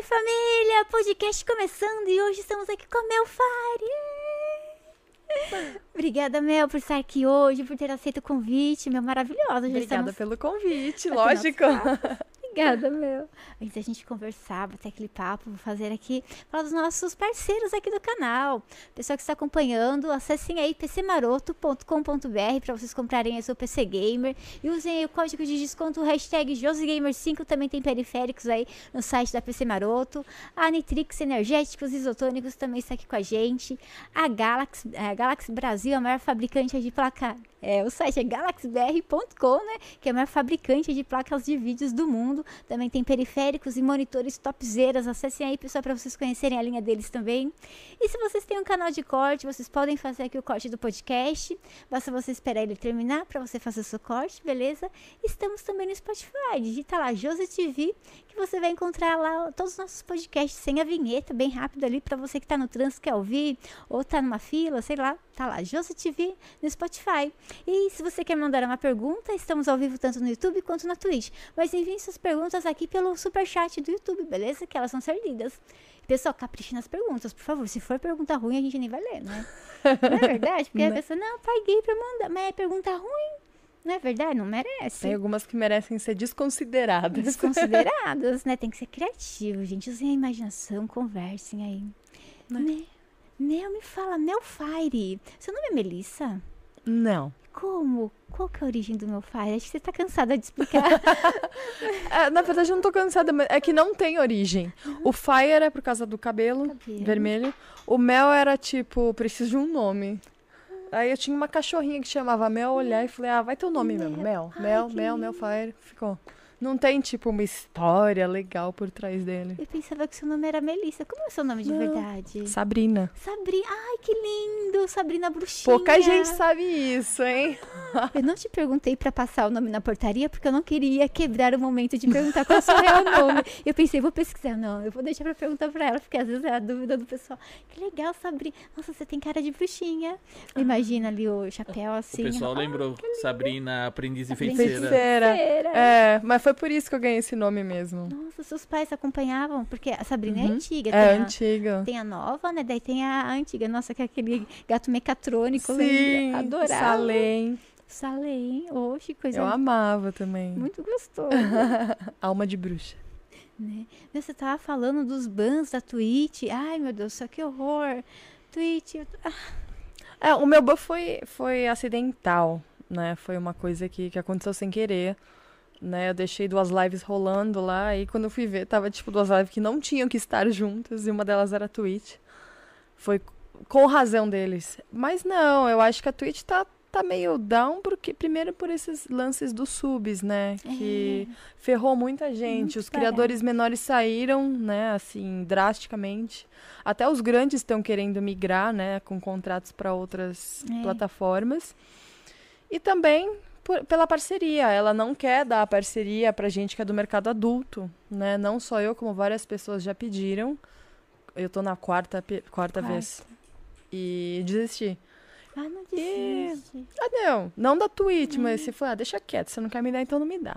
Oi, família! Podcast começando e hoje estamos aqui com a Mel Fari. Obrigada, Mel, por estar aqui hoje, por ter aceito o convite, meu maravilhosa. Obrigada estamos... pelo convite, lógico. Obrigada, meu. Antes da gente conversar, bater aquele papo, vou fazer aqui, falar dos nossos parceiros aqui do canal. Pessoal que está acompanhando, acessem aí pcmaroto.com.br para vocês comprarem aí seu PC Gamer e usem aí o código de desconto, hashtag JosiGamer5, também tem periféricos aí no site da PC Maroto. A Nitrix Energéticos Isotônicos também está aqui com a gente. A Galaxy, a Galaxy Brasil, a maior fabricante de placa é, o site é galaxybr.com, né? Que é a maior fabricante de placas de vídeos do mundo. Também tem periféricos e monitores topzeiras. Acessem aí, pessoal, para vocês conhecerem a linha deles também. E se vocês têm um canal de corte, vocês podem fazer aqui o corte do podcast. Basta você esperar ele terminar para você fazer o seu corte, beleza? Estamos também no Spotify. Digita lá Josi TV, que você vai encontrar lá todos os nossos podcasts sem a vinheta, bem rápido ali para você que está no trânsito, quer ouvir, ou está numa fila, sei lá. Tá lá, Josi TV no Spotify. E se você quer mandar uma pergunta, estamos ao vivo tanto no YouTube quanto na Twitch. Mas enviem suas perguntas aqui pelo superchat do YouTube, beleza? Que elas vão ser lidas. Pessoal, capriche nas perguntas, por favor. Se for pergunta ruim, a gente nem vai ler, né? Não é verdade? Porque a Né? pessoa, não, paguei pra mandar, mas é pergunta ruim. Não é verdade? Não merece. Tem algumas que merecem ser desconsideradas. Desconsideradas, né? Tem que ser criativo, gente. Usem a imaginação, conversem aí. Né? Né? Mel, me fala, Mel Fire. Seu nome é Melissa? Não. Como? Qual que é a origem do meu Fire? Acho que você tá cansada de explicar. É, na verdade, eu não tô cansada, mas é que não tem origem. O Fire é por causa do cabelo, Cabelo. vermelho. O Mel era tipo, preciso de um nome. Aí eu tinha uma cachorrinha que chamava Mel, olhar e falei, ah, vai ter o nome mesmo. Mel, Mel, Mel, Mel Fire. Ficou. Não tem, tipo, uma história legal por trás dele. Eu pensava que seu nome era Melissa. Como é seu nome de Não. verdade? Sabrina. Sabrina. Ai, que lindo! Sabrina Bruxinha. Pouca gente sabe isso, hein? Eu não te perguntei pra passar o nome na portaria porque eu não queria quebrar o momento de perguntar qual é o seu real nome. Eu pensei, vou pesquisar. Não, eu vou deixar pra perguntar pra ela, porque às vezes é a dúvida do pessoal. Que legal, Sabrina. Nossa, você tem cara de bruxinha. Imagina ali o chapéu assim. O pessoal ó. lembrou Sabrina, aprendiz e. Feiticeira. Feiticeira. É, mas foi por isso que eu ganhei esse nome mesmo. Nossa, seus pais acompanhavam? Porque a Sabrina é Uhum. antiga. É tem a- antiga. Tem a nova, né? Daí tem a antiga. Nossa, que é aquele gato mecatrônico. Sim? Adorava. Salem. Salem. Oxe, coisa Eu amava também. muito gostosa. Alma de bruxa. né? Você tava falando dos bans da Twitch. Ai, meu Deus, só que horror. Twitch. eu- ah, É, o meu ban foi, foi acidental, né? Foi uma coisa que, que aconteceu sem querer. Né, eu deixei duas lives rolando lá e quando eu fui ver, tava tipo duas lives que não tinham que estar juntas e uma delas era a Twitch. Foi com razão deles. Mas não, eu acho que a Twitch tá, tá meio down porque primeiro por esses lances dos subs, né, que ferrou muita gente. Muito Os criadores menores saíram, né, assim, drasticamente. Até os grandes estão querendo migrar, né, com contratos para outras É. plataformas. E também por- pela parceria. Ela não quer dar a parceria pra gente que é do mercado adulto, né? Não só eu, como várias pessoas já pediram. Eu tô na quarta, pe- quarta vez. E desisti. Ah, não E- desiste. Ah, não. Não da Twitch, mas se for, ah, deixa quieto. Você não quer me dar, então não me dá.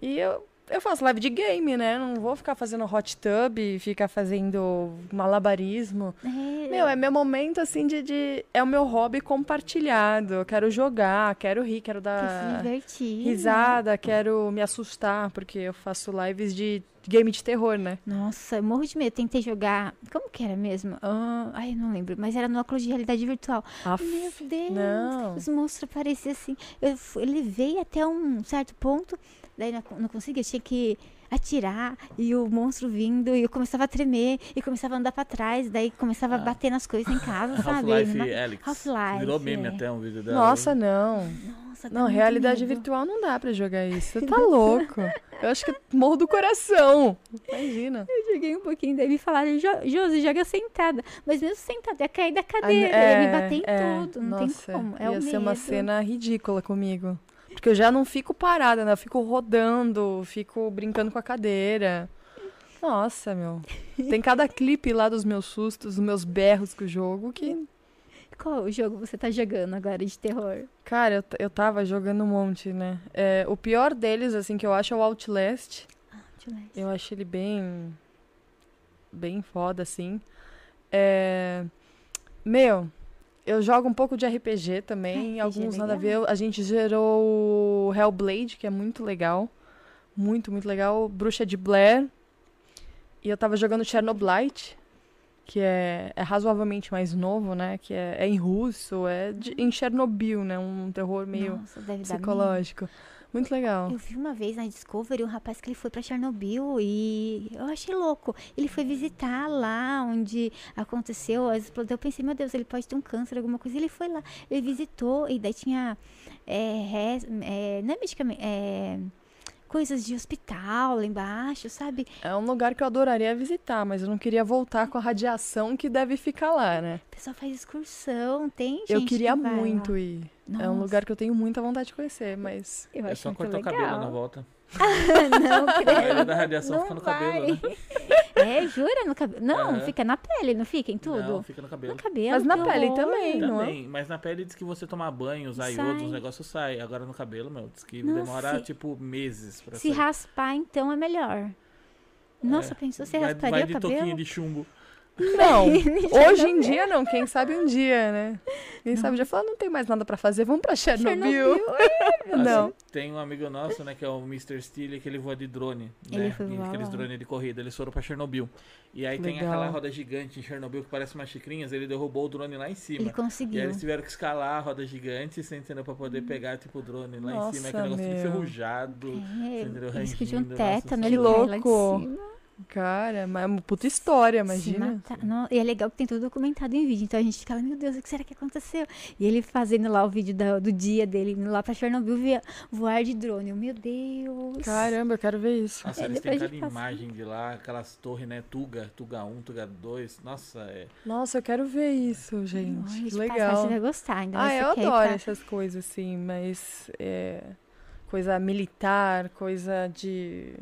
E eu, eu faço live de game, né? Não vou ficar fazendo hot tub, ficar fazendo malabarismo. É, Meu, é meu momento, assim, de, de... É o meu hobby compartilhado. Eu quero jogar, quero rir, quero que se dar divertir. né? risada, quero me assustar, porque eu faço lives de game de terror, né? Nossa, eu morro de medo. Tentei jogar. Como que era mesmo? Ah, ai, não lembro. Mas era no óculos de realidade virtual. Aff, Meu Deus. não. Os monstros apareciam assim. Eu, eu levei até um certo ponto. Daí não, não conseguia. Eu tinha que atirar. E o monstro vindo. E eu começava a tremer. E começava a andar pra trás. Daí começava a Ah. bater nas coisas em casa, sabe? Half-Life Numa- Alyx. Half-Life, Virou meme é. até um vídeo dela. Nossa, não. Nossa, dá Não, realidade medo. virtual não dá pra jogar isso. Você tá louco. Eu acho que morro do coração. Imagina. Eu joguei um pouquinho, daí me falaram, "Jo- Josi, joga sentada. Mas mesmo sentada, ia cair da cadeira, ia me bater em é, tudo. Não nossa, tem como. É ia o ser uma medo. cena ridícula comigo. Porque eu já não fico parada, né? Eu fico rodando, fico brincando com a cadeira. Nossa, meu. Tem cada clipe lá dos meus sustos, dos meus berros com o jogo que. Qual jogo você tá jogando agora de terror? Cara, eu, eu tava jogando um monte, né? É, o pior deles, assim, que eu acho é o Outlast. Outlast. Eu acho ele bem. bem foda, assim. É... Meu, eu jogo um pouco de RPG também, RPG alguns é nada a ver. A gente gerou o Hellblade, que é muito legal. Muito, muito legal. Bruxa de Blair. E eu tava jogando Chernobylite, que é, é razoavelmente mais novo, né? Que é, é em russo, é de- em Chernobyl, né? Um terror meio Nossa, medo. Muito legal. Eu vi uma vez na Discovery um rapaz que ele foi pra Chernobyl e eu achei louco. Ele foi visitar lá onde aconteceu a explosão. Eu pensei, meu Deus, ele pode ter um câncer, alguma coisa. Ele foi lá, ele visitou e daí tinha é, é, não é medicamento, é, coisas de hospital lá embaixo, sabe? É um lugar que eu adoraria visitar, mas eu não queria voltar com a radiação que deve ficar lá, né? O pessoal faz excursão, tem gente eu queria que vai lá. muito ir. É um Nossa, lugar que eu tenho muita vontade de conhecer, mas. eu É só muito cortar o legal. cabelo na volta. não, ilha da radiação Não fica no vai. cabelo, né? É, jura? No cabelo? Não, Aham. fica na pele, não fica em tudo? Não, fica no cabelo. No cabelo. Mas na que pele horror. também, não é? Também, mas na pele diz que você tomar banho, usar Sai. iodo, os negócios sai. Agora no cabelo, meu, diz que Nossa, demora se- tipo meses pra Se sair. raspar, então é melhor. Nossa, É. pensou, você vai, rasparia vai o de cabelo? toquinho de chumbo. Não, hoje em dia não, quem sabe um dia, né? Quem sabe já falou, não tem mais nada pra fazer, vamos pra Chernobyl. Chernobyl, é, Não. Deus. Tem um amigo nosso, né, que é o Mr. Steele, que ele voa de drone. Ele né? Aqueles drones de corrida. Eles foram pra Chernobyl. E aí tem Legal. aquela roda gigante em Chernobyl que parece umas xicrinhas. Ele derrubou o drone lá em cima. Ele E aí conseguiu. eles tiveram que escalar a roda gigante, você entendeu? Pra poder pegar, tipo, o drone lá em cima. Nossa, Aquele negócio meu. enferrujado. É, entendeu? eles pediam Rangindo, tétano, nossa ele cai lá louco. cima. Cara, mas é uma puta história, imagina. Não, e é legal que tem tudo documentado em vídeo. Então a gente fica lá, meu Deus, o que será que aconteceu? E ele fazendo lá o vídeo da- do dia dele, indo lá pra Chernobyl via, voar de drone. Eu, meu Deus. Caramba, eu quero ver isso. Nossa, É, eles têm cada imagem de lá, aquelas torres, né? Tuga, Tuga 1, Tuga 2. Nossa, é. Nossa, eu quero ver isso, gente. Que legal. você vai gostar. Ainda Ah, eu adoro pra- essas coisas, assim, mas é, coisa militar, coisa de.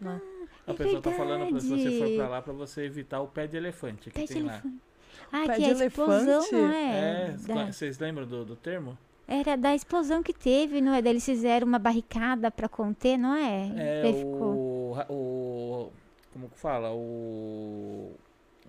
né? A É pessoa tá falando pra se você for pra lá pra você evitar o pé de elefante que Pé de tem lá. elefante. Ah, Pé que de é a explosão, não É, é? Da- vocês lembram do, do termo? Era da explosão que teve, não é? Daí eles fizeram uma barricada pra conter, não é? É ficou. o, ra- o. Como que fala? O.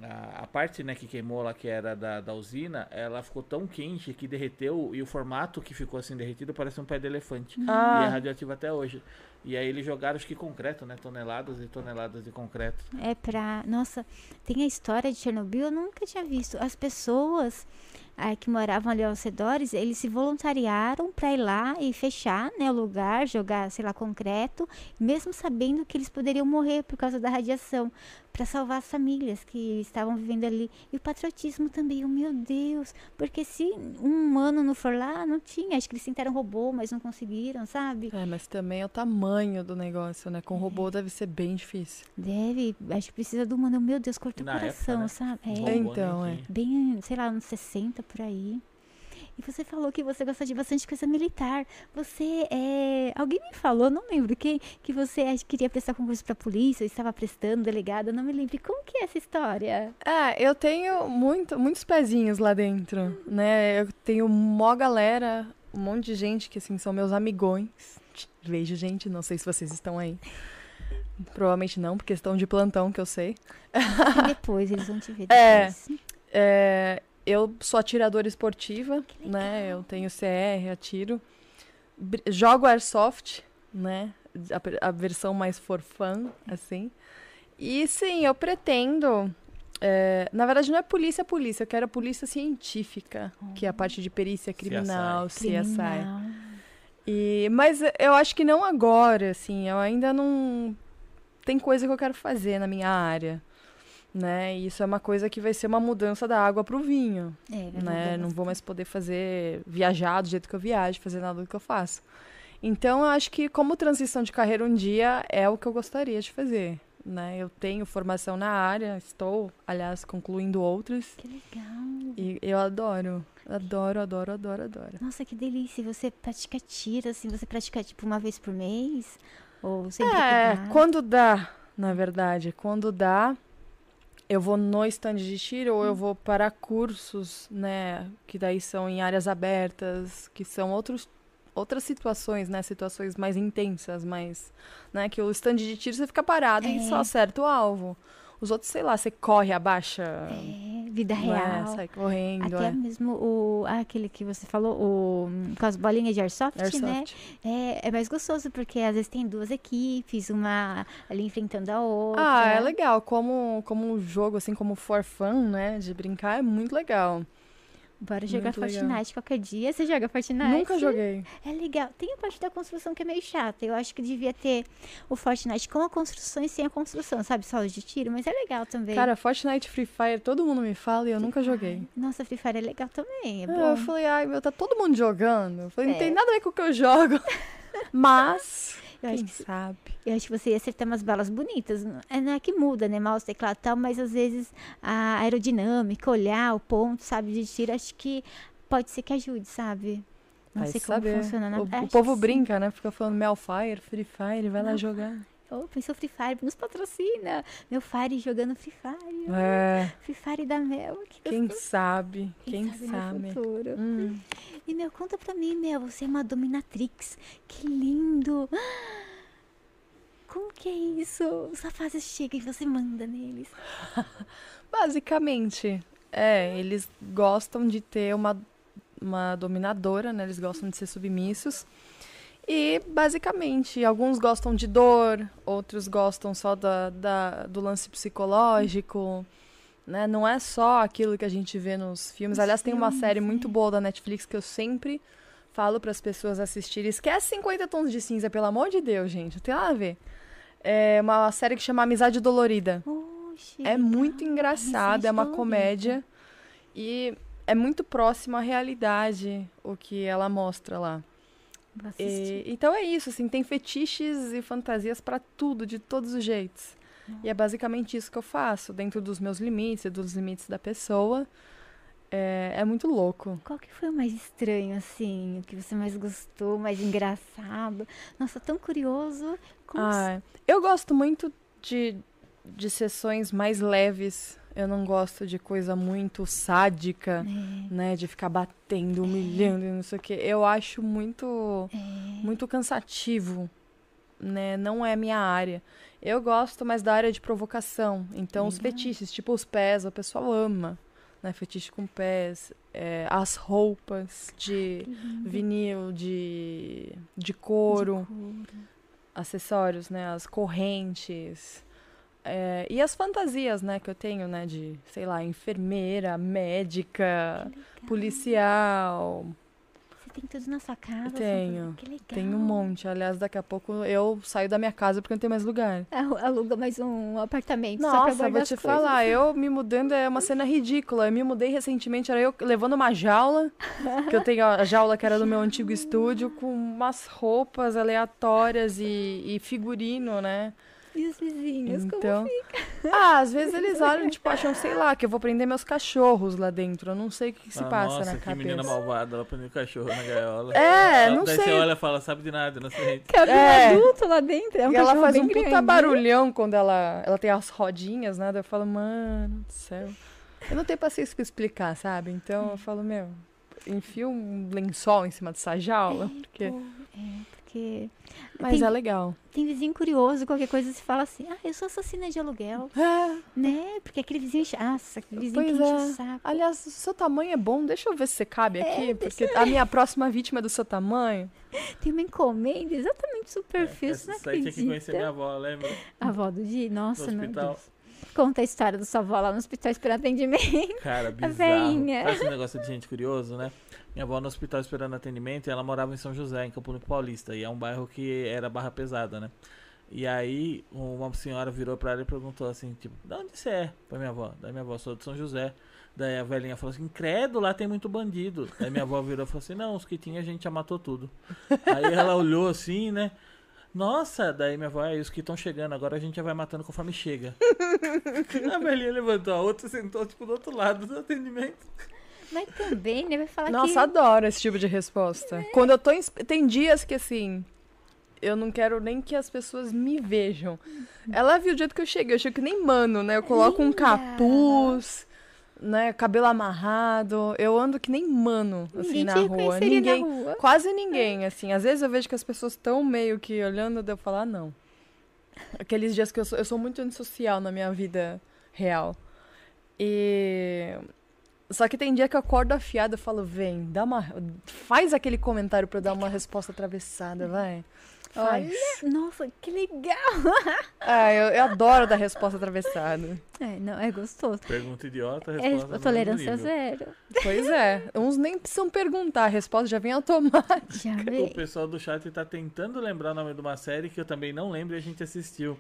A, a parte né, que queimou lá, que era da, da usina, ela ficou tão quente que derreteu e o formato que ficou assim derretido parece um pé de elefante. E é Ah, radioativo até hoje. E aí eles jogaram, acho que concreto, né? Toneladas e toneladas de concreto. É pra. Nossa, tem a história de Chernobyl, eu nunca tinha visto. As pessoas ah, que moravam ali aos redores, eles se voluntariaram pra ir lá e fechar né, o lugar, jogar, sei lá, concreto, mesmo sabendo que eles poderiam morrer por causa da radiação, pra salvar as famílias que estavam vivendo ali. E o patriotismo também, oh, meu Deus, porque se um humano não for lá, não tinha. Acho que eles tentaram robô, mas não conseguiram, sabe? é, mas também é o tamanho do negócio, né? Com É. robô deve ser bem difícil. Deve, acho que precisa do humano. Meu Deus, corta o Na época, coração, né? sabe? É. robô, Então, né, é. bem, sei lá, uns 60 por aí. E você falou que você gosta de bastante coisa militar. Você é. Alguém me falou, não lembro quem, que você que queria prestar concurso pra polícia, estava prestando, delegada, não me lembro. Como que é essa história? É, eu tenho muito, muitos pezinhos lá dentro, né? Eu tenho mó galera, um monte de gente que, assim, são meus amigões. Vejo gente, não sei se vocês estão aí. Provavelmente não, porque estão de plantão, que eu sei. E depois, eles vão te ver É. depois. É, eu sou atiradora esportiva, né? Eu tenho CR, atiro. Jogo airsoft, né? A, a versão mais for fun, assim. E sim, eu pretendo. é, na verdade, não é polícia, polícia. Eu quero a polícia científica, que é a parte de perícia criminal, CSI. Criminal. E, mas eu acho que não agora, assim. Eu ainda não. Tem coisa que eu quero fazer na minha área. Né? E isso é uma coisa que vai ser uma mudança da água pro vinho É, né? Não vou mais poder fazer viajar do jeito que eu viajo, fazer nada do que eu faço. Então, eu acho que como transição de carreira um dia é o que eu gostaria de fazer, né? Eu tenho formação na área, estou, aliás, concluindo outras Que legal. e eu adoro, adoro, adoro, adoro, adoro. Nossa, que delícia. Você pratica tiro, assim, você pratica tipo uma vez por mês? Ou sempre É, quando dá, na verdade, quando dá, eu vou no stand de tiro ou eu vou para cursos, né, que daí são em áreas abertas, que são outros outras situações, né, situações mais intensas, mais, né, que o stand de tiro você fica parado É. e só acerta o alvo. Os outros, sei lá, você corre, abaixa. É, vida né, real. sai correndo. Até é. mesmo o, aquele que você falou, o, com as bolinhas de airsoft, né? Airsoft. É, é mais gostoso, porque às vezes tem duas equipes, uma ali enfrentando a outra. Ah, é legal. Como, como um jogo, assim, como for fun, né? De brincar, é muito legal. Bora jogar Muito legal. Fortnite qualquer dia. Você joga Fortnite? Nunca joguei. É legal. Tem a parte da construção que é meio chata. Eu acho que devia ter o Fortnite com a construção e sem a construção, sabe? Só de tiro, mas é legal também. Cara, Fortnite Free Fire, todo mundo me fala e eu nunca joguei. Nossa, Free Fire é legal também. É bom. eu falei, ai meu, tá todo mundo jogando. Eu falei, não É. tem nada a ver com o que eu jogo. Mas, Eu acho quem que sabe? Eu acho que você ia acertar umas balas bonitas. Não é, não é que muda, né? Mouse, teclado e tal, mas às vezes a aerodinâmica, olhar o ponto, sabe, de tiro, acho que pode ser que ajude, sabe? Não Vai sei saber. como funciona. Na... O, acho o povo sim. brinca, né? Fica falando Melfire, Free Fire, vai lá jogar. Oh, pensou Free Fire, nos patrocina. Meu Fire jogando Free Fire. É, Free Fire da Mel. Que quem gostoso. sabe? Quem, sabe, sabe? futuro. Hum. E, meu, conta pra mim, Mel, você é uma dominatrix. Que lindo. Como que é isso? Os rapazes chegam e você manda neles. Basicamente, é, eles gostam de ter uma, uma dominadora, né? Eles gostam de ser submissos. E, basicamente, alguns gostam de dor, outros gostam só da, da- do lance psicológico, né? Não é só aquilo que a gente vê nos filmes. Nos Aliás, tem uma filmes, série muito boa da Netflix que eu sempre falo para as pessoas assistirem. Esquece 50 tons de cinza, pelo amor de Deus, gente. Tem nada a ver. É uma série que chama Amizade Dolorida. Oxe, É muito legal. engraçado, é uma Amizade comédia e é muito próximo à realidade o que ela mostra lá. E- então é isso, assim, tem fetiches e fantasias pra tudo, de todos os jeitos. E é basicamente isso que eu faço, dentro dos meus limites e dos limites da pessoa. É, é muito louco. Qual que foi o mais estranho, assim? O que você mais gostou, mais engraçado? Nossa, tão curioso. Ah, eu gosto muito de, de sessões mais leves. Eu não gosto de coisa muito sádica. É, né, de ficar batendo, humilhando e não sei o que. Eu acho muito é. muito cansativo, né? Não é minha área. Eu gosto mais da área de provocação. Então, os Legal. fetiches, tipo os pés, o pessoal ama, né? Fetiche com pés, é, as roupas de lindo. vinil, de, de De couro, couro. acessórios, né? As correntes. é, e as fantasias, né, que eu tenho, né, de, sei lá, enfermeira, médica, policial, tem tudo na sua casa? Tenho. Que legal. Tem um monte. Aliás, daqui a pouco eu saio da minha casa porque não tem mais lugar. Alu- Aluga mais um apartamento só pra Nossa, guardar vou te coisas. falar, eu me mudando é uma cena ridícula. Eu me mudei recentemente, era eu levando uma jaula, que eu tenho a jaula que era do meu antigo estúdio, com umas roupas aleatórias e, e figurino, né? E os vizinhos, como Então, ah, às vezes eles olham, tipo, acham, sei lá, que eu vou prender meus cachorros lá dentro. Eu não sei o que, que se Ah, passa nossa, na que cabeça. menina malvada, ela prendeu o cachorro na gaiola. É, Ela- não daí sei. você olha e fala, sabe de nada, não sei. Cabe É. um adulto lá dentro. É um e ela faz bem um puta grande. barulhão quando ela, ela tem as rodinhas, né? Daí Eu falo, mano do céu. Eu não tenho paciência pra explicar, sabe? Então eu falo, meu, enfia um lençol em cima dessa jaula. Porque... É, porque Mas tem, é legal. tem vizinho curioso, qualquer coisa se fala assim, ah, eu sou assassina de aluguel, É, né? Porque aquele vizinho, nossa, aquele vizinho Pois que enche é. o saco. aliás, o seu tamanho é bom, deixa eu ver se você cabe aqui, É, porque a minha próxima vítima é do seu tamanho. Tem uma encomenda exatamente super fio, você Essa não daí tinha que conhecer minha avó, lembra? A avó do Di, nossa, No meu hospital. Deus. Conta a história da sua avó lá no hospital esperando atendimento. Cara, bizarro. veinha. Faz esse negócio de gente curioso, né? Minha avó no hospital esperando atendimento e ela morava em São José, em Campo Limpo Paulista. E é um bairro que era barra pesada, né? E aí uma senhora virou pra ela e perguntou assim, tipo, de onde você é? Pra minha avó. Daí minha avó, sou de São José. Daí a velhinha falou assim, credo, lá tem muito bandido. Daí minha avó virou e falou assim, não, os que tinha a gente já matou tudo. Aí ela olhou assim, né? Nossa, daí minha avó, é, os que estão chegando, agora a gente já vai matando conforme chega. a velhinha levantou, a outra sentou, tipo, do outro lado do atendimento. Mas também, né? Vai falar Nossa, que... adoro esse tipo de resposta. Quando eu tô. Em... Tem dias que assim. Eu não quero nem que as pessoas me vejam. Ela viu o jeito que eu cheguei. Eu chego que nem mano, né? Eu coloco um capuz, né? Cabelo amarrado. Eu ando que nem mano, assim, Ninguém na rua. Ninguém. na rua. Quase ninguém, assim. Às vezes eu vejo que as pessoas estão meio que olhando, eu falo, ah, não. Aqueles dias que eu sou, eu sou muito antissocial na minha vida real. E. Só que tem dia que eu acordo afiada e falo, vem, dá uma. Faz aquele comentário pra eu dar uma resposta atravessada, vai. Faz. Nossa, que legal! Ah, eu, eu adoro dar resposta atravessada. É, não, é gostoso. Pergunta idiota, É, resposta. a tolerância nível. zero. Pois é. Uns nem precisam perguntar, a resposta já vem automática. Já O veio. pessoal do chat tá tentando lembrar o nome de uma série que eu também não lembro e a gente assistiu.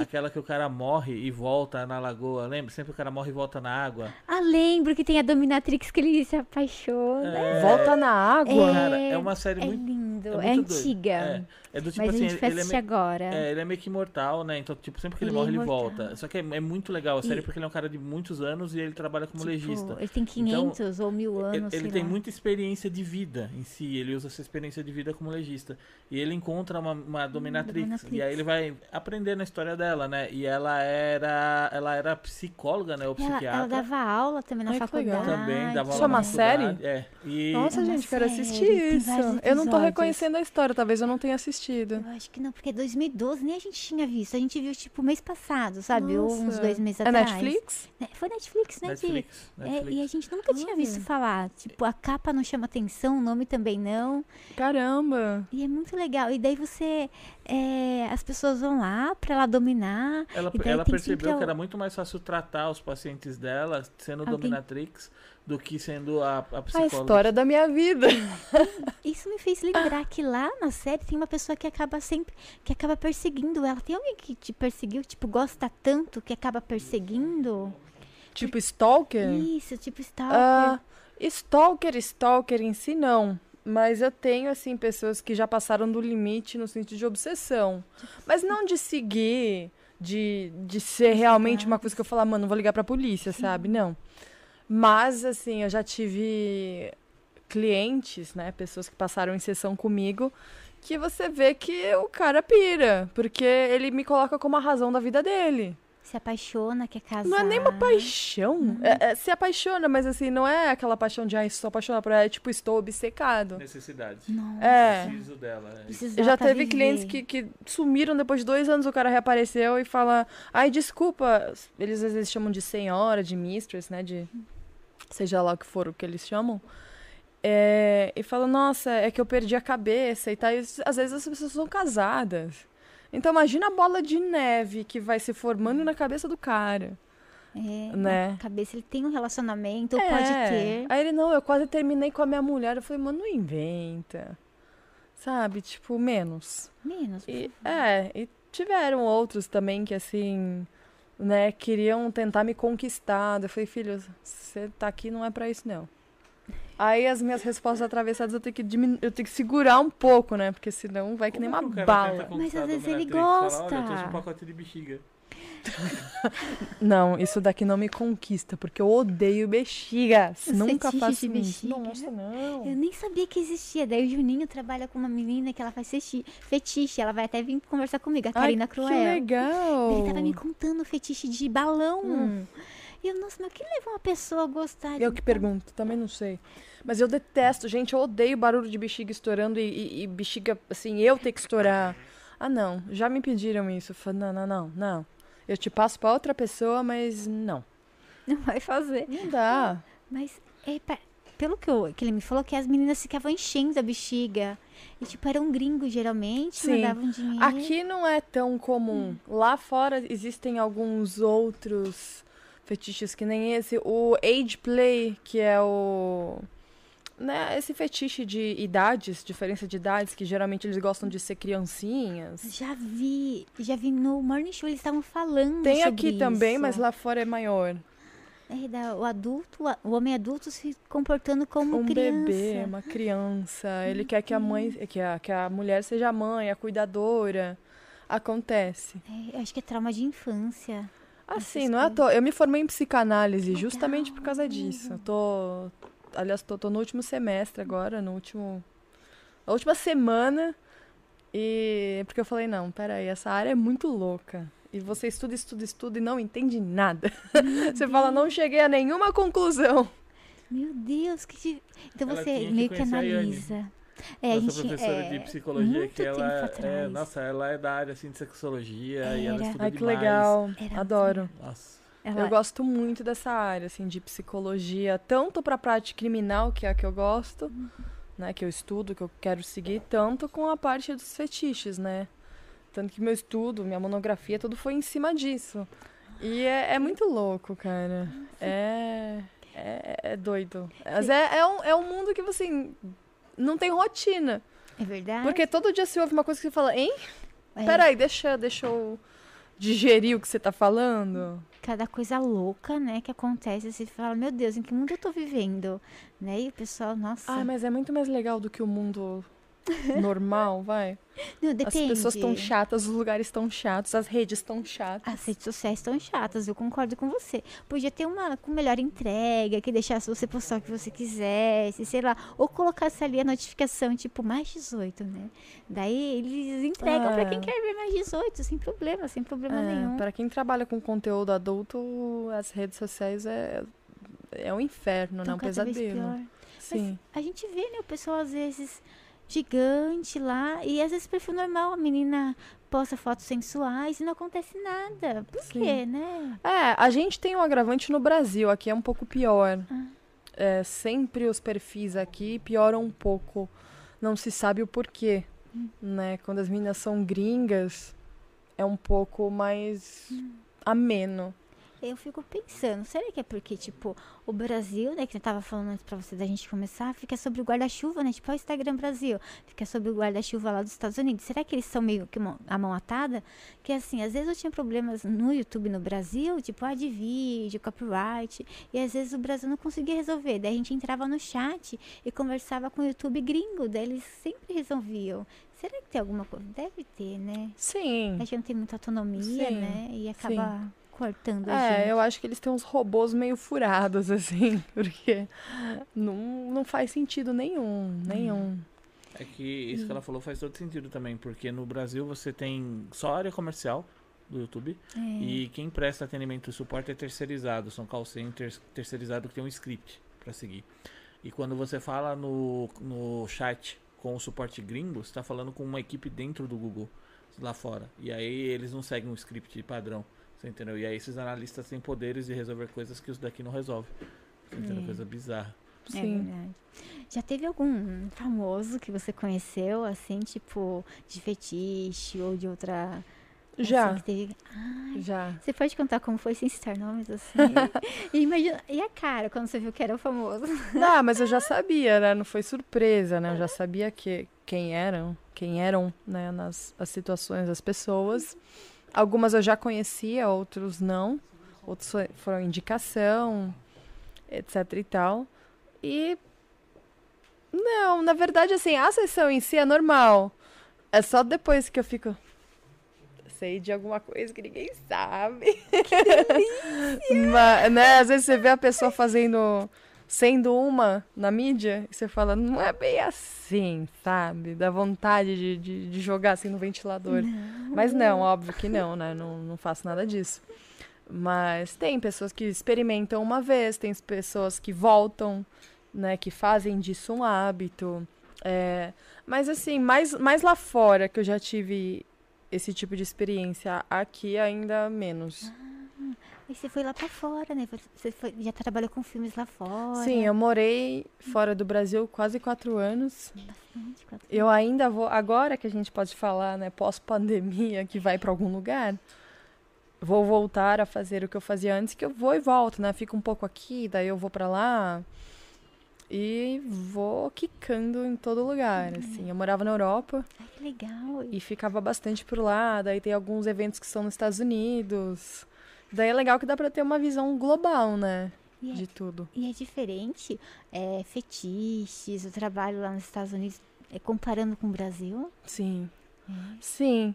Aquela que o cara morre e volta na lagoa, lembra? Sempre o cara morre e volta na água. Ah, lembro que tem a Dominatrix que ele se apaixona. É, Volta na água. Cara, é uma série É muito. lindo, é é, muito doido. antiga. É, é do tipo mas assim, a gente vai ele é, assistir me- agora. é, ele é meio que imortal, né? Então, tipo, sempre que ele, Ele é morre, ele imortal. volta. Só que é, é muito legal a série E- porque ele é um cara de muitos anos e ele trabalha como Tipo, legista. Ele tem 500 ou mil Ele, anos, ele sei tem lá. muita experiência de vida em si, ele usa essa experiência de vida como legista. E ele encontra uma, uma dominatrix, dominatrix. e aí ele vai aprender na história dela, né? E ela era ela era psicóloga, né? Ou Ela, psiquiatra. ela dava aula também na Ai, faculdade. também dava Isso é aula na uma série? É. E Nossa, É uma gente, quero assistir isso. Eu não tô reconhecendo a história, talvez eu não tenha assistido. Eu acho que não, porque 2012 nem a gente tinha visto. A gente viu, tipo, mês passado, sabe? Ou uns Nossa. dois meses É atrás. Netflix? Né, Foi Netflix, né? Netflix, É, Netflix. e a gente nunca tinha visto falar. Tipo, a capa não chama atenção, o nome também não. Caramba. E é muito legal. E daí você. É, as pessoas vão lá pra ela dominar. Ela, E ela percebeu sempre que era muito mais fácil tratar os pacientes dela sendo Alguém- dominatrix do que sendo a, a A psicóloga. história da minha vida. Isso me fez lembrar que lá na série tem uma pessoa que acaba sempre. que acaba perseguindo ela. Tem alguém que te perseguiu, tipo, gosta tanto que acaba perseguindo? Tipo Stalker? Isso, tipo Stalker. Ah, stalker, stalker em si não. Mas eu tenho, assim, pessoas que já passaram do limite no sentido de obsessão. Mas não de seguir, de, de ser realmente uma coisa que eu falar, mano, vou ligar pra polícia, sabe? Não. Mas, assim, eu já tive clientes, né? Pessoas que passaram em sessão comigo, que você vê que o cara pira. Porque ele me coloca como a razão da vida dele. Se apaixona, quer casar. Não é nem uma paixão. É- é- se apaixona, mas assim, não é aquela paixão de, ai, sou apaixonada por ela, é tipo, estou obcecado. Necessidade. Não. É. Preciso dela. é. Já pra teve viver. clientes que, que sumiram depois de dois anos, o cara reapareceu e fala, ai, desculpa. Eles às vezes chamam de senhora, de mistress, né? De seja lá o que for o que eles chamam. É, e fala, nossa, é que eu perdi a cabeça e tal. E, às vezes as pessoas são casadas. Então imagina a bola de neve que vai se formando na cabeça do cara. É, né? Na cabeça ele tem um relacionamento, É. pode ter. Aí ele, não, eu quase terminei com a minha mulher. Eu falei, mano, não inventa. Sabe? Tipo, menos. Menos. E, é, e tiveram outros também que, assim, né, queriam tentar me conquistar. Eu falei, filho, você tá aqui não é pra isso, não. Aí as minhas respostas atravessadas eu tenho que diminu- eu tenho que segurar um pouco, né? Porque senão vai que nem Como uma é que cara bala. Mas às vezes ele dominatrix? Fala, Olha, eu gosta. trouxe um pacote de bexiga. Não, isso daqui não me conquista, porque eu odeio bexigas. Os Nunca faço bexiga. Nossa, não. Eu nem sabia que existia. Daí o Juninho trabalha com uma menina que ela faz feti- fetiche. Ela vai até vir conversar comigo, a Ai, Karina que Cruel. legal. Ele tava me contando o fetiche de balão. Hum. E eu, nossa, mas o que leva uma pessoa a gostar de Eu que pergunto, também não sei. Mas eu detesto, gente, eu odeio barulho de bexiga estourando e, e- e bexiga, assim, eu ter que estourar. Ah, não, já me pediram isso. Eu falei, não, não, não, não. Eu te passo pra outra pessoa, mas não. Não vai fazer. Não dá. Mas, é, pelo que, eu- que ele me falou, que as meninas ficavam enchendo a bexiga. E, tipo, eram gringos, geralmente, Sim. mandavam dinheiro. Aqui não é tão comum. Lá fora existem alguns outros fetiches que nem esse. O age play, que é o. Né, esse fetiche de idades, diferença de idades, que geralmente eles gostam de ser criancinhas. Já vi, já vi no Morning Show, eles estavam falando Tem aqui também, isso. mas lá fora é maior. É, o adulto, o homem adulto se comportando como um criança. bebê, uma criança. Ele quer que a mãe, que a, que a mulher seja a mãe, a cuidadora. Acontece. É, acho que é trauma de infância. Assim, não é à coisas. toa. Eu me formei em psicanálise Legal. justamente por causa disso. Eu tô. Aliás, tô, tô no último semestre agora, no último. A última semana. E. Porque eu falei, não, peraí, essa área é muito louca. E você estuda, estuda, estuda e não entende nada. você fala, não cheguei a nenhuma conclusão. Meu Deus, que. Então Ela você que meio que Yane. analisa. É, a nossa gente professora é, de psicologia, muito que ela é, nossa, ela é da área assim de sexologia e ela Era. estuda Ai, que demais. legal. Era Adoro. Nossa. Ela, Eu gosto muito dessa área, assim, de psicologia, tanto pra parte criminal, que é a que eu gosto, né, que eu estudo, que eu quero seguir, tanto com a parte dos fetiches, né? Tanto que meu estudo, minha monografia, tudo foi em cima disso. E é, é muito louco, cara. É, é, é doido. Mas é, é, um, é um mundo que, assim, não tem rotina. é verdade. Porque todo dia se ouve uma coisa que você fala, hein? É, Peraí, deixa, deixa eu digerir o que você tá falando. cada coisa louca, né, que acontece, você fala, meu Deus, em que mundo eu tô vivendo? Né? E o pessoal, nossa. Ah, mas é muito mais legal do que o mundo normal, vai. Não, depende. As pessoas estão chatas, os lugares estão chatos, as redes estão chatas. As redes sociais estão chatas, eu concordo com você. Podia ter uma com melhor entrega, que deixasse você postar o que você quisesse, sei lá. Ou colocasse ali a notificação, tipo, mais 18, né? Daí eles entregam pra É. quem quer ver mais 18, sem problema, sem problema nenhum. É, para quem trabalha com conteúdo adulto, as redes sociais é, é um inferno, né? Então, Um cada vez pesadelo. Sim. A gente vê, né, o pessoal às vezes gigante lá, e às vezes perfil normal, a menina posta fotos sensuais e não acontece nada. Por Sim. quê, né? É, a gente tem um agravante no Brasil, aqui é um pouco pior. Ah. É, sempre os perfis aqui pioram um pouco. Não se sabe o porquê, Hum. né? Quando as meninas são gringas, é um pouco mais Hum. ameno. Eu fico pensando, será que é porque, tipo, o Brasil, né, que eu tava falando antes pra você da gente começar, fica sobre o guarda-chuva, né? Tipo, o Instagram Brasil, fica sobre o guarda-chuva lá dos Estados Unidos. Será que eles são meio que a mão atada? Que assim, às vezes eu tinha problemas no YouTube no Brasil, tipo, ah, de vídeo, copyright, e às vezes o Brasil não conseguia resolver. Daí a gente entrava no chat e conversava com o YouTube gringo, daí eles sempre resolviam. Será que tem alguma coisa? Deve ter, né? Sim. A gente não tem muita autonomia, Sim, né? E acaba cortando a É, gente. eu acho que eles têm uns robôs meio furados, assim, porque não, não faz sentido nenhum, nenhum. É que isso que ela falou faz todo sentido também, porque no Brasil você tem só área comercial do YouTube É. e quem presta atendimento e suporte é terceirizado, são call centers terceirizados que tem um script para seguir. E quando você fala no, no chat com o suporte gringo, você está falando com uma equipe dentro do Google lá fora. E aí eles não seguem um script padrão, você entendeu? E aí esses analistas têm poderes de resolver coisas que os daqui não resolvem. Você entendeu? É. Coisa bizarra. É Sim. verdade. Já teve algum famoso que você conheceu, assim, tipo, de fetiche ou de outra. Já, assim, teve... Ai, já. você pode contar como foi sem citar nomes, assim? e, imagina... e a cara quando você viu que era o famoso? Não, mas eu já sabia, né? Não foi surpresa, né? Eu já sabia que, quem eram, quem eram, né? Nas as situações das pessoas. Algumas eu já conhecia, outros não. Outros foram indicação, etc e tal. E não, na verdade, assim, a sessão em si é normal. É só depois que eu fico. Sei de alguma coisa que ninguém sabe. Mas, né, às vezes você vê a pessoa fazendo. Sendo uma na mídia, você fala, não é bem assim, sabe? Dá vontade de, de, de jogar assim no ventilador. Mas não, óbvio que não, né? Não, não faço nada disso. Mas tem pessoas que experimentam uma vez, tem pessoas que voltam, né? Que fazem disso um hábito. É, mas assim, mais, mais lá fora que eu já tive esse tipo de experiência, aqui ainda menos. E você foi lá pra fora, né? Você foi- já trabalhou com filmes lá fora. Sim, eu morei fora do Brasil quase quatro anos. Bastante, quatro- Eu ainda vou, agora que a gente pode falar, né, pós-pandemia, que vai para algum lugar, vou voltar a fazer o que eu fazia antes, que eu vou e volto, né? Fico um pouco aqui, daí eu vou para lá e vou quicando em todo lugar, assim. Eu morava na Europa Ai, que legal. e ficava bastante por lá, daí tem alguns eventos que são nos Estados Unidos. Daí é legal que dá para ter uma visão global, né, E é, de tudo. e é diferente, é, fetiches, o trabalho lá nos Estados Unidos, é, comparando com o Brasil. Sim. É. Sim.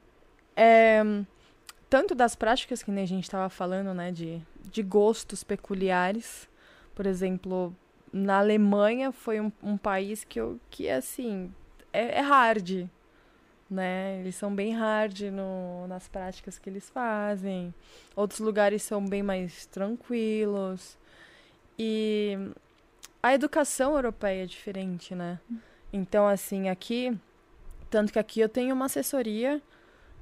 É, tanto das práticas que a gente estava falando, né, de, de gostos peculiares. Por exemplo, na Alemanha foi um, um país que, eu, que assim, é, é hard, né? Eles são bem hard no, nas práticas que eles fazem. Outros lugares são bem mais tranquilos. E a educação europeia é diferente, né? Então, assim, aqui. Tanto que aqui eu tenho uma assessoria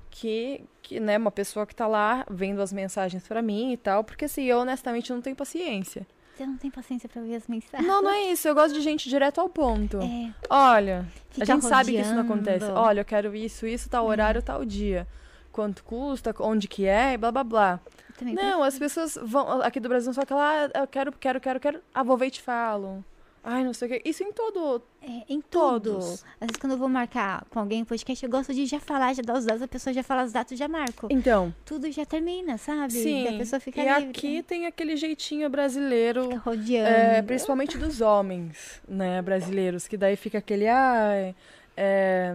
que, que né, uma pessoa que tá lá vendo as mensagens pra mim e tal, porque assim, eu honestamente não tenho paciência. Você não tem paciência pra ver as mensagens. Não, não é isso, eu gosto de gente direto ao ponto. É, Olha, a Fica gente sabe que isso não rodeando. acontece. Olha, eu quero isso, isso, tal horário, tal dia. Quanto custa, onde que é, blá blá blá. também Não, as pessoas vão aqui do Brasil só que lá, eu quero, quero, quero, quero. Ah, vou ver e te falo. Ai, não sei o que. Isso em todo. É, em. Todos. Às vezes quando eu vou marcar com alguém um podcast, eu gosto de já falar, já dar os dados, a pessoa já fala os dados, já marco. Então, Tudo já termina, sabe? sim. E a pessoa fica e livre. aqui tem aquele jeitinho brasileiro. Fica rodeando. É, principalmente dos homens, né, brasileiros, que daí fica aquele, ai, é,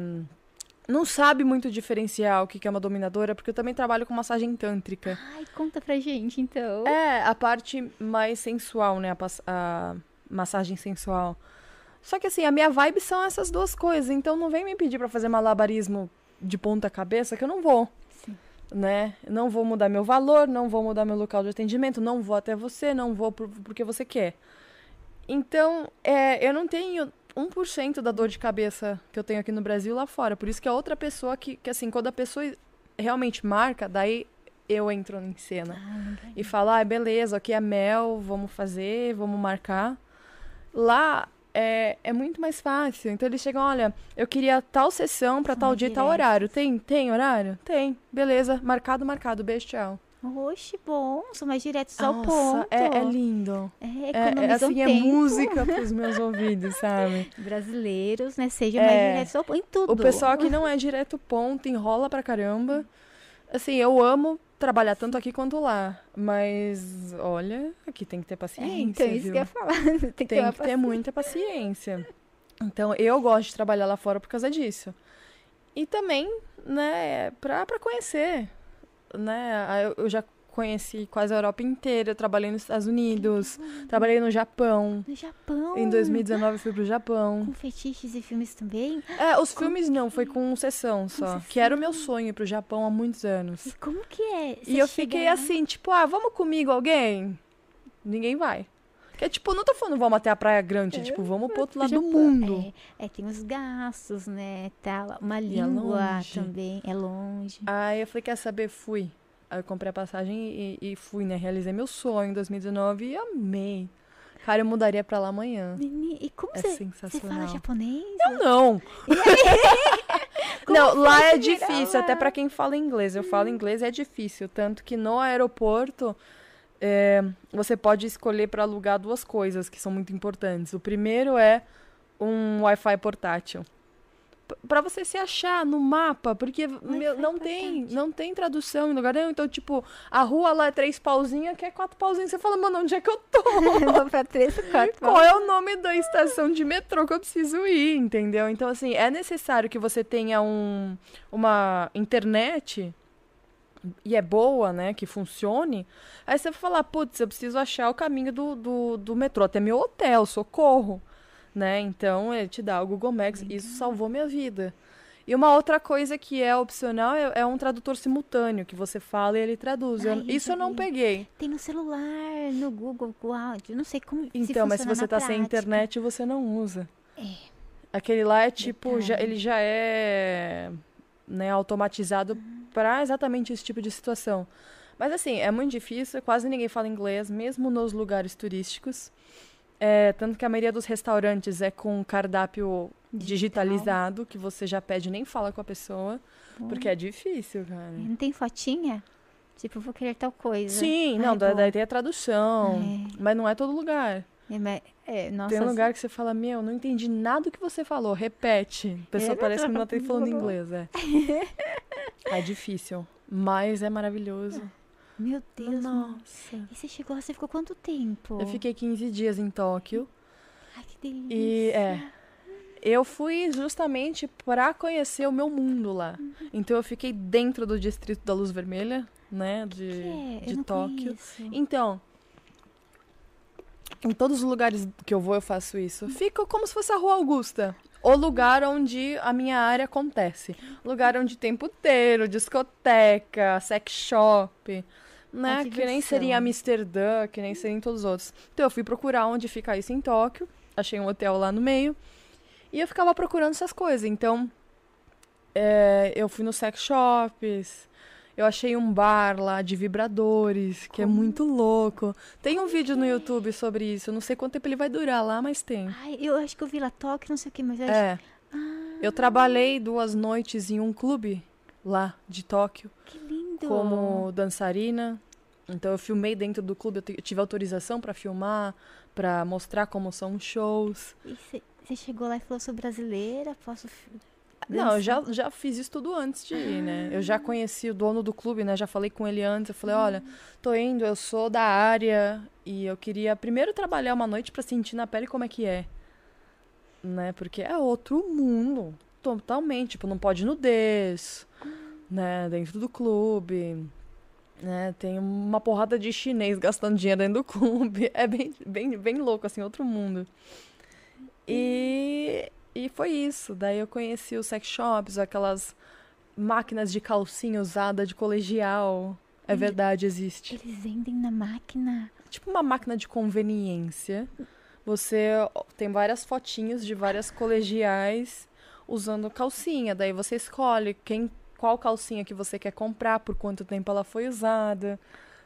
não sabe muito diferenciar o que é uma dominadora, porque eu também trabalho com massagem tântrica. Ai, conta pra gente, então. É, a parte mais sensual, né, a, a massagem sensual. Só que assim, a minha vibe são essas duas coisas, então não vem me pedir pra fazer malabarismo de ponta cabeça que eu não vou. Sim. Né? Não vou mudar meu valor, não vou mudar meu local de atendimento, não vou até você, não vou por- porque você quer. Então, é, eu não tenho 1% da dor de cabeça que eu tenho aqui no Brasil lá fora. Por isso que a outra pessoa que, que assim, quando a pessoa realmente marca, daí eu entro em cena. Ah, E falo, ah, beleza, aqui é mel, vamos fazer, vamos marcar. Lá é, é muito mais fácil. Então eles chegam, olha, eu queria tal sessão São tal dia e tal horário. Tem? Tem horário? Tem. Beleza, marcado, marcado. Beijo, tchau. Oxe, bom, são mais diretos ao Nossa, ponto. é, é lindo. É, É, é, assim, é tempo. música pros meus ouvidos, sabe? Brasileiros, né? Sejam É. mais diretos ao ponto. Em tudo. O pessoal que não é direto ponto, enrola pra caramba. Assim, eu amo trabalhar tanto aqui quanto lá. Mas, olha, aqui tem que ter É, paciência. então, isso viu? que eu ia falar. Tem que ter, tem que ter muita paciência. Então, eu gosto de trabalhar lá fora por causa disso. E também, né, pra, pra conhecer, né, eu já conheci quase a Europa inteira, eu trabalhei nos Estados Unidos, trabalhei no Japão. No Japão. Em 2019 eu fui pro Japão. Com fetiches e filmes também. É, os filmes não, foi com sessão só. Que era o meu sonho ir pro Japão há muitos anos. E como que é? E eu fiquei assim, tipo, ah, vamos comigo alguém? Ninguém vai. Que é tipo, não tô falando vamos até a Praia Grande, tipo, vamos pro outro lado do mundo. É, é, tem os gastos, né? Tal, uma E é língua longe. também. É longe. Aí eu falei, quer saber? Fui. Aí eu comprei a passagem e, e fui, né? Realizei meu sonho em 2019 e amei. Cara, eu mudaria pra lá amanhã. Meni- E como É você, você fala japonês? Eu não. Não, lá é difícil, lá? até pra quem fala inglês. Eu falo inglês é difícil, tanto que no aeroporto é, você pode escolher pra alugar duas coisas que são muito importantes. O primeiro é um Wi-Fi portátil. P- Pra você se achar no mapa, porque meu, não tem, não tem tradução em lugar nenhum. Então, tipo, a rua lá é três pauzinhos, aqui é quatro pauzinhos. Você fala, mano, onde é que eu tô? Vou pra três, quatro. Qual é o nome da estação de metrô que eu preciso ir, entendeu? Então, assim, é necessário que você tenha um, uma internet e é boa, né, que funcione. Aí você vai falar, putz, eu preciso achar o caminho do, do, do metrô até meu hotel, socorro. Né? Então, ele te dá o Google Maps. Isso salvou minha vida. E uma outra coisa que é opcional é, é um tradutor simultâneo, que você fala e ele traduz. Ai, eu isso eu não peguei. Tem no celular, no Google, áudio. Não sei como. Então, mas se você tá sem prática. internet, você não usa. É. Aquele lá é tipo, já, ele já é né, automatizado Uhum. pra exatamente esse tipo de situação. Mas assim, é muito difícil, quase ninguém fala inglês, mesmo nos lugares turísticos. É, tanto que a maioria dos restaurantes é com cardápio Digital. digitalizado, que você já pede nem fala com a pessoa, Bom. porque é difícil, cara. Não tem fotinha? Tipo, vou querer tal coisa. Sim, Ai, não, da- daí tem a tradução, É. mas não é todo lugar. É, mas- é, nossa, Tem um lugar que você fala, meu, não entendi nada do que você falou, repete. A pessoa É, parece que não tá falando inglês, é. é difícil, mas é maravilhoso. Meu Deus. mano. Nossa. E você chegou lá, você ficou quanto tempo? Eu fiquei 15 dias em Tóquio Ai, que delícia. e é, eu fui justamente pra conhecer o meu mundo lá. Uhum. Então eu fiquei dentro do distrito da Luz Vermelha, né, de, Que é? De Tóquio. conheço. Então, em todos os lugares que eu vou, eu faço isso. Fica como se fosse a Rua Augusta. O lugar onde a minha área acontece. Lugar onde tem puteiro, discoteca, sex shop. Né? Que nem seria em Amsterdã, que nem seria em todos os outros. Então eu fui procurar onde fica isso em Tóquio. Achei um hotel lá no meio. E eu ficava procurando essas coisas. Então, é, eu fui nos sex shops. Eu achei um bar lá de vibradores, que é Como? muito louco. Tem um vídeo no YouTube sobre isso. Eu não sei quanto tempo ele vai durar lá, mas tem. Ai, eu acho que eu vi lá toque, não sei o que, mas eu acho... É. Ah, Eu trabalhei duas noites em um clube lá de Tóquio que lindo. Como dançarina. Então eu filmei dentro do clube, eu tive autorização pra filmar, pra mostrar como são os shows. E você chegou lá e falou, sou brasileira, posso... fi- Não, eu já, dançar?" já fiz isso tudo antes de ir, né? Eu já conheci o dono do clube, né? Já falei com ele antes. Eu falei, olha, tô indo, eu sou da área e eu queria primeiro trabalhar uma noite pra sentir na pele como é que é. Né? Porque é outro mundo. Totalmente. Tipo, não pode nudez, né? Dentro do clube. Né? Tem uma porrada de chinês gastando dinheiro dentro do clube. É bem, bem, bem louco, assim, outro mundo. E, e foi isso. Daí eu conheci os sex shops, aquelas máquinas de calcinha usada de colegial. É Hum. verdade, existe. Eles vendem na máquina. Tipo uma máquina de conveniência. Você tem várias fotinhos de várias colegiais usando calcinha. Daí você escolhe quem, qual calcinha que você quer comprar, por quanto tempo ela foi usada.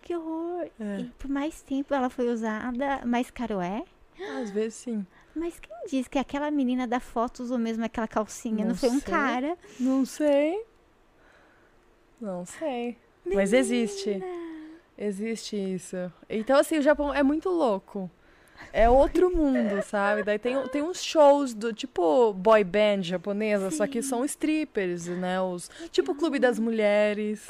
Que horror. É. E por mais tempo ela foi usada, mais caro é? Às vezes sim. Mas quem diz que aquela menina da foto usou mesmo aquela calcinha? Não, Não foi um cara? Não sei. Não sei. Mas existe. Existe isso. Então, assim, o Japão é muito louco. É outro mundo, sabe? Daí tem, tem uns shows do tipo boy band japonesa, só que são strippers, né? Os, tipo Clube das Mulheres.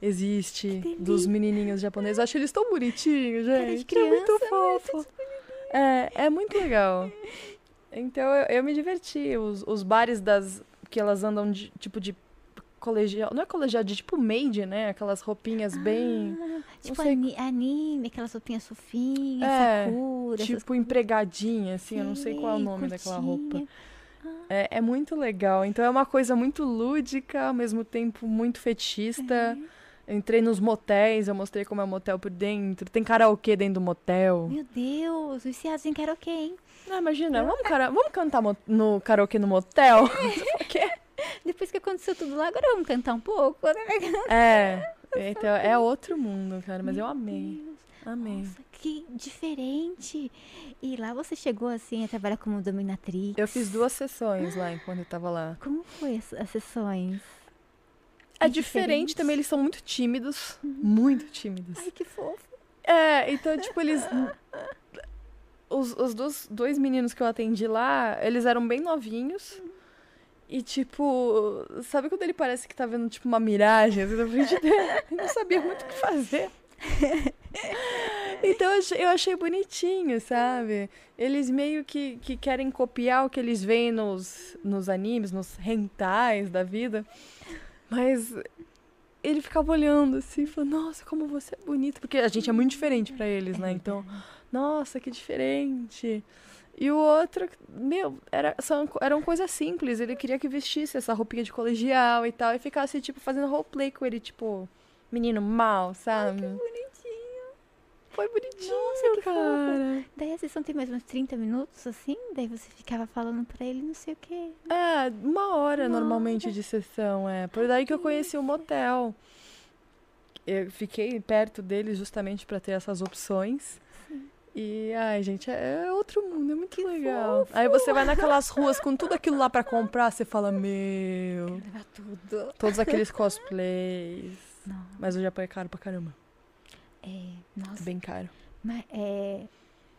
Existe. Dos menininhos japoneses. Eu acho eles tão bonitinhos, gente. É muito criança, fofo. É, é muito legal. Então eu, eu me diverti. Os, os bares das. que elas andam de, tipo de colegial. Não é colegial, de tipo maid, né? Aquelas roupinhas bem. Ah, tipo sei. ani- anime, aquelas roupinhas fofinhas, É, sakura, essas tipo empregadinha, assim, eu não sei qual é o nome daquela roupa. curtinha. É, é muito legal. Então é uma coisa muito lúdica, ao mesmo tempo muito É. fetista. Eu entrei nos motéis, eu mostrei como é o motel por dentro. Tem karaokê dentro do motel. Meu Deus, viciados em karaokê, hein? Ah, imagina, vamos, cara... vamos cantar no karaokê no motel? Depois que aconteceu tudo lá, agora vamos cantar um pouco, né? é. Então, é outro mundo, cara. Mas eu amei. Deus, Amei. Nossa, que diferente. E lá você chegou assim a trabalhar como dominatrix. Eu fiz duas sessões lá enquanto eu tava lá. Como foi as, as sessões? É É diferente diferente? também, eles são muito tímidos. Muito tímidos. Ai, que fofo. É, então, tipo, eles. Os, os dos, dois meninos que eu atendi lá, eles eram bem novinhos. E, tipo, sabe quando ele parece que tá vendo, tipo, uma miragem assim na frente dele? Ele não sabia muito o que fazer. Então eu achei, bonitinho, sabe? Eles meio que, que querem copiar o que eles veem nos, nos animes, nos hentais da vida. Mas ele ficava olhando assim, falando, nossa, como você é bonita. Porque a gente é muito diferente pra eles, né? Então, nossa, que diferente. E o outro, meu, era, são, eram coisas simples. Ele queria que vestisse essa roupinha de colegial e tal. E ficasse, tipo, fazendo roleplay com ele, tipo, menino mal, sabe? Bonitinho. Foi bonitinho, Nossa, que cara. Daí a sessão tem mais uns 30 minutos, assim? Daí você ficava falando pra ele não sei o quê. É, uma hora Uma normalmente de sessão, é. Por daí que eu conheci o motel. Eu fiquei perto dele justamente pra ter essas opções. E, ai, gente, é outro mundo, é muito legal. Aí você vai naquelas ruas com tudo aquilo lá pra comprar, você fala, meu, tudo. todos aqueles cosplays. Não, Mas o Japão é caro pra caramba. é. Nossa. Bem caro. Mas é.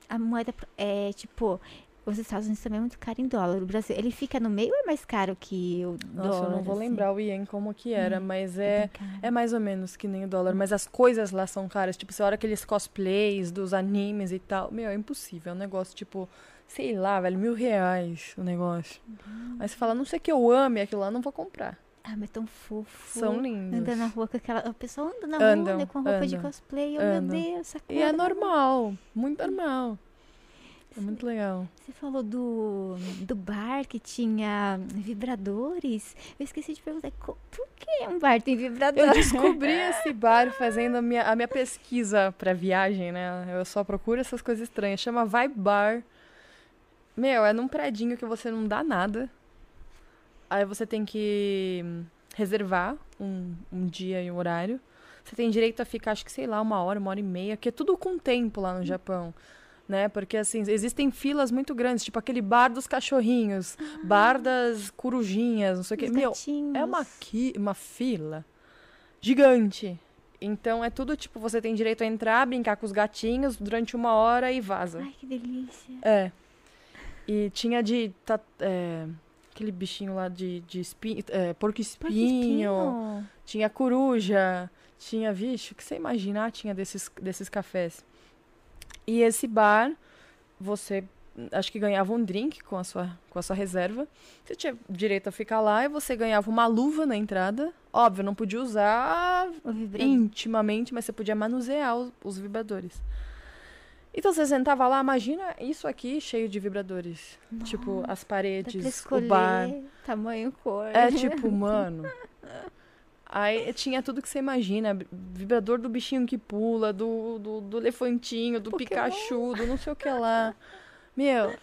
A moeda é tipo. Os Estados Unidos também é muito caro em dólar. O Brasil, ele fica no meio ou é mais caro que o Nossa, dólar? eu não vou assim? lembrar o ien como que era, Hum, mas É é. É mais ou menos que nem o dólar, mas as coisas lá são caras. Tipo, você olha aqueles cosplays dos animes e tal. Meu, é impossível. É um negócio, tipo, sei lá, velho, mil reais o negócio. Aí você fala, não sei que eu ame aquilo lá, não vou comprar. Ah, mas tão fofo. São lindos. Anda na rua com aquela. A pessoa anda na Andam, rua né, com roupa de andam, cosplay. Oh, andam. meu Deus, Sakura. E é normal, muito normal. É muito legal. Você falou do, do bar que tinha vibradores. Eu esqueci de perguntar. Por que um bar tem vibrador? Eu descobri esse bar fazendo a minha, a minha pesquisa pra viagem, né? Eu só procuro essas coisas estranhas. Chama Vibe Bar. Meu, é num predinho que você não dá nada. Aí você tem que hum, reservar um, um dia e um horário. Você tem direito a ficar, acho que sei lá, uma hora, uma hora e meia, que é tudo com tempo lá no Japão. Né? Porque assim, existem filas muito grandes, tipo aquele bar dos cachorrinhos, bar das corujinhas, não sei o que. Meu, gatinhos. é uma, uma fila gigante. Então é tudo tipo, você tem direito a entrar, brincar com os gatinhos durante uma hora e vaza. Ai, que delícia. É. E tinha de. ta- é, aquele bichinho lá de, de espinho. É, porco Porco espinho. espinho. Tinha coruja. Tinha, vixe, o que você imaginar tinha desses, desses cafés. E esse bar, você acho que ganhava um drink com a sua, com a sua reserva. Você tinha direito a ficar lá e você ganhava uma luva na entrada. Óbvio, não podia usar intimamente, mas você podia manusear os, os vibradores. Então você sentava lá, imagina isso aqui cheio de vibradores. Tipo, as Dá pra paredes, o bar. tamanho, cor. É tipo, mano. Aí tinha tudo que você imagina. Vibrador do bichinho que pula, do, do, do elefantinho, do Pokémon. Pikachu, do não sei o que lá. Meu,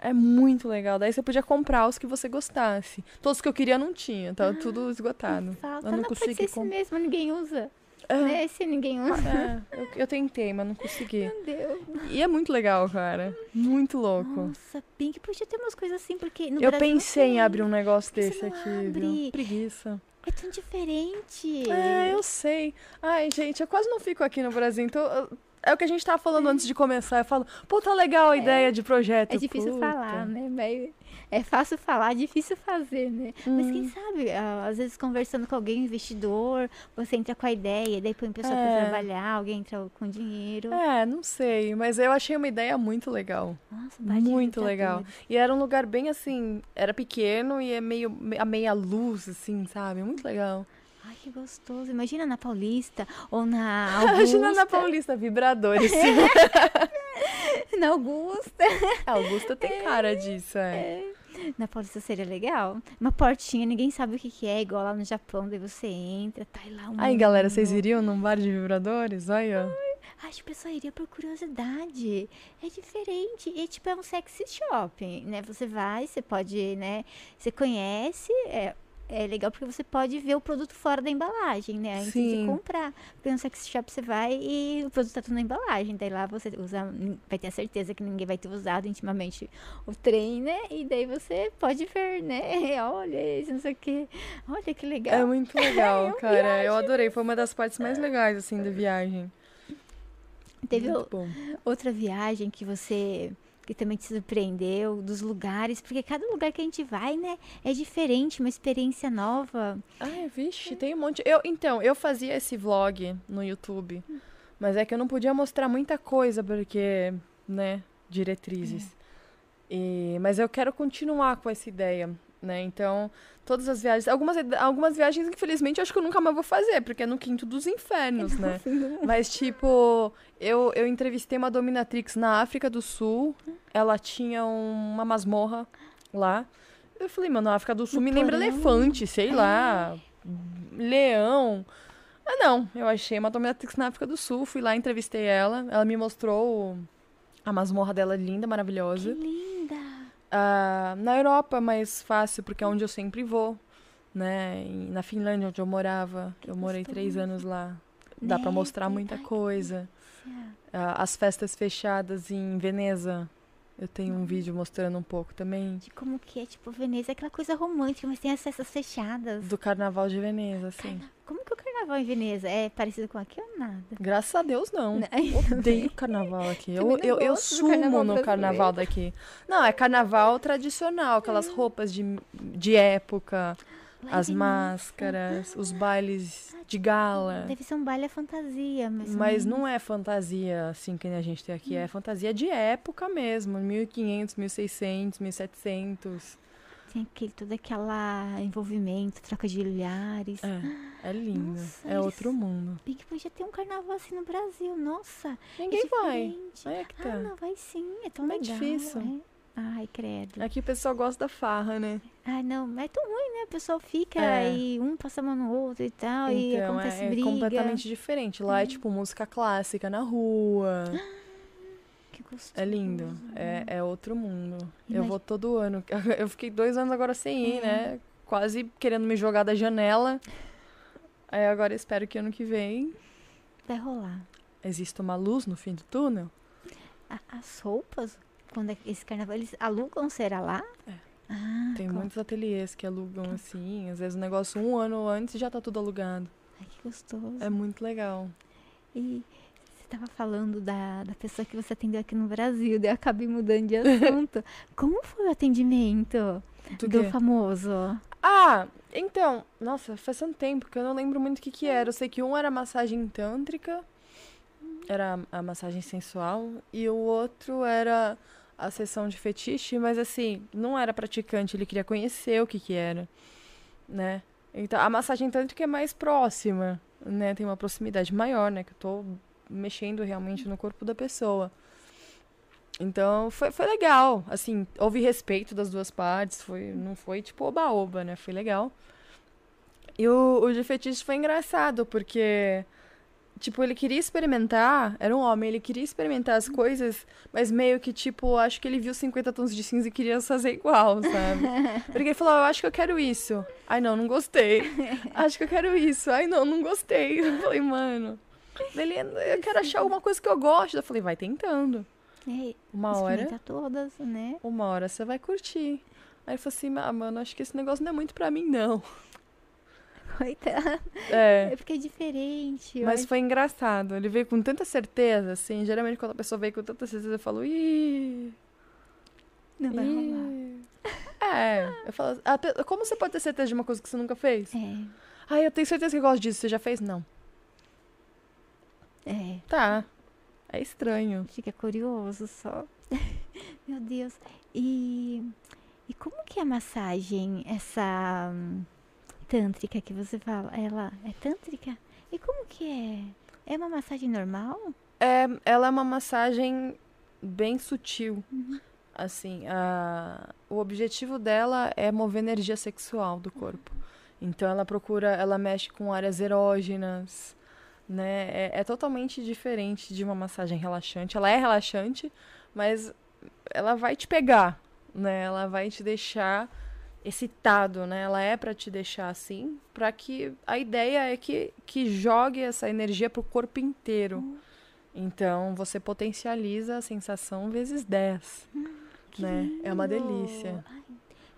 é muito legal. Daí você podia comprar os que você gostasse. Todos que eu queria não tinha, tava tudo esgotado. Falta. Eu não não pode consegui ser esse mesmo, ninguém usa. É, Né? Esse ninguém usa. é, eu, eu tentei, mas não consegui. Meu Deus. E é muito legal, cara. Muito louco. Nossa, Pink podia ter umas coisas assim, porque no eu Brasil pensei em abrir um negócio desse aqui, abre? viu? Preguiça. É tão diferente. É, eu sei. Ai, gente, eu quase não fico aqui no Brasil, então. eu- É o que a gente tava falando antes de começar. Eu falo, pô, tá legal a ideia de projeto. É difícil Puta. falar, né? Mas é fácil falar, difícil fazer, né? Mas Hum. quem sabe, ah, às vezes conversando com alguém, investidor, você entra com a ideia, daí põe pessoa É. pra trabalhar, alguém entra com dinheiro. É, não sei, mas eu achei uma ideia muito legal. Nossa, Muito legal. E era um lugar bem assim, era pequeno e é meio a meia luz, assim, sabe? Muito legal. Ai, que gostoso. Imagina na Paulista ou na Augusta. Imagina na Paulista, vibradores. na Augusta. A Augusta tem cara disso, é. Na Paulista seria legal. Uma portinha, ninguém sabe o que, que é, igual lá no Japão. Daí você entra, tá lá um. Aí, galera, vocês iriam num bar de vibradores? Olha. Acho que o pessoal iria por curiosidade. É diferente. E tipo, é um sexy shopping, né? Você vai, você pode, né? Você conhece. É, é legal porque você pode ver o produto fora da embalagem, né? Antes Sim. de comprar. Porque no sexy shop você vai e o produto tá tudo na embalagem. Daí lá você usa. Vai ter a certeza que ninguém vai ter usado intimamente o trem, né? E daí você pode ver, né? Olha esse, não sei o quê. Olha que legal. É muito legal, É cara. Eu adorei. Foi uma das partes mais legais, assim, da viagem. Teve muito bom. outra viagem que você que também te surpreendeu dos lugares, porque cada lugar que a gente vai, né, é diferente, uma experiência nova. Ai, vixe, tem um monte. Eu, então, eu fazia esse vlog no YouTube, mas é que eu não podia mostrar muita coisa porque, né, diretrizes. E, mas eu quero continuar com essa ideia, né? Então, todas as viagens, algumas algumas viagens infelizmente eu acho que eu nunca mais vou fazer, porque é no quinto dos infernos, né? Mas, tipo, eu, eu entrevistei uma dominatrix na África do Sul. Ela tinha um- uma masmorra lá. Eu falei, mano, a África do Sul No me lembra porão? elefante, sei lá. Leão. Ah, não. Eu achei uma dominatrix na África do Sul. Fui lá, entrevistei ela. Ela me mostrou a masmorra dela linda, Que maravilhosa. Ah, na Europa, mais fácil, porque é onde eu sempre vou. Né? E na Finlândia, onde eu morava. Que eu morei três gostoso. anos lá. Dá pra Neve, mostrar muita coisa. Ah, as festas fechadas em Veneza. Eu tenho um vídeo mostrando um pouco também. De como que é, tipo, Veneza, é aquela coisa romântica, mas tem as festas fechadas. Do carnaval de Veneza, assim. Como que é o carnaval em Veneza? É parecido com aqui ou nada? Graças a Deus, não. Não. Odeio carnaval aqui. Eu, eu, eu sumo carnaval no carnaval daqui. Não, é carnaval tradicional, aquelas roupas de, de época, Lá as Veneza, máscaras, os bailes de gala. Deve ser um baile à fantasia, mas, Mas não é fantasia assim que a gente tem aqui, é fantasia de época mesmo, 1500, 1600, 1700. tem aquele, todo aquela envolvimento, troca de olhares. É, é lindo, Nossa, é outro mundo. Bem que podia ter um carnaval assim no Brasil, nossa. Ninguém é vai. Aí é que Ah, tá. não, vai sim, é tão É legal. difícil. é. Ai, credo. Aqui o pessoal gosta da farra, né? Ai, não, mas é tão ruim, né? O pessoal fica É. e um passa a mão no outro e tal, e Então acontece é, é briga. completamente diferente. Lá é tipo música clássica na rua. Que gostoso. É lindo. É, é outro mundo. Eu Imagi- vou todo ano. Eu fiquei dois anos agora sem ir, É. né? Quase querendo me jogar da janela. Aí agora espero que ano que vem Vai rolar. exista uma luz no fim do túnel. A- as roupas, quando é esse carnaval, eles alugam, será lá? É. Ah, Tem co- muitos ateliês que alugam assim. Às vezes o negócio um ano antes já tá tudo alugado. Ai, que gostoso. É muito legal. E você estava falando da, da pessoa que você atendeu aqui no Brasil, daí eu acabei mudando de assunto. Como foi o atendimento Do do famoso? Ah, então, nossa, faz tanto tempo que eu não lembro muito o que que era. Eu sei que um era massagem tântrica, era a massagem sensual, e o outro era a sessão de fetiche, mas assim, não era praticante, ele queria conhecer o que que era, né? Então, a massagem tântrica é mais próxima, né? Tem uma proximidade maior, né? Que eu tô mexendo realmente no corpo da pessoa. Então, foi, foi legal. Assim, houve respeito das duas partes. Foi, não foi tipo oba-oba, né? Foi legal. E o, o de fetiche foi engraçado, porque, tipo, ele queria experimentar. Era um homem, ele queria experimentar as coisas, mas meio que, tipo, acho que ele viu 50 tons de cinza e queria fazer igual, sabe? Porque ele falou: Eu acho que eu quero isso. Ai, não, não gostei. Acho que eu quero isso. Ai, não, não gostei. Eu falei, mano. Ele, eu quero achar alguma coisa que eu gosto. Eu falei, vai tentando. É, Uma hora. todas, né? Uma hora você vai curtir. Aí eu falei assim, ah, mano, acho que esse negócio não é muito pra mim, não. Coitada. É. É porque é diferente. eu Mas foi engraçado. Ele veio com tanta certeza, assim. Geralmente quando a pessoa veio com tanta certeza, eu falo, ih. Não vai rolar. ih. É. Eu falo, a pe- como você pode ter certeza de uma coisa que você nunca fez? É, Ah, eu tenho certeza que eu gosto disso. Você já fez? Não. é. Tá. É estranho. Fica curioso só. Meu Deus. E, e como que é a massagem, essa tântrica que você fala? Ela é tântrica? E como que é? É uma massagem normal? É, ela é uma massagem bem sutil. Assim, a, o objetivo dela é mover energia sexual do corpo. Então ela procura, ela mexe com áreas erógenas, né? É, é totalmente diferente de uma massagem relaxante. Ela é relaxante, mas ela vai te pegar, né? Ela vai te deixar excitado, né? Ela é para te deixar assim, para que a ideia é que, que jogue essa energia pro corpo inteiro. Então você potencializa a sensação vezes 10, Que né? É uma lindo. delícia. Ai,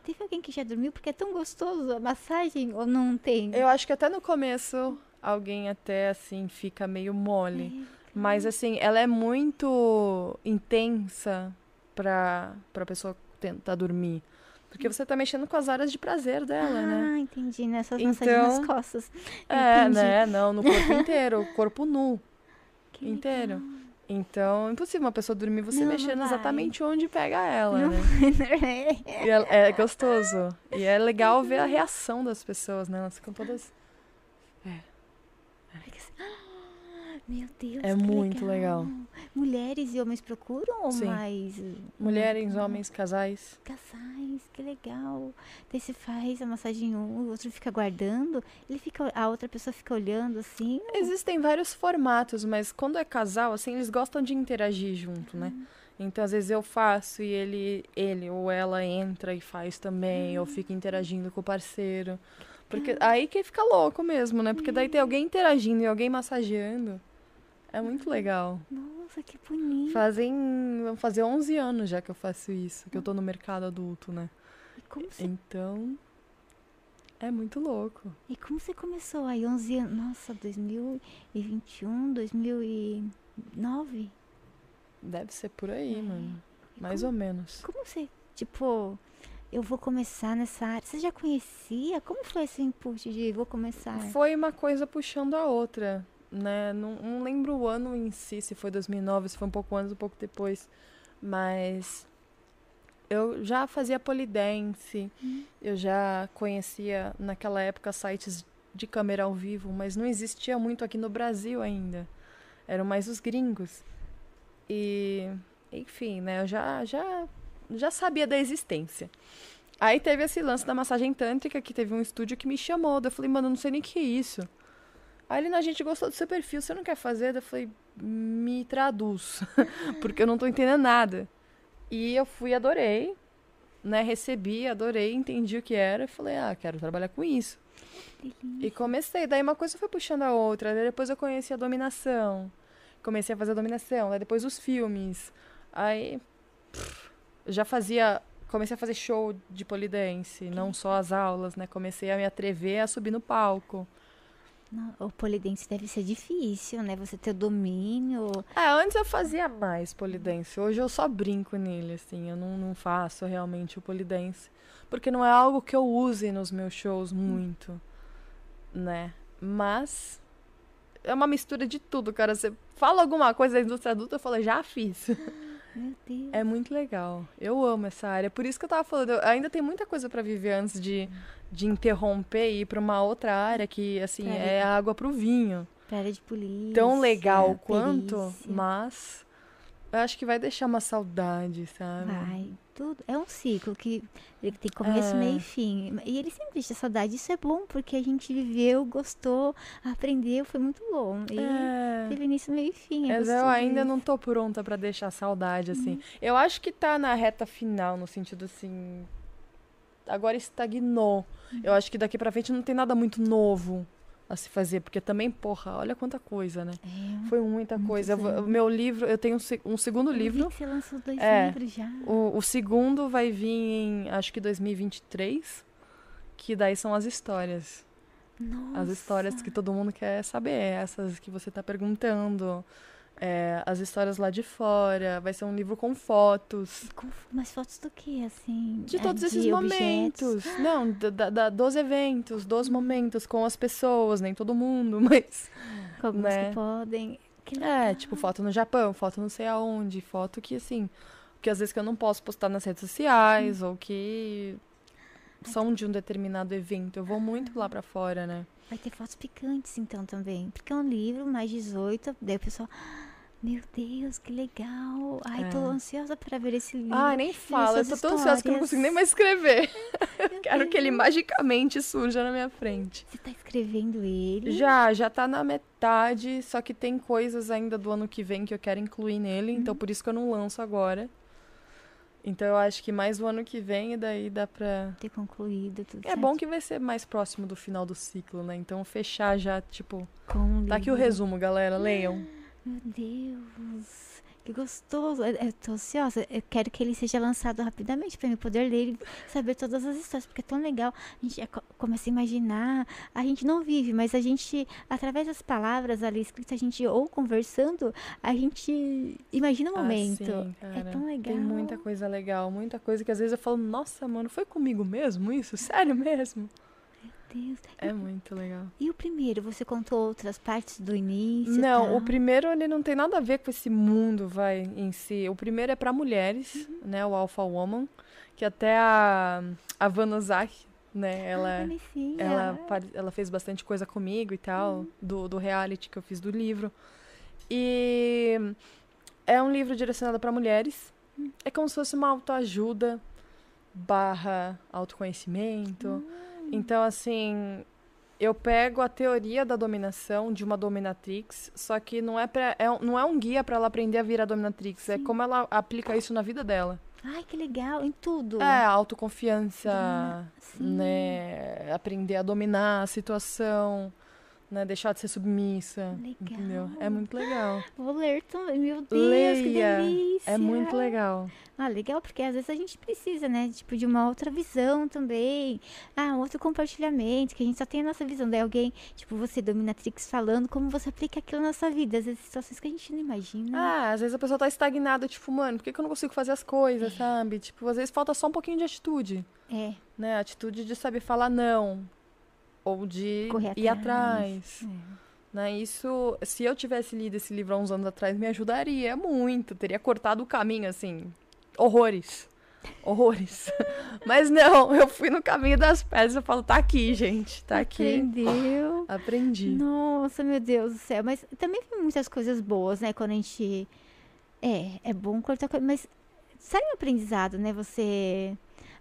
teve alguém que já dormiu porque é tão gostoso a massagem ou não tem? Eu acho que até no começo alguém até assim fica meio mole, mas assim, ela é muito intensa pra para pessoa tentar dormir. Porque você tá mexendo com as áreas de prazer dela, ah, né? entendi. Nessas Então- massagens nas costas. É, entendi. né? Não, no corpo inteiro, corpo nu. Que inteiro. legal. Então, é impossível uma pessoa dormir você Não, não mexendo vai. exatamente onde pega ela, Não. né? É, é gostoso. E é legal ver a reação das pessoas, né? Elas ficam todas. Meu Deus, É muito legal. Mulheres e homens procuram ou Sim. mais uh, Mulheres, homens, casais. casais? Que legal. Daí você faz a massagem um, o outro fica guardando, ele fica, a outra pessoa fica olhando assim. Existem vários formatos, mas quando é casal, assim, eles gostam de interagir junto, né? Então, às vezes eu faço e ele, ele ou ela entra e faz também, ou fica interagindo com o parceiro. Porque aí que fica louco mesmo, né? Porque daí tem alguém interagindo e alguém massageando. É muito legal. Nossa, que bonito. Fazem. Vão fazer 11 anos já que eu faço isso, que eu tô no mercado adulto, né? E como você, Então. É muito louco. e como você começou aí 11 anos? Nossa, 2021, 2009? Deve ser por aí, É. mano. Mais como, ou menos. como você, tipo, eu vou começar nessa área? Você já conhecia? Como foi esse input de vou começar? Foi uma coisa puxando a outra, né? Não, não lembro o ano em si, se foi 2009, se foi um pouco antes, um pouco depois. Mas eu já fazia polidense, eu já conhecia naquela época sites de câmera ao vivo, mas não existia muito aqui no Brasil ainda. Eram mais os gringos. E, enfim, né? Eu já, já, já sabia da existência. Aí teve esse lance da massagem tântrica, que teve um estúdio que me chamou. daí Eu falei, mano, eu não sei nem o que é isso. Aí ele, a gente gostou do seu perfil, você não quer fazer? Eu falei, me traduz, porque eu não tô entendendo nada. E eu fui, adorei, né? Recebi, adorei, entendi o que era e falei, ah, quero trabalhar com isso. E comecei. Daí uma coisa foi puxando a outra. Daí depois eu conheci a dominação. Comecei a fazer a dominação. Daí depois os filmes. Aí. pff, já fazia. Comecei a fazer show de polidense, não só as aulas, né? Comecei a me atrever a subir no palco. Não, o polidense deve ser difícil, né? Você ter o domínio. É, antes eu fazia mais polidense. Hoje eu só brinco nele, assim. Eu não, não faço realmente o polidense. Porque não é algo que eu use nos meus shows muito, né? Mas é uma mistura de tudo, cara. Você fala alguma coisa da indústria adulta, eu falo, já fiz. Meu Deus. É muito legal. Eu amo essa área. Por isso que eu tava falando, eu- ainda tem muita coisa pra viver antes de, de interromper e ir pra uma outra área que, assim, é a água pro vinho. Pra área de polícia. Tão legal quanto, perícia. mas eu acho que vai deixar uma saudade, sabe? Vai, tudo. É um ciclo que ele tem começo, É. meio e fim. E ele sempre deixa saudade. Isso é bom, porque a gente viveu, gostou, aprendeu, foi muito bom. E É. teve início, meio e fim. É Mas eu ainda não tô pronta pra deixar saudade, assim. Uhum. Eu acho que tá na reta final, no sentido assim. Agora estagnou. Uhum. Eu acho que daqui pra frente não tem nada muito novo a se fazer, porque também, porra, olha quanta coisa, né? É, Foi muita coisa. O meu livro, eu tenho um, um segundo eu livro. você lançou dois É. livros já. O, o segundo vai vir em, acho que 2023, que daí são as histórias. Nossa. As histórias que todo mundo quer saber, essas que você tá perguntando. É, as histórias lá de fora. Vai ser um livro com fotos. Com mas fotos do que, assim? De É, todos esses objetos? momentos. Não, da, da- dos eventos, dos momentos com as pessoas, nem todo mundo, mas. Com algumas né? que podem. Que É, tipo, foto no Japão, foto não sei aonde, foto que assim. Que às vezes que eu não posso postar nas redes sociais, ou que são de um determinado evento. Eu vou muito lá pra fora, né? Vai ter fotos picantes, então, também. Porque é um livro, mais 18. Daí o pessoal. Meu Deus, que legal. Ai, tô É. ansiosa para ver esse livro. Ai, nem fala, eu tô tão ansiosa que eu não consigo nem mais escrever. Quero que ele magicamente surja na minha frente. Você tá escrevendo ele? Já, já tá na metade, só que tem coisas ainda do ano que vem que eu quero incluir nele, então por isso que eu não lanço agora. Então eu acho que mais o ano que vem e daí dá pra. Ter concluído tudo É bom que vai ser mais próximo do final do ciclo, né? Então fechar já, tipo. Com Tá aqui o resumo, galera. Leiam. Meu Deus, que gostoso. Eu, eu tô ansiosa. Eu quero que ele seja lançado rapidamente para eu poder ler e saber todas as histórias, porque é tão legal. A gente co- começa a imaginar. A gente não vive, mas a gente, através das palavras ali escritas, a gente, ou conversando, a gente imagina o momento. Ah, sim, é cara. tão legal. Tem muita coisa legal, muita coisa que às vezes eu falo, nossa, mano, foi comigo mesmo isso? Sério mesmo? Deus. É muito legal. E o primeiro, você contou outras partes do início? Não, tal? o primeiro ele não tem nada a ver com esse mundo, vai, em si. O primeiro é pra mulheres, né, o Alpha Woman, que até a, a Vanna Zach, né, ela, Ah, bonitinha. ela, pare- ela fez bastante coisa comigo e tal, Uhum. do, do reality que eu fiz do livro. E é um livro direcionado pra mulheres. Hum. É como se fosse uma autoajuda barra autoconhecimento. Então, assim, eu pego a teoria da dominação de uma dominatrix, só que não é, pra, é, um- não é um guia pra ela aprender a virar dominatrix, é Sim. como ela aplica isso na vida dela. Ai, que legal, em tudo. É, autoconfiança, né? Aprender a dominar a situação, né? Deixar de ser submissa. Legal. Entendeu? É muito legal. Vou ler também. Meu Deus, Leia. que delícia. É muito legal. Ah, legal, porque às vezes a gente precisa, né? Tipo, de uma outra visão também. Ah, um outro compartilhamento, que a gente só tem a nossa visão. Daí alguém, tipo, você, Dominatrix, falando como você aplica aquilo na nossa vida. Às vezes situações que a gente não imagina. Ah, às vezes a pessoa tá estagnada, tipo, mano, por que, que eu não consigo fazer as coisas, sabe? Tipo, às vezes falta só um pouquinho de atitude. É, né? Atitude de saber falar não. Ou de Correr ir atrás. atrás. Né? Isso, se eu tivesse lido esse livro há uns anos atrás, me ajudaria muito. Teria cortado o caminho, assim. Horrores. Horrores. Mas não, eu fui no caminho das pedras. Eu falo, tá aqui, gente. Tá aqui. Aprendeu. Aprendi. Nossa, meu Deus do céu. Mas também tem muitas coisas boas, né? Quando a gente. É, é bom cortar. Mas sai um aprendizado, né? Você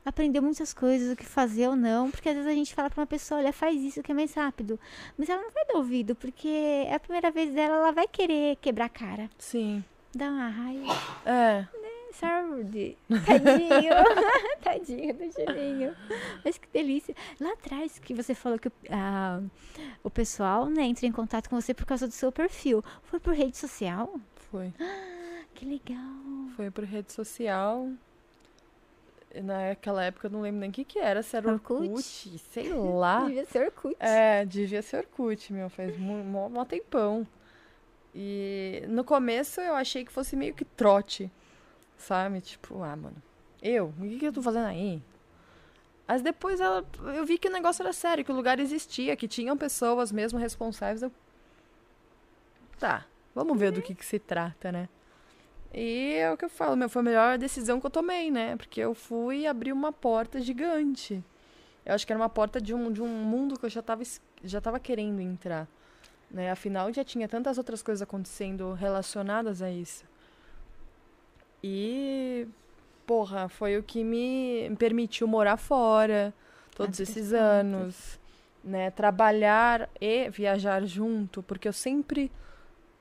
aprendeu muitas coisas, o que fazer ou não, porque às vezes a gente fala pra uma pessoa, olha, faz isso que é mais rápido. Mas ela não vai dar ouvido, porque é a primeira vez dela, ela vai querer quebrar a cara. Sim. Dá uma raiva. É. Saúde. Tadinho. Tadinho do Julinho. Mas que delícia. Lá atrás que você falou que ah, o pessoal né, entra em contato com você por causa do seu perfil. Foi por rede social? Foi. Que legal. Foi por rede social. Naquela época eu não lembro nem o que, que era, se era Orkut? Orkut, sei lá. Devia ser Orkut. É, devia ser Orkut, meu, faz mó, mó tempão. E no começo eu achei que fosse meio que trote, sabe? Tipo, ah, mano, eu? O que, que eu tô fazendo aí? Mas depois ela, eu vi que o negócio era sério, que o lugar existia, que tinham pessoas mesmo responsáveis. Eu... Tá, vamos ver do que, que se trata, né? E é o que eu falo, meu, foi a melhor decisão que eu tomei, né? Porque eu fui abrir uma porta gigante. Eu acho que era uma porta de um, de um mundo que eu já tava, es- já tava querendo entrar. Né? Afinal, já tinha tantas outras coisas acontecendo relacionadas a isso. E, porra, foi o que me permitiu morar fora todos esses anos. Né? Trabalhar e viajar junto, porque eu sempre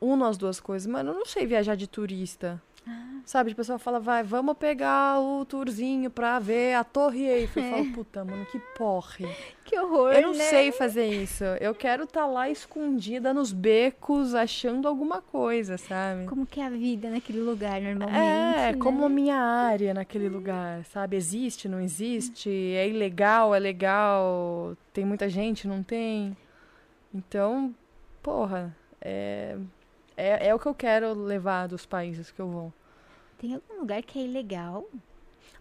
uno as duas coisas. Mano, eu não sei viajar de turista. Ah, Sabe, a pessoa fala, vai, vamos pegar o tourzinho pra ver a Torre Eiffel. Eu falo, puta, mano, que porre. que horror, Eu não né? sei fazer isso. Eu quero estar lá escondida nos becos, achando alguma coisa, sabe? Como que é a vida naquele lugar, normalmente, É, né? como a minha área naquele lugar, sabe? Existe, não existe? É ilegal, é legal? Tem muita gente, não tem? Então, porra, é, é, é o que eu quero levar dos países que eu vou. Tem algum lugar que é ilegal?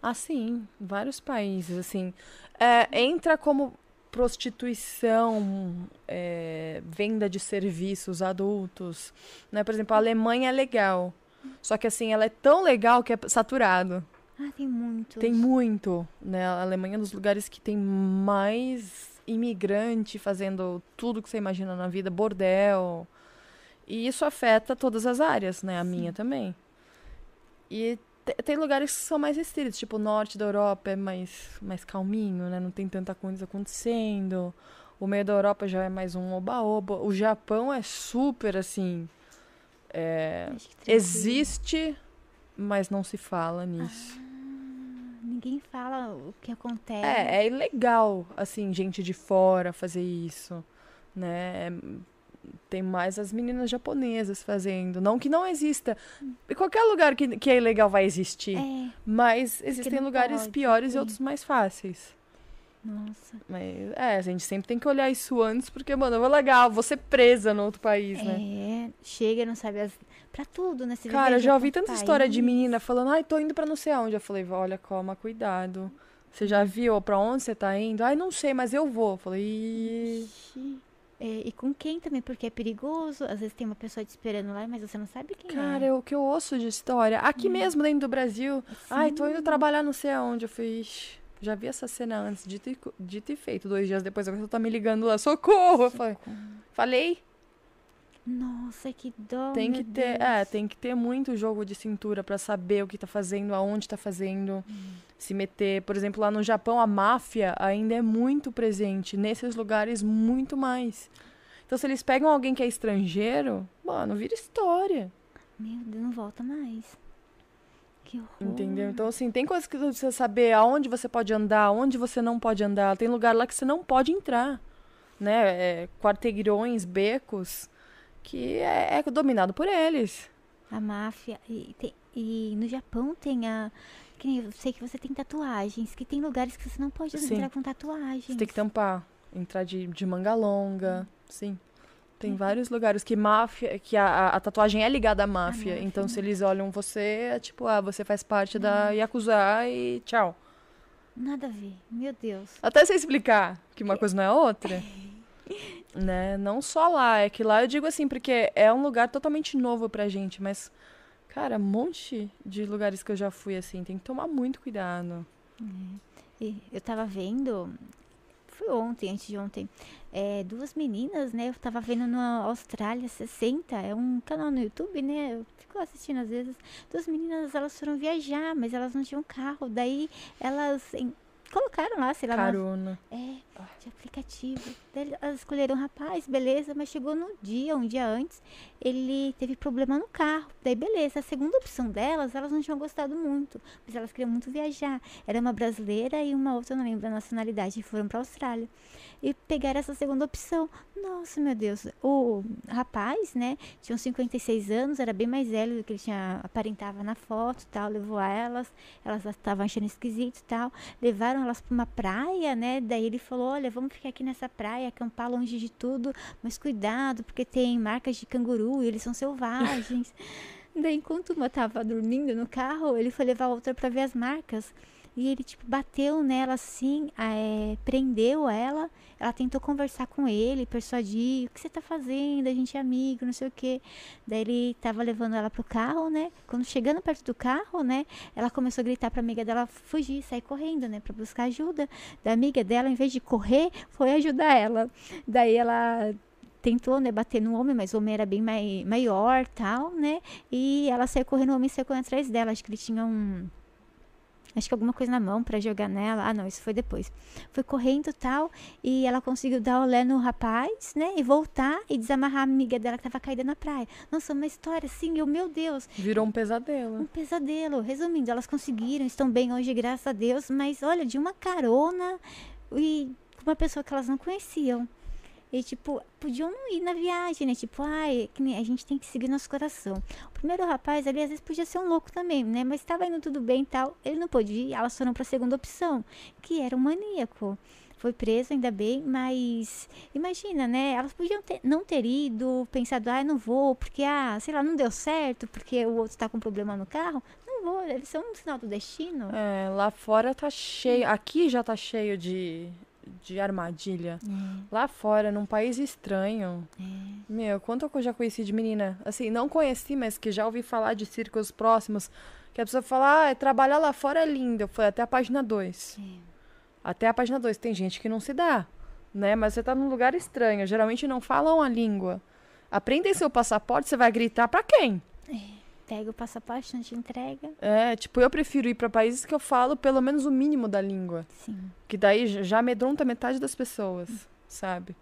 Ah, sim, vários países, assim. É, entra como prostituição, é, venda de serviços adultos, né? Por exemplo, a Alemanha é legal, só que assim, ela é tão legal que é saturado. Ah, tem muitos. Tem muito, né? A Alemanha é um dos lugares que tem mais imigrante fazendo tudo que você imagina na vida, bordel. E isso afeta todas as áreas, né? A minha também. E te- tem lugares que são mais restritos, tipo o norte da Europa é mais, mais calminho, né? Não tem tanta coisa acontecendo. O meio da Europa já é mais um oba-oba. O Japão é super assim. é, existe, mas não se fala nisso. Ninguém fala o que acontece. É, é ilegal, assim, gente de fora fazer isso, né? Tem mais as meninas japonesas fazendo. Não que não exista. Em qualquer lugar que, que é ilegal vai existir. É, Mas existem lugares pode, piores e outros mais fáceis. nossa. Mas, é, a gente sempre tem que olhar isso antes, porque, mano, é legal, vou ser presa no outro país, né? É, chega, não sabe as... Pra tudo, né? Você Cara, eu já ouvi tanta história de país. menina falando, ai, tô indo pra não sei aonde. Eu falei, olha, calma, cuidado. Você já viu pra onde você tá indo? Ai, não sei, mas eu vou. Eu falei. Ixi. É, e com quem também, porque é perigoso. Às vezes tem uma pessoa te esperando lá, mas você não sabe quem Cara, é. é o que eu ouço de história. Aqui mesmo, dentro do Brasil. Ai, tô indo trabalhar não sei aonde. Eu falei, "Ixi, já vi essa cena antes, dito e, dito e feito. Dois dias depois a pessoa tá me ligando lá, socorro. Eu falei, falei, Nossa, que dó. tem que ter, Deus. é, tem que ter muito jogo de cintura pra saber o que tá fazendo, aonde tá fazendo, se meter. Por exemplo, lá no Japão, a máfia ainda é muito presente. Nesses lugares, muito mais. Então, se eles pegam alguém que é estrangeiro, mano, vira história. Meu Deus, não volta mais. Que horror. Entendeu? Então, assim, tem coisas que você precisa saber aonde você pode andar, onde você não pode andar. Tem lugar lá que você não pode entrar. Né? É, quarteirões, becos, que é, é dominado por eles. A máfia. E, tem- e no Japão tem a. Que nem eu sei que você tem tatuagens. Que tem lugares que você não pode Sim. entrar com tatuagens. Você tem que tampar. Entrar de, de manga longa. Sim. Tem Uhum. vários lugares que máfia, que a, a- tatuagem é ligada à máfia. máfia, Então, né? se eles olham você, é tipo, ah, você faz parte da Yakuza e tchau. Nada a ver. Meu Deus. Até você explicar que uma coisa não é outra. né? Não só lá, é que lá eu digo assim, porque é um lugar totalmente novo pra gente, mas cara, um monte de lugares que eu já fui assim, tem que tomar muito cuidado. E eu tava vendo. Foi ontem, antes de ontem. é, duas meninas, né? Eu tava vendo na Austrália 60. É um canal no YouTube, né? Eu fico assistindo às vezes. Duas meninas, elas foram viajar, mas elas não tinham carro. Daí elas colocaram lá, sei lá, Carona. é, de aplicativo. Daí elas escolheram um rapaz, beleza, mas chegou no dia, um dia antes, ele teve problema no carro. Daí, beleza. A segunda opção delas, elas não tinham gostado muito, mas elas queriam muito viajar. Era uma brasileira e uma outra, não lembro a nacionalidade, e foram pra Austrália. E pegaram essa segunda opção. Nossa, meu Deus. O rapaz, né, tinha uns 56 anos, era bem mais velho do que ele tinha, aparentava na foto tal, levou elas, elas estavam achando esquisito tal levaram elas para uma praia, né? Daí ele falou: Olha, vamos ficar aqui nessa praia, acampar longe de tudo, mas cuidado, porque tem marcas de canguru e eles são selvagens. Daí, enquanto uma tava dormindo no carro, ele foi levar outra para ver as marcas. E ele, tipo, bateu nela assim, eh, prendeu ela. Ela tentou conversar com ele, persuadir: O que você tá fazendo? A gente é amigo, não sei o quê. Daí ele tava levando ela pro carro, né? Quando chegando perto do carro, né? Ela começou a gritar pra amiga dela fugir, sair correndo, né? Pra buscar ajuda. Da amiga dela, em vez de correr, foi ajudar ela. Daí ela tentou, né, bater no homem, mas o homem era bem mai maior, tal, né? E ela saiu correndo, o homem saiu correndo atrás dela. Acho que ele tinha um acho que alguma coisa na mão pra jogar nela. Ah, não, isso foi depois. Foi correndo tal e ela conseguiu dar olé no rapaz, né? E voltar e desamarrar a amiga dela que tava caída na praia. Nossa, uma história assim, eu, meu Deus, Virou um um pesadelo. pesadelo. Resumindo, elas conseguiram, estão bem hoje, graças a Deus, mas olha, de uma carona e uma pessoa que elas não conheciam. E, tipo, podiam não ir na viagem, né? Tipo, ai, que nem- a gente tem que seguir nosso coração. O primeiro rapaz ali, às vezes, podia ser um louco também, né? Mas estava indo tudo bem e tal. Ele não pôde ir, elas foram para a segunda opção, que era um maníaco. Foi preso, ainda bem, mas imagina, né? Elas podiam ter- não ter ido, pensado, ah, não vou, porque, ah, sei lá, não deu certo, porque o outro tá com problema no carro. Não vou, deve ser um sinal do destino. É, lá fora tá cheio. Aqui já tá cheio de, de armadilha. Lá fora, num país estranho. Meu, quanto eu já conheci de menina? Assim, não conheci, mas que já ouvi falar de círculos próximos. Que a pessoa fala, ah, trabalhar lá fora é lindo. Eu fui até a página 2. Até a página 2. Tem gente que não se dá, né? Mas você tá num lugar estranho. Geralmente não falam a língua. Aprendem seu passaporte, você vai gritar pra quem? Pega o passaporte, não te entrega. É, tipo, eu prefiro ir pra países que eu falo pelo menos o mínimo da língua. Sim. Que daí já amedronta metade das pessoas, sabe?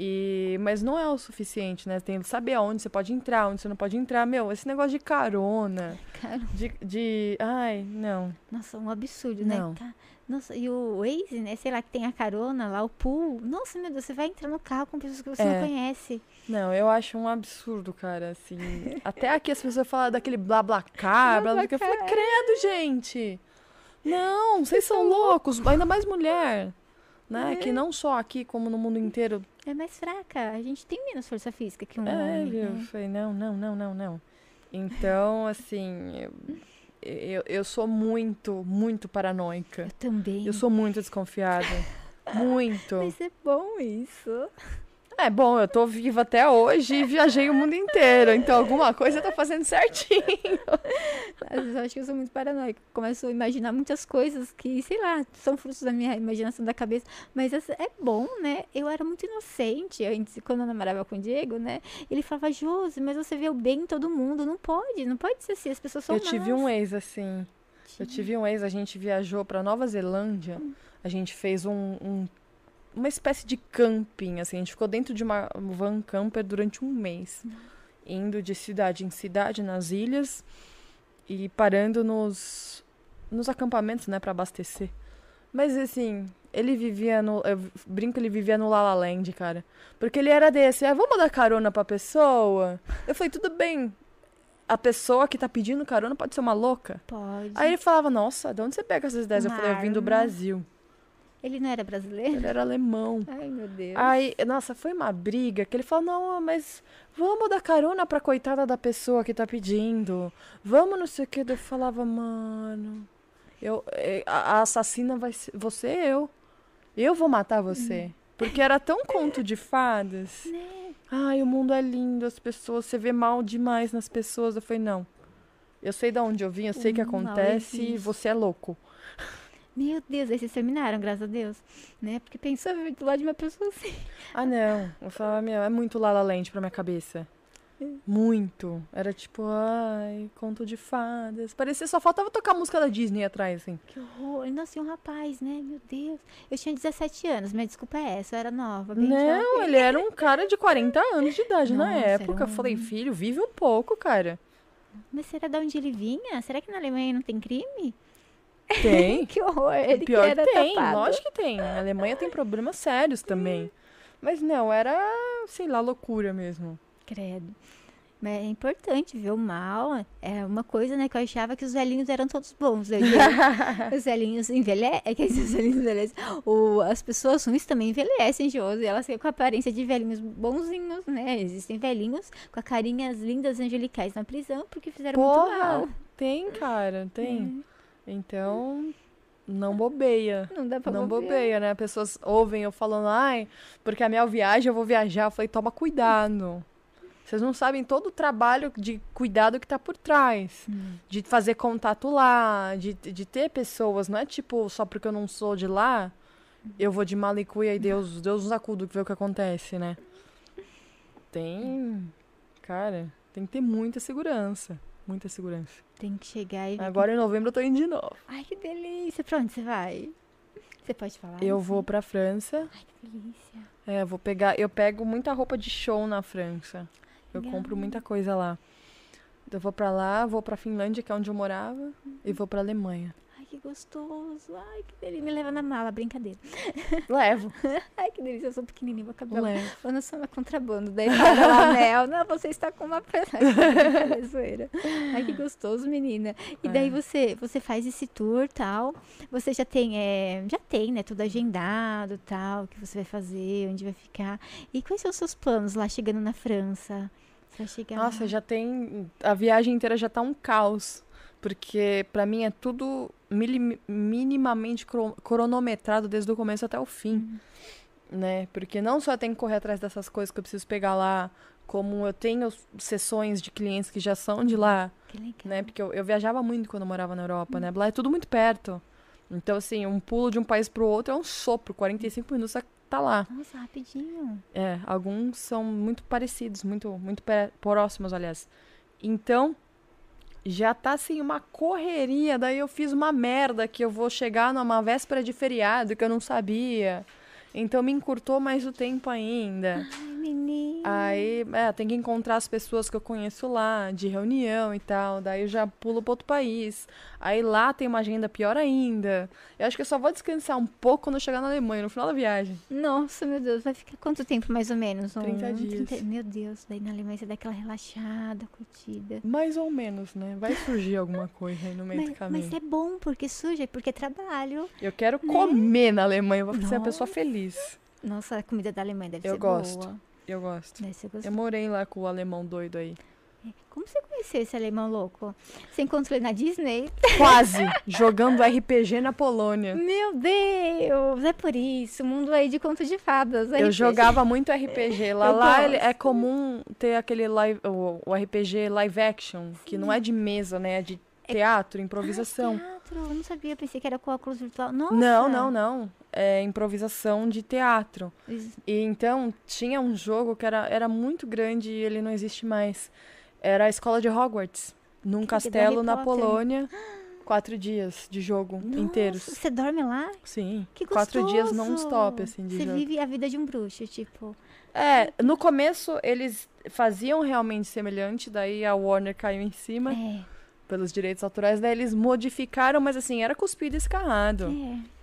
E, mas não é o suficiente, né? Tem que saber aonde você pode entrar, onde você não pode entrar. Meu, esse negócio de carona, de. de ai, não. nossa, um absurdo, Não. né? Nossa, e o Waze, né? Sei lá, que tem a carona lá, o pool. Nossa, meu Deus, você vai entrar no carro com pessoas que você É. não conhece. Não, eu acho um absurdo, cara, assim. Até aqui as pessoas falam daquele blá blá car, blá blá. Eu falei, credo, gente! Não, vocês são loucos, ainda mais mulher. Né? Que não só aqui, como no mundo inteiro. É mais fraca. A gente tem menos força física que um É, homem. viu? Eu né? falei, não, não, não, não, não. Então, assim, eu, eu, eu sou muito, muito paranoica. Eu também. Eu sou muito desconfiada. Muito. Mas é bom isso. É bom, eu tô viva até hoje e viajei o mundo inteiro. Então, alguma coisa eu tô fazendo certinho. Às vezes eu acho que eu sou muito paranoica. Começo a imaginar muitas coisas que, sei lá, são frutos da minha imaginação da cabeça. Mas é bom, né? Eu era muito inocente antes, quando eu namorava com o Diego, né? Ele falava, Josi, mas você vê o bem em todo mundo. Não pode, não pode ser assim. As pessoas são Eu tive más." um ex assim. Eu tive um ex, a gente viajou pra Nova Zelândia. A gente fez um, um- uma espécie de camping, assim. A gente ficou dentro de uma van camper durante um mês. Indo de cidade em cidade nas ilhas e parando nos, nos acampamentos, né, pra abastecer. Mas assim, ele vivia no. Eu brinco, ele vivia no La La Land, cara. Porque ele era desse, ah, vamos dar carona pra pessoa? Eu falei, tudo bem. A pessoa que tá pedindo carona pode ser uma louca. Pode. Aí ele falava, nossa, de onde você pega essas ideias? Eu falei, eu vim do Brasil. Ele não era brasileiro? Ele era alemão. Ai, meu Deus. Aí, nossa, foi uma briga que ele falou, não, mas vamos dar carona pra coitada da pessoa que tá pedindo. Vamos não sei o que. Eu falava, mano, eu, eh, a, assassina vai ser você eu. Eu vou matar você. Porque era tão conto de fadas. Né? Ai, o mundo é lindo, as pessoas, você vê mal demais nas pessoas. Eu falei, não. Eu sei de onde eu vim, eu sei o que mal acontece e você é louco. Meu Deus, aí vocês terminaram, graças a Deus. Né? Porque pensou do lado de uma pessoa assim. Ah, não. Eu falava, meu, é muito La La Land pra minha cabeça. Muito. Era tipo, ai, conto de fadas. Parecia só faltava tocar a música da Disney atrás, assim. Que horror. Ainda assim, um rapaz, né? Meu Deus. Eu tinha 17 anos, minha desculpa é essa, eu era nova. Não, jovem. ele era um cara de 40 anos de idade na Nossa, era época. Eu um- falei, filho, vive um pouco, cara. Mas será de onde ele vinha? Será que na Alemanha não tem crime? Tem. Que horror. Ele Pior que era que tem, tapado. lógico que tem. A Alemanha tem problemas sérios também. Mas não, era, sei lá, loucura mesmo. Credo. Mas é importante ver o mal. É uma coisa, né, que eu achava que os velhinhos eram todos bons. né? os velhinhos envelhecem. É que esses velhinhos envelhecem. O, as pessoas ruins também envelhecem, Josi. Elas ficam com a aparência de velhinhos bonzinhos, né? Existem velhinhos com a carinhas lindas angelicais na prisão porque fizeram muito Porra, mal. tem, cara, tem. É. Então, não bobeia. Não dá pra Não bobear. bobeia, né? Pessoas ouvem eu falando, ai, porque a minha viagem eu vou viajar. Eu falei, toma cuidado. Vocês não sabem todo o trabalho de cuidado que tá por trás. Hum. De fazer contato lá, de, de ter pessoas. Não é tipo, só porque eu não sou de lá, eu vou de malicuia e Deus, Deus nos acuda ver o que acontece, né? Tem. Cara, tem que ter muita segurança. Muita segurança. Tem que chegar e. Agora em novembro eu tô indo de novo. Ai, que delícia. Pra onde você vai? Você pode falar? Eu assim? vou pra França. Ai, que delícia. É, vou pegar. Eu pego muita roupa de show na França. Eu Legal. compro muita coisa lá. Eu vou pra lá, vou pra Finlândia, que é onde eu morava, e vou pra Alemanha. Que gostoso. Ai, que delícia. Me leva na mala, brincadeira. Levo, Ai, que delícia. Eu sou pequenininha, vou acabar. levo. Eu não sou uma contrabando. Daí para lá, Mel. Não, você está com uma zoeira. Ai, que gostoso, menina. E daí É. você, você faz esse tour tal. Você já tem, é, já tem, né? Tudo agendado tal, o que você vai fazer, onde vai ficar. E quais são os seus planos lá chegando na França? Pra chegar Nossa, já tem. A viagem inteira já tá um caos. Porque pra mim é tudo minimamente cro- cronometrado desde o começo até o fim. Né? Porque não só tem que correr atrás dessas coisas que eu preciso pegar lá, como eu tenho sessões de clientes que já são de lá. Que legal. né? Porque eu, eu viajava muito quando eu morava na Europa, né? Lá é tudo muito perto. Então, assim, um pulo de um país pro outro é um sopro. 45 minutos você tá lá. Nossa, rapidinho. É, alguns são muito parecidos, muito, muito próximos, aliás. Então, já tá, assim, uma correria. Daí eu fiz uma merda que eu vou chegar numa véspera de feriado que eu não sabia. Então, me encurtou mais o tempo ainda. Menina. Aí, é, tem que encontrar as pessoas que eu conheço lá, de reunião e tal. Daí eu já pulo para outro país. Aí lá tem uma agenda pior ainda. Eu acho que eu só vou descansar um pouco quando eu chegar na Alemanha, no final da viagem. Nossa, meu Deus, vai ficar quanto tempo mais ou menos? Um, 30 dias. Meu Deus, daí na Alemanha você dá aquela relaxada, curtida. Mais ou menos, né? Vai surgir alguma coisa aí no meio do Mas, caminho. mas é bom, porque suja, porque é trabalho. Eu quero comer na Alemanha, eu vou ser uma pessoa feliz. Nossa, a comida da Alemanha deve Eu ser gosto. boa. Eu gosto. Deve ser Eu gostoso. morei lá com o alemão doido aí. Como você conheceu esse alemão louco? Você encontrou ele na Disney? Quase jogando RPG na Polônia. Meu Deus, é por isso. Mundo aí de conto de fadas. Eu RPG. jogava muito RPG. Lá, Eu lá é gosto. comum ter aquele live, o, o RPG live action, que não é de mesa, né? É de teatro, improvisação. Teatro, eu não sabia, eu pensei que era com óculos virtual. Nossa. Não, não, não. É improvisação de teatro. Isso- E então tinha um jogo que era, era muito grande e ele não existe mais. Era a escola de Hogwarts, num Que castelo na. Polônia. Quatro dias de jogo Nossa, inteiros. Você dorme lá? Sim. Que Quatro dias gostoso. non-stop, assim, de Você jogo. vive a vida de um bruxo, tipo. É, no começo eles faziam realmente semelhante, daí a Warner caiu em cima É, pelos direitos autorais, daí eles modificaram, mas assim, era cuspido e escarrado. é.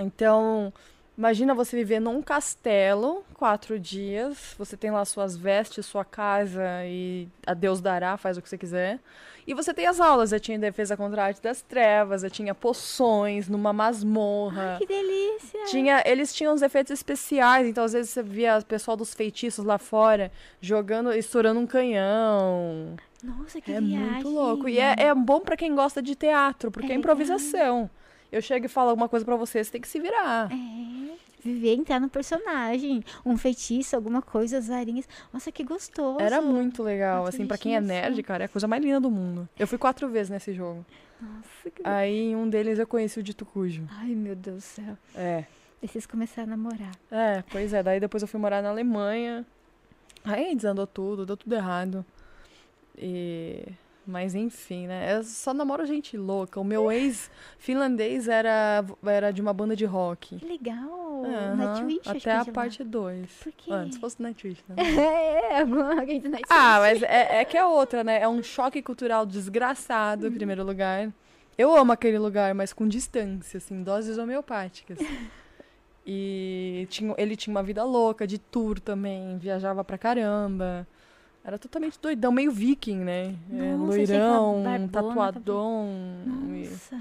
Então, imagina você viver num castelo, quatro dias, você tem lá suas vestes, sua casa e a Deus dará, faz o que você quiser. E você tem as aulas, eu tinha defesa contra a arte das trevas, eu tinha poções numa masmorra. Que delícia. Tinha, eles tinham os efeitos especiais, então às vezes você via o pessoal dos feitiços lá fora jogando, estourando um canhão. Nossa, que é viagem. muito louco. E é, é bom pra quem gosta de teatro, porque É é, improvisação. Eu chego e falo alguma coisa pra você, você tem que se virar. É. Viver, entrar no personagem. Um feitiço, alguma coisa, as varinhas. Nossa, que gostoso. Era muito legal, assim, pra quem é nerd, cara, é a coisa mais linda do mundo. Eu fui quatro vezes nesse jogo. Nossa, que... Aí em um deles eu conheci o Dito Cujo. Ai, meu Deus do céu. É. E vocês começaram a namorar. É, pois é. Daí depois eu fui morar na Alemanha. Aí desandou tudo, deu tudo errado. E... Mas enfim, né? Eu só namoro gente louca. O meu ex finlandês era, era de uma banda de rock. Que legal. Aham, Nightwish, Até a de parte 2. Por quê? Antes fosse Nightwish, né? É, alguém do Nightwish. Ah, mas é, é que é outra, né? É um choque cultural desgraçado, em primeiro lugar. Eu amo aquele lugar, mas com distância, assim, doses homeopáticas. E tinha, ele tinha uma vida louca, de tour também, viajava pra caramba. Era totalmente doidão, meio viking, né? É, Nossa, loirão, barbona, tatuadão Nossa.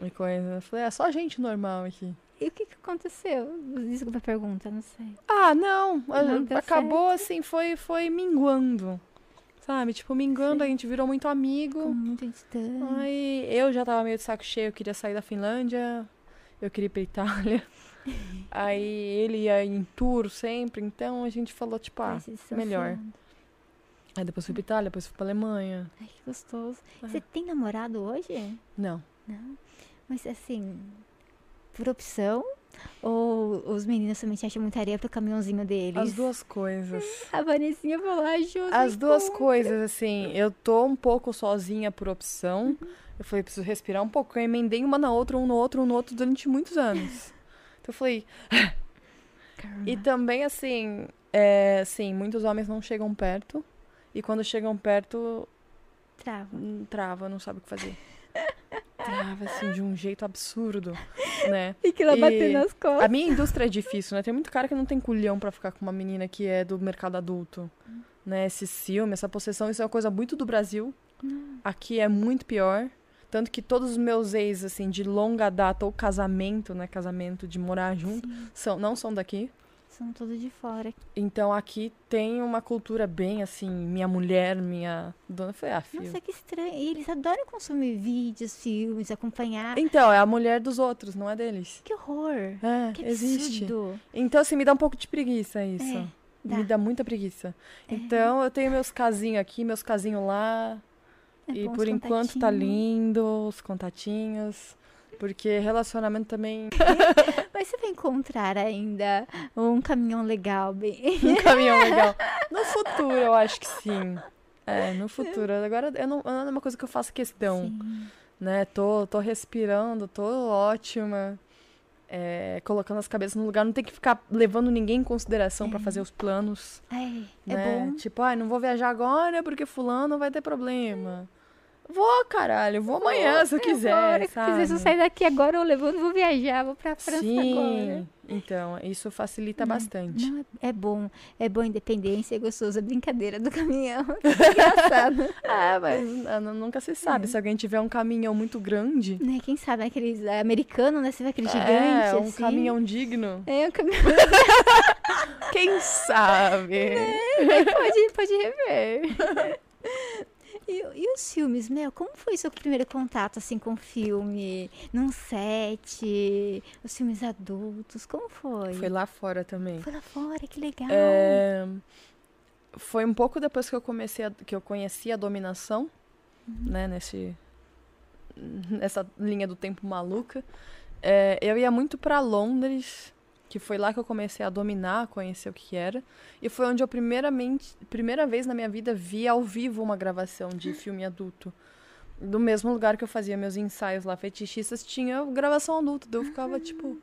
e, e coisa. Eu falei, é só gente normal aqui. E o que, que aconteceu? Desculpa a pergunta, não sei. Ah, não. Não acabou assim, foi, foi minguando. Sabe? Tipo, minguando, a gente virou muito amigo. Ficou muito distante. Aí eu já tava meio de saco cheio, eu queria sair da Finlândia, eu queria ir pra Itália. Aí ele ia em tour sempre, então a gente falou, tipo, ah, melhor. Aí depois fui pra Itália, depois fui pra Alemanha. Ai, que gostoso. Ah. Você tem namorado hoje? Não. Não. Mas assim, por opção? Ou os meninos também te acham muita areia pro caminhãozinho deles? As duas coisas. A Vanessinha falou, Ju, As duas conta. coisas, assim, eu tô um pouco sozinha por opção. Eu falei, preciso respirar um pouco. Eu emendei uma na outra, um no outro, um no outro durante muitos anos. Então eu falei. Caramba. E também, assim, é, sim, muitos homens não chegam perto. E quando chegam perto, Trava. hum, trava, não sabe o que fazer. Trava, assim, de um jeito absurdo, né? Fica lá E batendo nas A costas. minha indústria é difícil, né? Tem muito cara que não tem culhão pra ficar com uma menina que é do mercado adulto. Né? Esse ciúme, essa possessão, isso é uma coisa muito do Brasil. Aqui é muito pior. Tanto que todos os meus ex, assim, de longa data ou casamento, né? Casamento de morar junto, são, não são daqui. São todos de fora. Então aqui tem uma cultura bem assim, minha mulher, minha dona. Foi ah, filho. Nossa, que estranho. E eles adoram consumir vídeos, filmes, acompanhar. Então, é a mulher dos outros, não é deles. Que horror. É, Que existe. absurdo. Então, assim, me dá um pouco de preguiça isso. É, dá. Me dá muita preguiça. É. Então, eu tenho meus casinhos aqui, meus casinhos lá. É e por enquanto tá lindo, os contatinhos. Porque relacionamento também. Mas você vai encontrar ainda um caminhão legal, bem. um caminhão legal. No futuro, eu acho que sim. É, no futuro. Agora, eu não, não é uma coisa que eu faço questão. Sim. né? Tô, tô respirando, tô ótima. É, colocando as cabeças no lugar. Não tem que ficar levando ninguém em consideração pra fazer os planos. Ai, é né? bom. Tipo, ai, não vou viajar agora porque fulano vai ter problema. Vou, caralho, vou amanhã se eu quiser, Agora, sabe? quiser, se eu sair daqui agora, eu levando, vou viajar, vou pra França Sim, agora. então, isso facilita bastante. Não, é, é bom. É bom a independência, é gostoso. A brincadeira do caminhão. Que engraçado. Ah, mas nu- nunca se sabe. Se alguém tiver um caminhão muito grande, né? Quem sabe, aqueles é, americanos, né? Você vê aquele é, gigante, um assim. caminhão digno, É, um caminhão. quem sabe? pode, pode rever. E, e os filmes, Mel? Como foi seu primeiro contato, assim, com filme? Num set? Os filmes adultos? Como foi? Foi lá fora também. Foi lá fora, que legal. É, foi um pouco depois que eu comecei a- que eu conheci a dominação, né, nesse nessa linha do tempo maluca. É, eu ia muito pra Londres, que foi lá que eu comecei a dominar, a conhecer o que era, e foi onde eu primeiramente, primeira vez na minha vida vi ao vivo uma gravação de filme adulto. Do mesmo lugar que eu fazia meus ensaios lá fetichistas, tinha gravação adulta, daí eu ficava tipo, O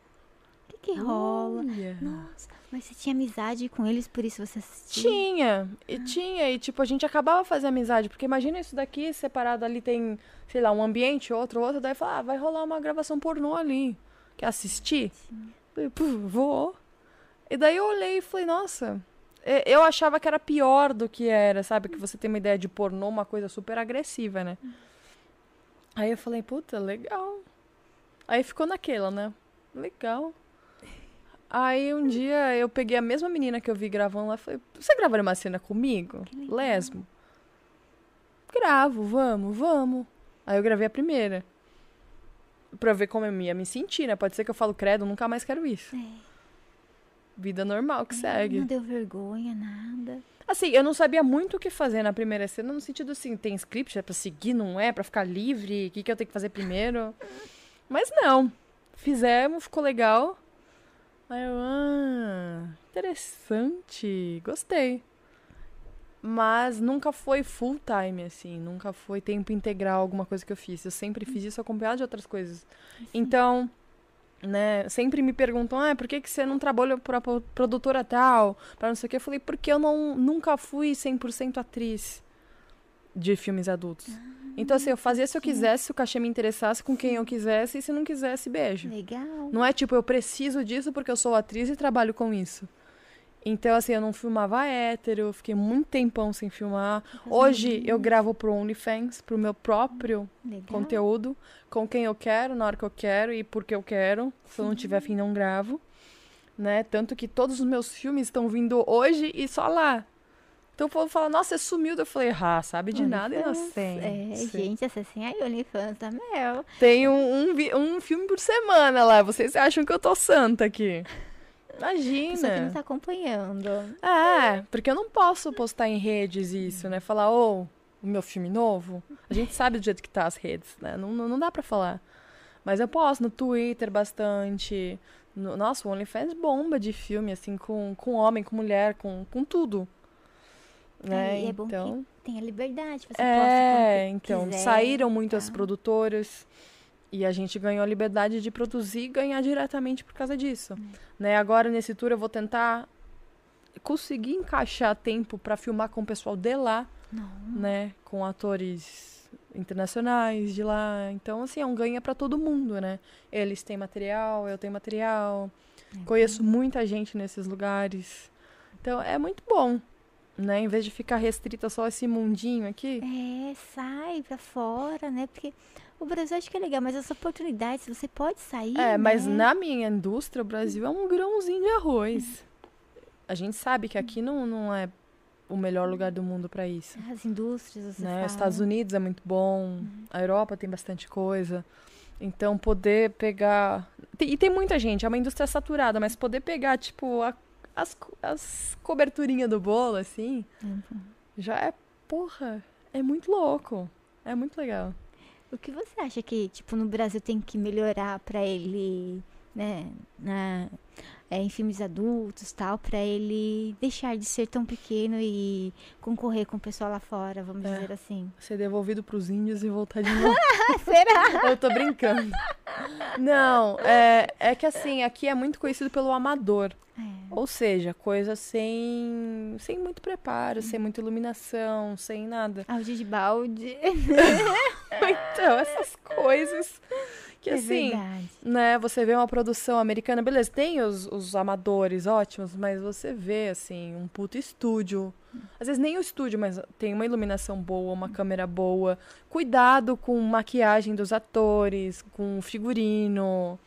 que que rola? olha. Nossa, mas você tinha amizade com eles, por isso você assistia? Tinha, e tinha, e tipo, a gente acabava fazendo amizade, porque imagina isso daqui, separado ali tem, sei lá, um ambiente, outro, outro, daí fala, ah, vai rolar uma gravação pornô ali. Quer assistir? Falei, "Pô, vou. E daí eu olhei e falei, nossa, e- eu achava que era pior do que era, sabe? Que você tem uma ideia de pornô, uma coisa super agressiva, né? Aí eu falei, puta, legal. Aí ficou naquela, né? Legal. Aí um dia eu peguei a mesma menina que eu vi gravando lá e falei, você gravaria uma cena comigo? Lesbo? Gravo, vamos, vamos. Aí eu gravei a primeira. Pra ver como eu ia me sentir, né? Pode ser que eu falo, credo, nunca mais quero isso. É. Vida normal que segue. Não deu vergonha, nada. Assim, eu não sabia muito o que fazer na primeira cena, no sentido assim, tem script, é pra seguir, não é? Pra ficar livre? O que, que eu tenho que fazer primeiro? Mas não. Fizemos, ficou legal. Aí eu, ah, interessante. Gostei. Mas nunca foi full time, assim. Nunca foi tempo integral alguma coisa que eu fiz. Eu sempre fiz isso acompanhado de outras coisas. Então, né, sempre me perguntam, ah, por que, que você não trabalha pra pro- produtora tal? Pra não sei o que. Eu falei, porque eu não, nunca fui 100% atriz de filmes adultos. então, assim, eu fazia se eu quisesse, se o cachê me interessasse, com quem eu quisesse, e se não quisesse, beijo. Legal. Não é tipo, eu preciso disso porque eu sou atriz e trabalho com isso. Então, assim, eu não filmava hétero, fiquei muito tempão sem filmar. Hoje eu gravo pro OnlyFans, pro meu próprio Legal. conteúdo, com quem eu quero, na hora que eu quero e porque eu quero. Se eu não tiver fim, não gravo. Né? Tanto que todos os meus filmes estão vindo hoje e só lá. Então o povo fala, nossa, você sumiu. Eu falei, ah, sabe de nada, inocente. É, gente, acessem aí o OnlyFans da Mel. Tem um, um, um filme por semana lá. Vocês acham que eu tô santa aqui? Pessoa que não Imagina. tá acompanhando. É, porque eu não posso postar em redes isso, né? Falar, ô, o meu filme novo. A gente sabe do jeito que tá as redes, né? Não, não, não dá pra falar. Mas eu posto no Twitter bastante. No, nossa, o OnlyFans bomba de filme, assim, com, com homem, com mulher, com, com tudo. Né? É, e é bom então, que tem a liberdade. Você é, então, quiser, saíram muitas tá? produtoras e a gente ganhou a liberdade de produzir e ganhar diretamente por causa disso. Hum. Né? Agora, nesse tour, eu vou tentar conseguir encaixar tempo para filmar com o pessoal de lá, Não. né? Com atores internacionais de lá. Então, assim, é um ganha para todo mundo, né? Eles têm material, eu tenho material. É Conheço muita gente nesses lugares. Então, é muito bom, né? Em vez de ficar restrita só a esse mundinho aqui. É, sai pra fora, né? Porque o Brasil acho que é legal, mas as oportunidades, você pode sair. É, mas né? na minha indústria, o Brasil é um grãozinho de arroz. A gente sabe que aqui não, não é o melhor lugar do mundo para isso. As indústrias, você Né? fala. Os Estados Unidos é muito bom, a Europa tem bastante coisa. Então, poder pegar. E tem muita gente, é uma indústria saturada, mas poder pegar, tipo, a- as, as coberturinhas do bolo, assim, Uhum. já é, porra, é muito louco. É muito legal. O que você acha que, tipo, no Brasil tem que melhorar pra ele, né, na, é, em filmes adultos tal, pra ele deixar de ser tão pequeno e concorrer com o pessoal lá fora, vamos É. dizer assim. Ser devolvido pros índios e voltar de novo. Será? Eu tô brincando. Não, é, é que assim, aqui é muito conhecido pelo amador. É. Ou seja, coisa sem, sem muito preparo, sem muita iluminação, sem nada. Áudio de balde. Então, essas coisas que é assim, verdade. né, você vê uma produção americana, beleza, tem os, os amadores ótimos, mas você vê, assim, um puto estúdio. Às vezes nem o estúdio, mas tem uma iluminação boa, uma câmera boa. Cuidado com maquiagem dos atores, com figurino,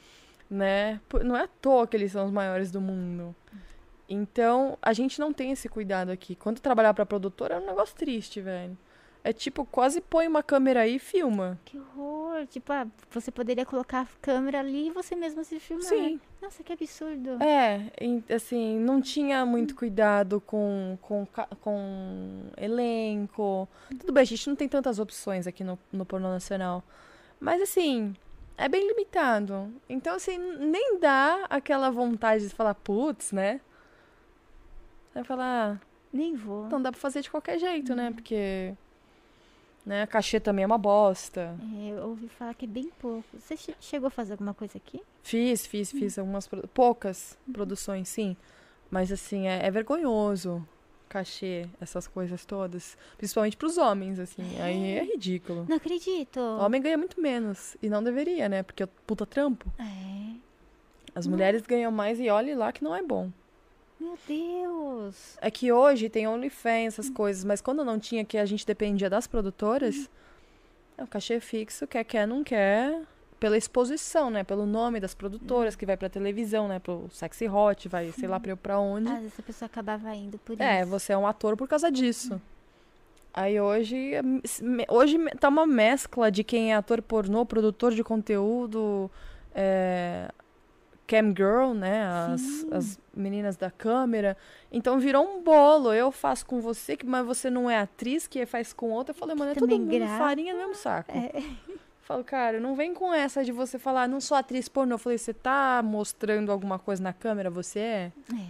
né? Não é à toa que eles são os maiores do mundo. Então, a gente não tem esse cuidado aqui. Quando trabalhar pra produtora é um negócio triste, velho. É tipo, quase põe uma câmera aí e filma. Que horror. Tipo, ah, você poderia colocar a câmera ali e você mesmo se filmar. Sim. Nossa, que absurdo. É, assim, não tinha muito cuidado com, com, com elenco. Tudo bem, a gente não tem tantas opções aqui no, no pornô nacional. Mas, assim, é bem limitado. Então, assim, nem dá aquela vontade de falar, putz, né? Vai falar, ah, Nem vou. então dá pra fazer de qualquer jeito, né? Porque, né, cachê também é uma bosta. É, eu ouvi falar que é bem pouco. Você che- chegou a fazer alguma coisa aqui? Fiz, fiz, fiz algumas. produ- Poucas produções, sim. Mas, assim, é, é vergonhoso. Cachê, essas coisas todas. Principalmente pros homens, assim. Aí é ridículo. Não acredito. O homem ganha muito menos. E não deveria, né? Porque é puta trampo. É. As mulheres ganham mais e olhe lá que não é bom. Meu Deus. É que hoje tem OnlyFans, essas coisas. Mas quando não tinha, que a gente dependia das produtoras, é o cachê fixo, quer, quer, não quer. Pela exposição, né? Pelo nome das produtoras, que vai pra televisão, né? Pro Sexy Hot, vai sei lá pra, eu pra onde. Às vezes a pessoa acabava indo por É, isso. você é um ator por causa disso. Aí hoje, é hoje tá uma mescla de quem é ator pornô, produtor de conteúdo, é, cam girl, né? As, Sim. as meninas da câmera. Então virou um bolo. Eu faço com você, que- mas você não é atriz, que faz com outra. Eu falei, mano, é todo mundo grava. farinha no mesmo saco. É. Falo, cara, não vem com essa de você falar, não sou atriz pornô. Eu falei, você tá mostrando alguma coisa na câmera? Você é? É.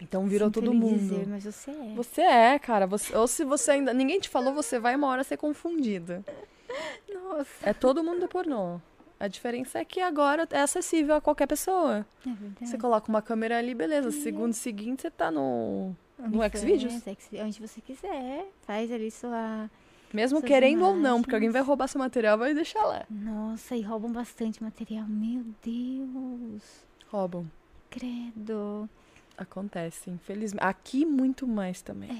Então virou Sinto todo mundo. Dizer, mas você é. Você é, cara. Você, ou se você ainda. Ninguém te falou, você vai uma hora ser confundida. Nossa. É todo mundo do pornô. A diferença é que agora é acessível a qualquer pessoa. É verdade. Você coloca uma câmera ali, beleza. Segundo seguinte, você tá no. no Xvideos? Xvi- Onde você quiser. Faz ali sua. Mesmo Suas querendo ou não, porque alguém imagens. vai roubar seu material e vai deixar lá. Nossa, e roubam bastante material. Meu Deus. Roubam. Credo. Acontece, infelizmente. Aqui muito mais também.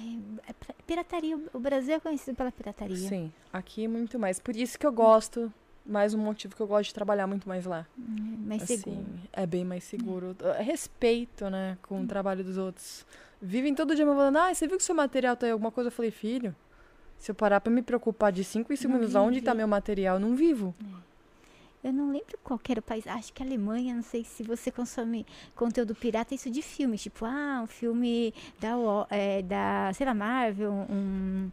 É, é pirataria. O Brasil é conhecido pela pirataria. Sim, aqui muito mais. Por isso que eu gosto. Mais um motivo que eu gosto de trabalhar muito mais lá. Hum, Mais assim, seguro. É bem mais seguro. Uh, Respeito, né, com o trabalho dos outros. Vivem todo dia me falando, ah, você viu que seu material tá aí alguma coisa? Eu falei, filho, se eu parar pra me preocupar de 5 em segundos aonde tá vive. meu material, eu não vivo. Eu não lembro qual que era o país. Acho que a Alemanha, não sei se você consome conteúdo pirata, isso de filme. Tipo, ah, um filme da, é, da sei lá, Marvel, um...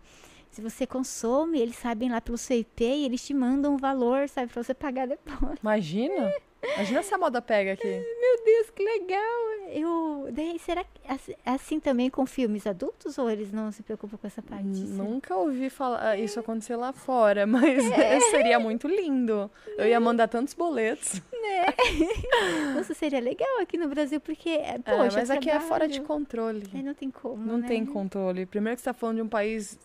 Se você consome, eles sabem lá pelo seu IP e eles te mandam um valor, sabe, pra você pagar depois. Imagina. Imagina se a moda pega aqui. Meu Deus, que legal! Eu, daí, será que assim, assim também com filmes adultos ou eles não se preocupam com essa parte? Nunca ouvi falar isso acontecer lá fora, mas É. seria muito lindo. Eu ia mandar tantos boletos. Nossa, seria legal aqui no Brasil, porque, é, É, poxa, mas aqui é fora de controle. É, não tem como, Não né? tem controle. Primeiro que você tá falando de um país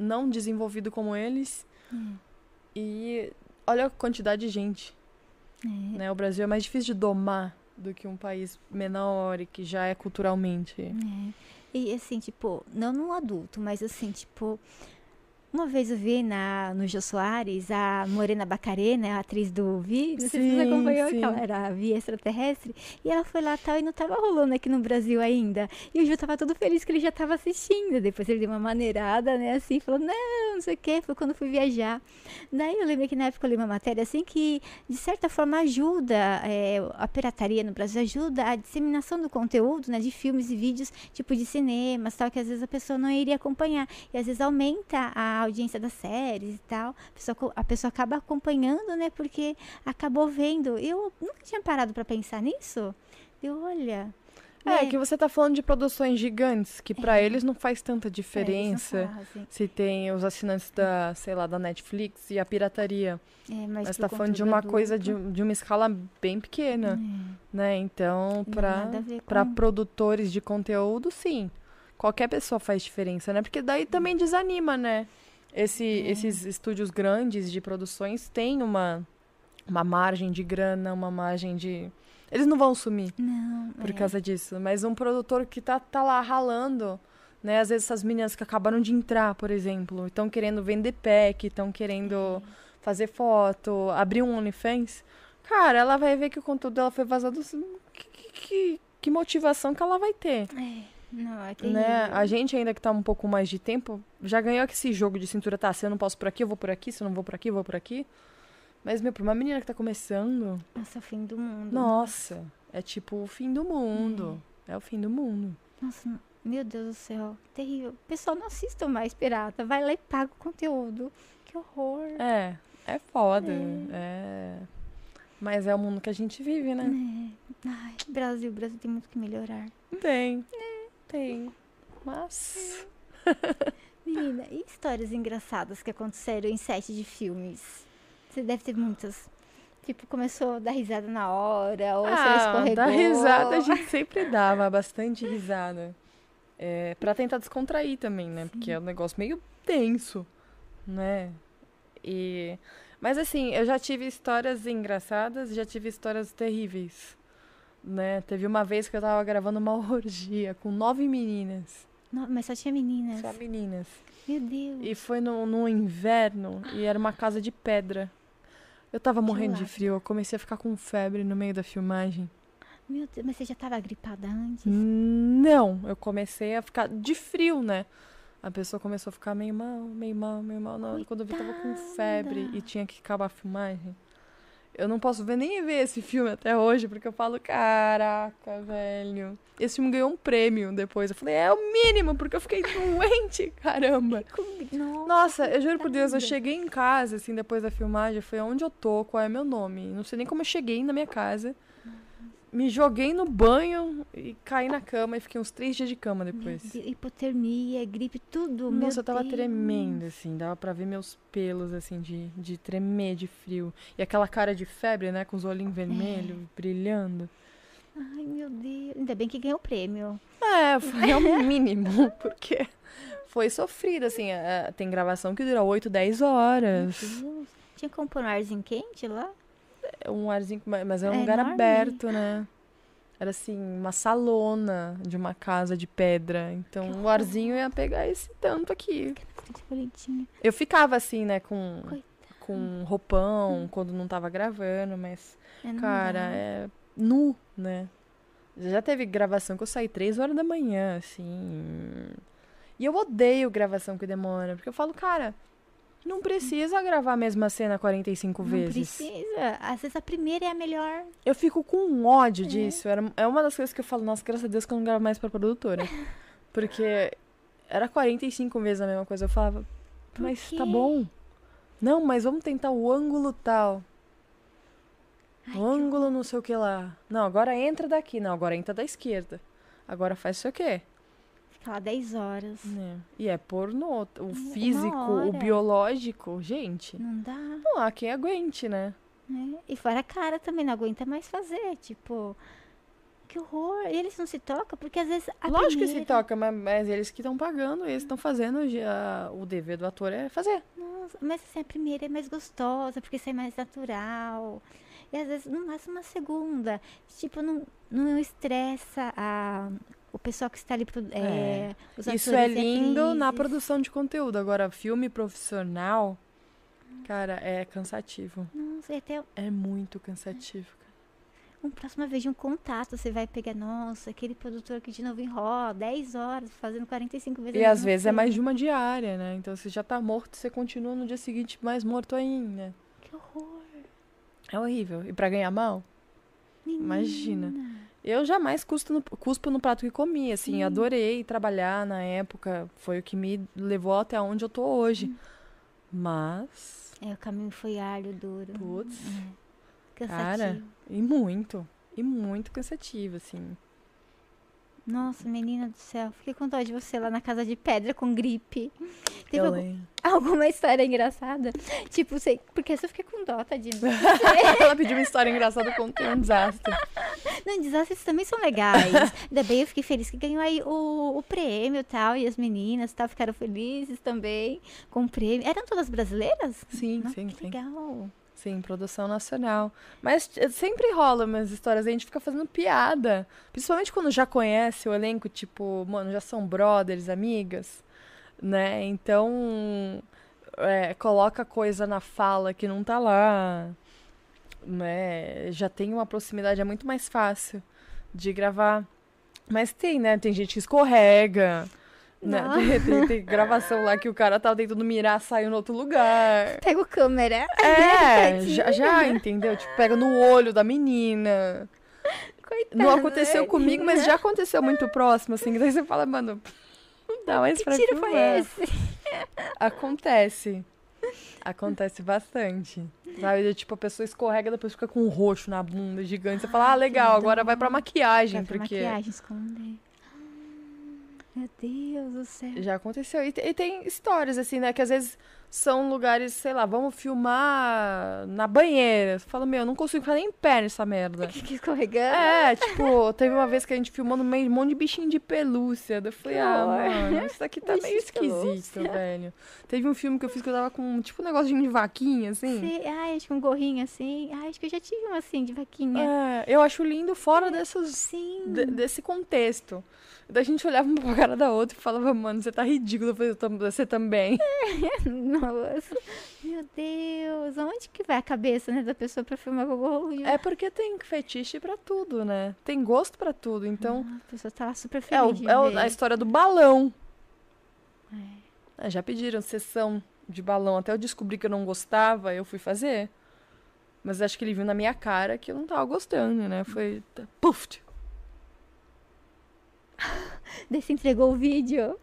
não desenvolvido como eles. Hum. E olha a quantidade de gente. É. Né? O Brasil é mais difícil de domar do que um país menor e que já é culturalmente. É. E assim, tipo, não num adulto, mas assim, tipo, uma vez eu vi na, no Jô Soares a Morena Bacaré, né, a atriz do Vi, não sei se você Sim, acompanhou, sim. que ela era a Vi extraterrestre, e ela foi lá tal e não tava rolando aqui no Brasil ainda. E o Jô tava todo feliz que ele já tava assistindo. Depois ele deu uma maneirada, né, assim, falou, não, não sei o que, foi quando fui viajar. Daí eu lembrei que na época eu li uma matéria assim que, de certa forma, ajuda é, a pirataria no Brasil, ajuda a disseminação do conteúdo, né, de filmes e vídeos, tipo de cinemas, tal, que às vezes a pessoa não iria acompanhar. E às vezes aumenta a audiência das séries e tal. A pessoa, a pessoa acaba acompanhando, né, porque acabou vendo. Eu nunca tinha parado para pensar nisso. Eu, olha. É, né, que você tá falando de produções gigantes, que pra eles não faz tanta diferença se tem os assinantes da, sei lá, da Netflix e a pirataria. É, mas Mas pro tá falando de uma coisa de, adulto, de uma escala bem pequena, é, né? Então, não pra, nada a ver pra com- produtores de conteúdo, sim. Qualquer pessoa faz diferença, né? Porque daí também desanima, né? Esse, É. Esses estúdios grandes de produções têm uma, uma margem de grana, uma margem de. Eles não vão sumir Não, por é. causa disso. Mas um produtor que tá, tá lá ralando, né? Às vezes essas meninas que acabaram de entrar, por exemplo, estão querendo vender pack, estão querendo fazer foto, abrir um OnlyFans. Cara, ela vai ver que o conteúdo dela foi vazado. assim, Que, que, que- que motivação que ela vai ter? É, não, é terrível. Né? A gente ainda que tá um pouco mais de tempo, já ganhou esse jogo de cintura, tá? Se eu não posso por aqui, eu vou por aqui, se eu não vou por aqui, eu vou por aqui. Mas, meu, pra uma menina que tá começando, Nossa, o fim do mundo. nossa, é tipo o fim do mundo. É o fim do mundo. Nossa, meu Deus do céu. Terrível. Pessoal, não assistam mais pirata. Vai lá e paga o conteúdo. Que horror. É, é foda. É. Mas é o mundo que a gente vive, né? É. Ai, Brasil, Brasil tem muito que melhorar. Tem. Tem. Mas. Menina, e histórias engraçadas que aconteceram em sete de filmes? Você deve ter muitas. Tipo, começou a dar risada na hora, ou você Ah, escorregou. dar risada a gente sempre dava, bastante risada. É, pra tentar descontrair também, né? Porque é um negócio meio tenso, né? E... Mas assim, eu já tive histórias engraçadas, já tive histórias terríveis, né? Teve uma vez que eu tava gravando uma orgia com nove meninas. Não, mas só tinha meninas. Só meninas. Meu Deus. E foi no, no inverno e era uma casa de pedra. Eu tava morrendo de frio, eu comecei a ficar com febre no meio da filmagem. Meu Deus, mas você já tava gripada antes? Não, eu comecei a ficar de frio, né? A pessoa começou a ficar meio mal, meio mal, meio mal. Não, quando eu vi, tava com febre e tinha que acabar a filmagem. Eu não posso ver nem ver esse filme até hoje, porque eu falo, caraca, velho. Esse filme ganhou um prêmio depois. Eu falei, é o mínimo, porque eu fiquei doente, caramba. Nossa, Nossa, eu juro por Deus, eu cheguei em casa, assim, depois da filmagem, foi onde eu tô, qual é meu nome. Não sei nem como eu cheguei na minha casa. Me joguei no banho e caí na cama e fiquei uns três dias de cama depois. Hipotermia, gripe, tudo. meu Nossa, eu tava Deus. tremendo, assim, dava pra ver meus pelos, assim, de, de tremer de frio. E aquela cara de febre, né, com os olhinhos vermelhos, brilhando. Ai, meu Deus. Ainda bem que ganhou o prêmio. É, foi o mínimo, porque foi sofrido, assim, é, tem gravação que dura 8, 10 Meu horas. Tinha como pôr um arzinho quente lá? Um arzinho, ma- mas era um É lugar enorme. aberto, né? Era assim, uma salona de uma casa de pedra. Então o arzinho ia pegar esse tanto aqui. Que bonitinho. Eu ficava assim, né, com, com roupão quando não tava gravando, mas, É, cara, é nu, né? Já teve gravação que eu saí três horas da manhã, assim. E eu odeio gravação que demora, porque eu falo, cara, não precisa gravar a mesma cena 45 Não vezes. precisa. Às vezes a primeira é a melhor. Eu fico com um ódio disso. Era, é uma das coisas que eu falo, nossa, graças a Deus que eu não gravo mais pra produtora. Porque era 45 vezes a mesma coisa. Eu falava, mas quê? tá bom. Não, mas vamos tentar o ângulo tal. Ai, o ângulo não sei o que lá. Não, agora entra daqui. Não, agora entra da esquerda. Agora faz isso aqui. Fica lá 10 horas. É. E é pornô. O Uma físico, o biológico. Gente, Não dá, não há quem aguente, né? né? E fora a cara também, não aguenta mais fazer. Tipo, que horror. E eles não se tocam, porque às vezes a Lógico que se primeira- toca, mas, mas eles que estão pagando, eles estão fazendo. o dever do ator é fazer. Nossa, mas assim, a primeira é mais gostosa, porque sai mais natural. E às vezes, no máximo, uma segunda. Tipo, não, não estressa a, o pessoal que está ali. É, os Isso é lindo na produção de conteúdo. Agora, filme profissional, cara, é cansativo. Nossa, até É muito cansativo. cara. uma próxima vez de um contato, você vai pegar, nossa, aquele produtor que de novo enrola 10 horas, fazendo 45 vezes. E às vezes é mais de uma diária, né? Então você já tá morto, você continua no dia seguinte mais morto ainda. Que horror. É horrível. E pra ganhar mal? Imagina. Eu jamais cuspo no, cuspo no prato que comi, assim, Sim. adorei trabalhar na época, foi o que me levou até onde eu tô hoje. Mas, É, o caminho foi árduo, duro. putz, É, cara, cansativo. e muito, e muito cansativo, assim. Nossa, menina do céu, fiquei com dó de você lá na casa de pedra com gripe. Teve Eu algum- alguma história engraçada? Tipo, sei, porque eu fiquei com dó, tadinha. Ela pediu uma história engraçada, contei um desastre. Não, desastres também são legais. Ainda bem, eu fiquei feliz que ganhou aí o, o prêmio e tal. E as meninas tal, ficaram felizes também com o prêmio. Eram todas brasileiras? Sim, sim, que sim. legal. Sim, produção nacional. Mas eh, sempre rola umas histórias, a gente fica fazendo piada. Principalmente quando já conhece o elenco, tipo, mano, já são brothers, amigas, né? Então, é, coloca coisa na fala que não tá lá, né? Já tem uma proximidade, é muito mais fácil de gravar. Mas tem, né? Tem gente que escorrega. Né? Tem, tem- gravação lá que o cara tava tentando mirar, saiu no outro lugar. Pega o câmera. É, já, já, entendeu? Tipo, pega no olho da menina. Coitada. Não aconteceu comigo, mas já aconteceu muito próximo, assim. Daí você fala, mano, não dá mais Que pra tiro foi esse? Acontece. Acontece bastante. Sabe? Tipo, a pessoa escorrega, depois fica com um roxo na bunda gigante. Você fala, ah, legal, agora vai pra maquiagem, Vai pra porque maquiagem esconder. Meu Deus do céu. já aconteceu. E, e tem histórias, assim, né? Que às vezes são lugares, sei lá, vamos filmar na banheira. Você fala, meu, eu não consigo ficar nem em pé nessa merda. Que escorregando. É, tipo, teve uma vez que a gente filmou no meio de um monte de bichinho de pelúcia. Eu falei, ah, mano, isso aqui tá meio esquisito, velho. Teve um filme que eu fiz que eu tava com, tipo, um negocinho de vaquinha, assim. Sei, ai, acho que um gorrinho assim. Ai, acho que eu já tive um assim, de vaquinha. É, eu acho lindo fora dessas, Sim. de- desse contexto. Daí a gente olhava uma pra cara da outra e falava, mano, você tá ridículo. Eu falei, "Eu tam- você também. Nossa. Meu Deus. Onde que vai a cabeça, né, da pessoa pra filmar o gorrinho? É porque tem fetiche pra tudo, né? Tem gosto pra tudo. Então, Ah, a pessoa tá super é, feliz é o- ver. a história do balão. É. É, já pediram sessão de balão. Até eu descobri que eu não gostava, eu fui fazer. Mas acho que ele viu na minha cara que eu não tava gostando, né? Foi. Puf! Daí você entregou o vídeo.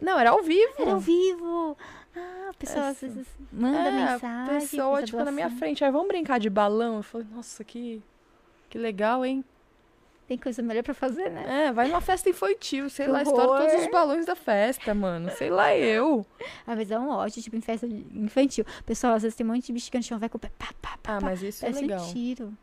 Não, era ao vivo. Era ao vivo. Ah, a pessoa às vezes manda é, mensagem. A pessoa, tipo, na minha frente. Aí vamos brincar de balão. Eu falei, nossa, que. Que legal, hein? Tem coisa melhor pra fazer, né? É, vai numa festa infantil, sei Que lá, estoura todos os balões da festa, mano. Sei lá eu. Às vezes é um ódio, tipo, em festa infantil. Pessoal, às vezes, tem um monte de bexiga no chão, vai com o pé, pá, pá, pá, Ah, pá. mas isso é legal. um tiro.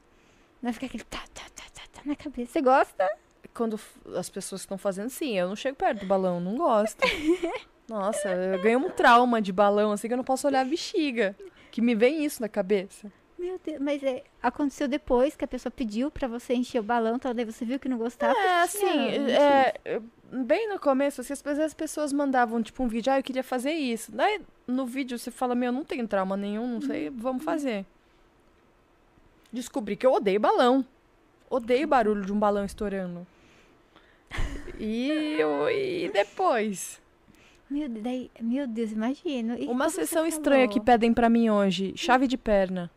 Vai ficar aquele tá, tá, tá, tá, tá na cabeça. Você gosta? Quando as pessoas estão fazendo, sim, eu não chego perto do balão, não gosto. Nossa, eu ganho um trauma de balão, assim que eu não posso olhar a bexiga. Que me vem isso na cabeça. Meu Deus, mas é, aconteceu depois que a pessoa pediu pra você encher o balão, então daí você viu que não gostava. É, assim, é, bem no começo, assim, às vezes as pessoas mandavam, tipo, um vídeo, ah, eu queria fazer isso. Daí, no vídeo, você fala, meu, não tenho trauma nenhum, não sei, vamos fazer. Descobri que eu odeio balão. Odeio barulho de um balão estourando. E, eu- e depois? Meu, Deus, daí, meu Deus, imagino. E Uma sessão estranha que pedem pra mim hoje, chave de perna.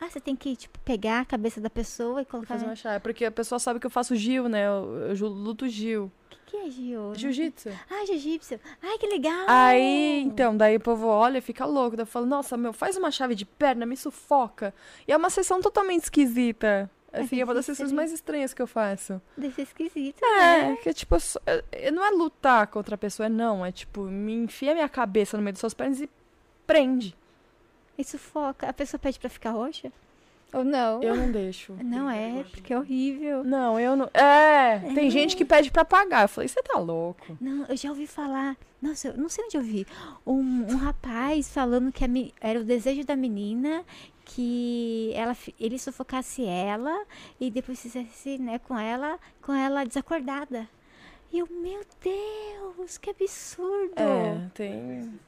Ah, você tem que, tipo, pegar a cabeça da pessoa e colocar. Fazer O uma chave, porque a pessoa sabe que eu faço Gil, né? Eu, eu luto Gil. que, que é Gio? Jiu-jitsu. Ah, jiu-jitsu. Ai, que legal. Aí, então, daí o povo olha e fica louco. Daí eu falo, nossa, meu, faz uma chave de perna, me sufoca. E é uma sessão totalmente esquisita. Assim, é uma das sessões mais estranhas que eu faço. Deve ser esquisito, É, né? que é tipo, só- é- não é lutar contra a pessoa, não. É tipo, me enfia minha cabeça no meio das suas pernas e prende. E sufoca. A pessoa pede pra ficar roxa? Ou não? Eu não deixo. Não é, porque é horrível. Não, eu não. É, tem gente que pede pra pagar. Eu falei, você tá louco. Não, eu já ouvi falar. Nossa, eu não sei onde eu vi. Um, um rapaz falando que a era o desejo da menina que ela, ele sufocasse ela e depois fizesse né, com ela, com ela desacordada. E eu, meu Deus, que absurdo! É, tem.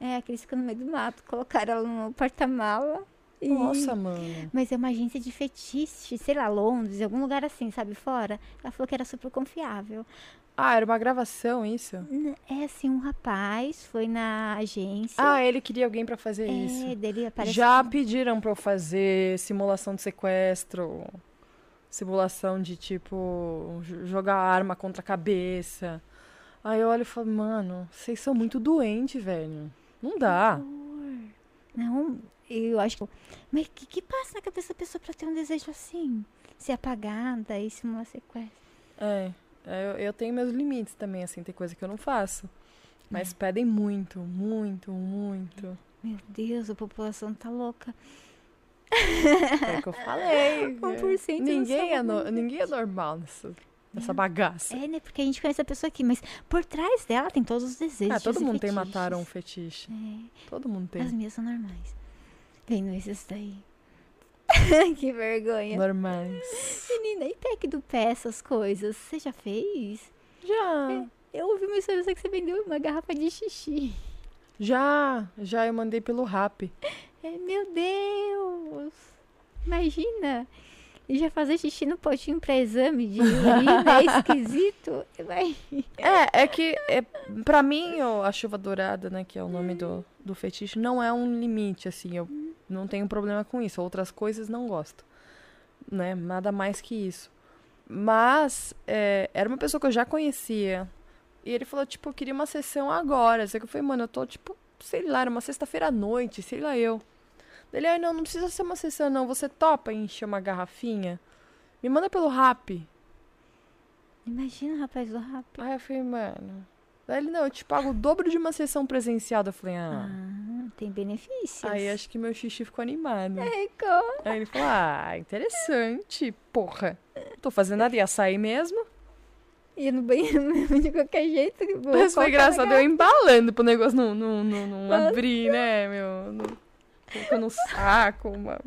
É, aqueles ficam no meio do mato, colocaram ela no porta-mala. e- Nossa, mano. Mas é uma agência de fetiche, sei lá, Londres, algum lugar assim, sabe, fora. Ela falou que era super confiável. Ah, era uma gravação isso? É assim, um rapaz foi na agência. Ah, ele queria alguém pra fazer isso. É, dele aparece. Já pediram pra eu fazer simulação de sequestro, simulação de tipo jogar arma contra a cabeça. Aí eu olho e falo, mano, vocês são muito doentes, velho. Não dá. Não, eu acho que. Mas o que, que passa na cabeça da pessoa pra ter um desejo assim? Ser apagada e simular sequestro. É, eu, eu tenho meus limites também, assim, tem coisa que eu não faço. Mas pedem muito, muito, muito. Meu Deus, a população tá louca. É o que eu falei. 1% não ninguém, é no- ninguém é normal nessa, nessa bagaça. É, né? Porque a gente conhece a pessoa aqui, mas por trás dela tem todos os desejos. Ah, todo mundo tem mataram um fetiche. É. Todo mundo tem. As minhas são normais. Vendo esses daí. que vergonha. Normais. Menina, e pack do pé, essas coisas? Você já fez? Já. Eu ouvi uma história que você vendeu uma garrafa de xixi. Já. Já eu mandei pelo rap. É, meu Deus! Imagina! E já fazer xixi no potinho pra exame de urina é esquisito. Vai. É, é que é, pra mim a chuva dourada, né, que é o nome do, do fetiche, não é um limite, assim. Eu não tenho problema com isso. Outras coisas não gosto. Né? Nada mais que isso. Mas é, era uma pessoa que eu já conhecia. E ele falou, tipo, eu queria uma sessão agora. Só que eu falei, mano, eu tô, tipo, sei lá, era uma sexta-feira à noite, sei lá eu. Ele, ah, não, não precisa ser uma sessão, não. Você topa encher uma garrafinha? Me manda pelo rap. Imagina o rapaz do rap. Aí eu falei, mano. Daí ele, não, eu te pago o dobro de uma sessão presencial. Eu falei, ah. Ah, tem benefícios. Aí acho que meu xixi ficou animado. É, como? Aí ele falou, ah, interessante, porra. Tô fazendo ali açaí mesmo. Ia no banheiro mesmo de qualquer jeito. Mas foi engraçado eu embalando pro negócio não, não, não, não abrir, né, meu? Não, colocando um saco, uma...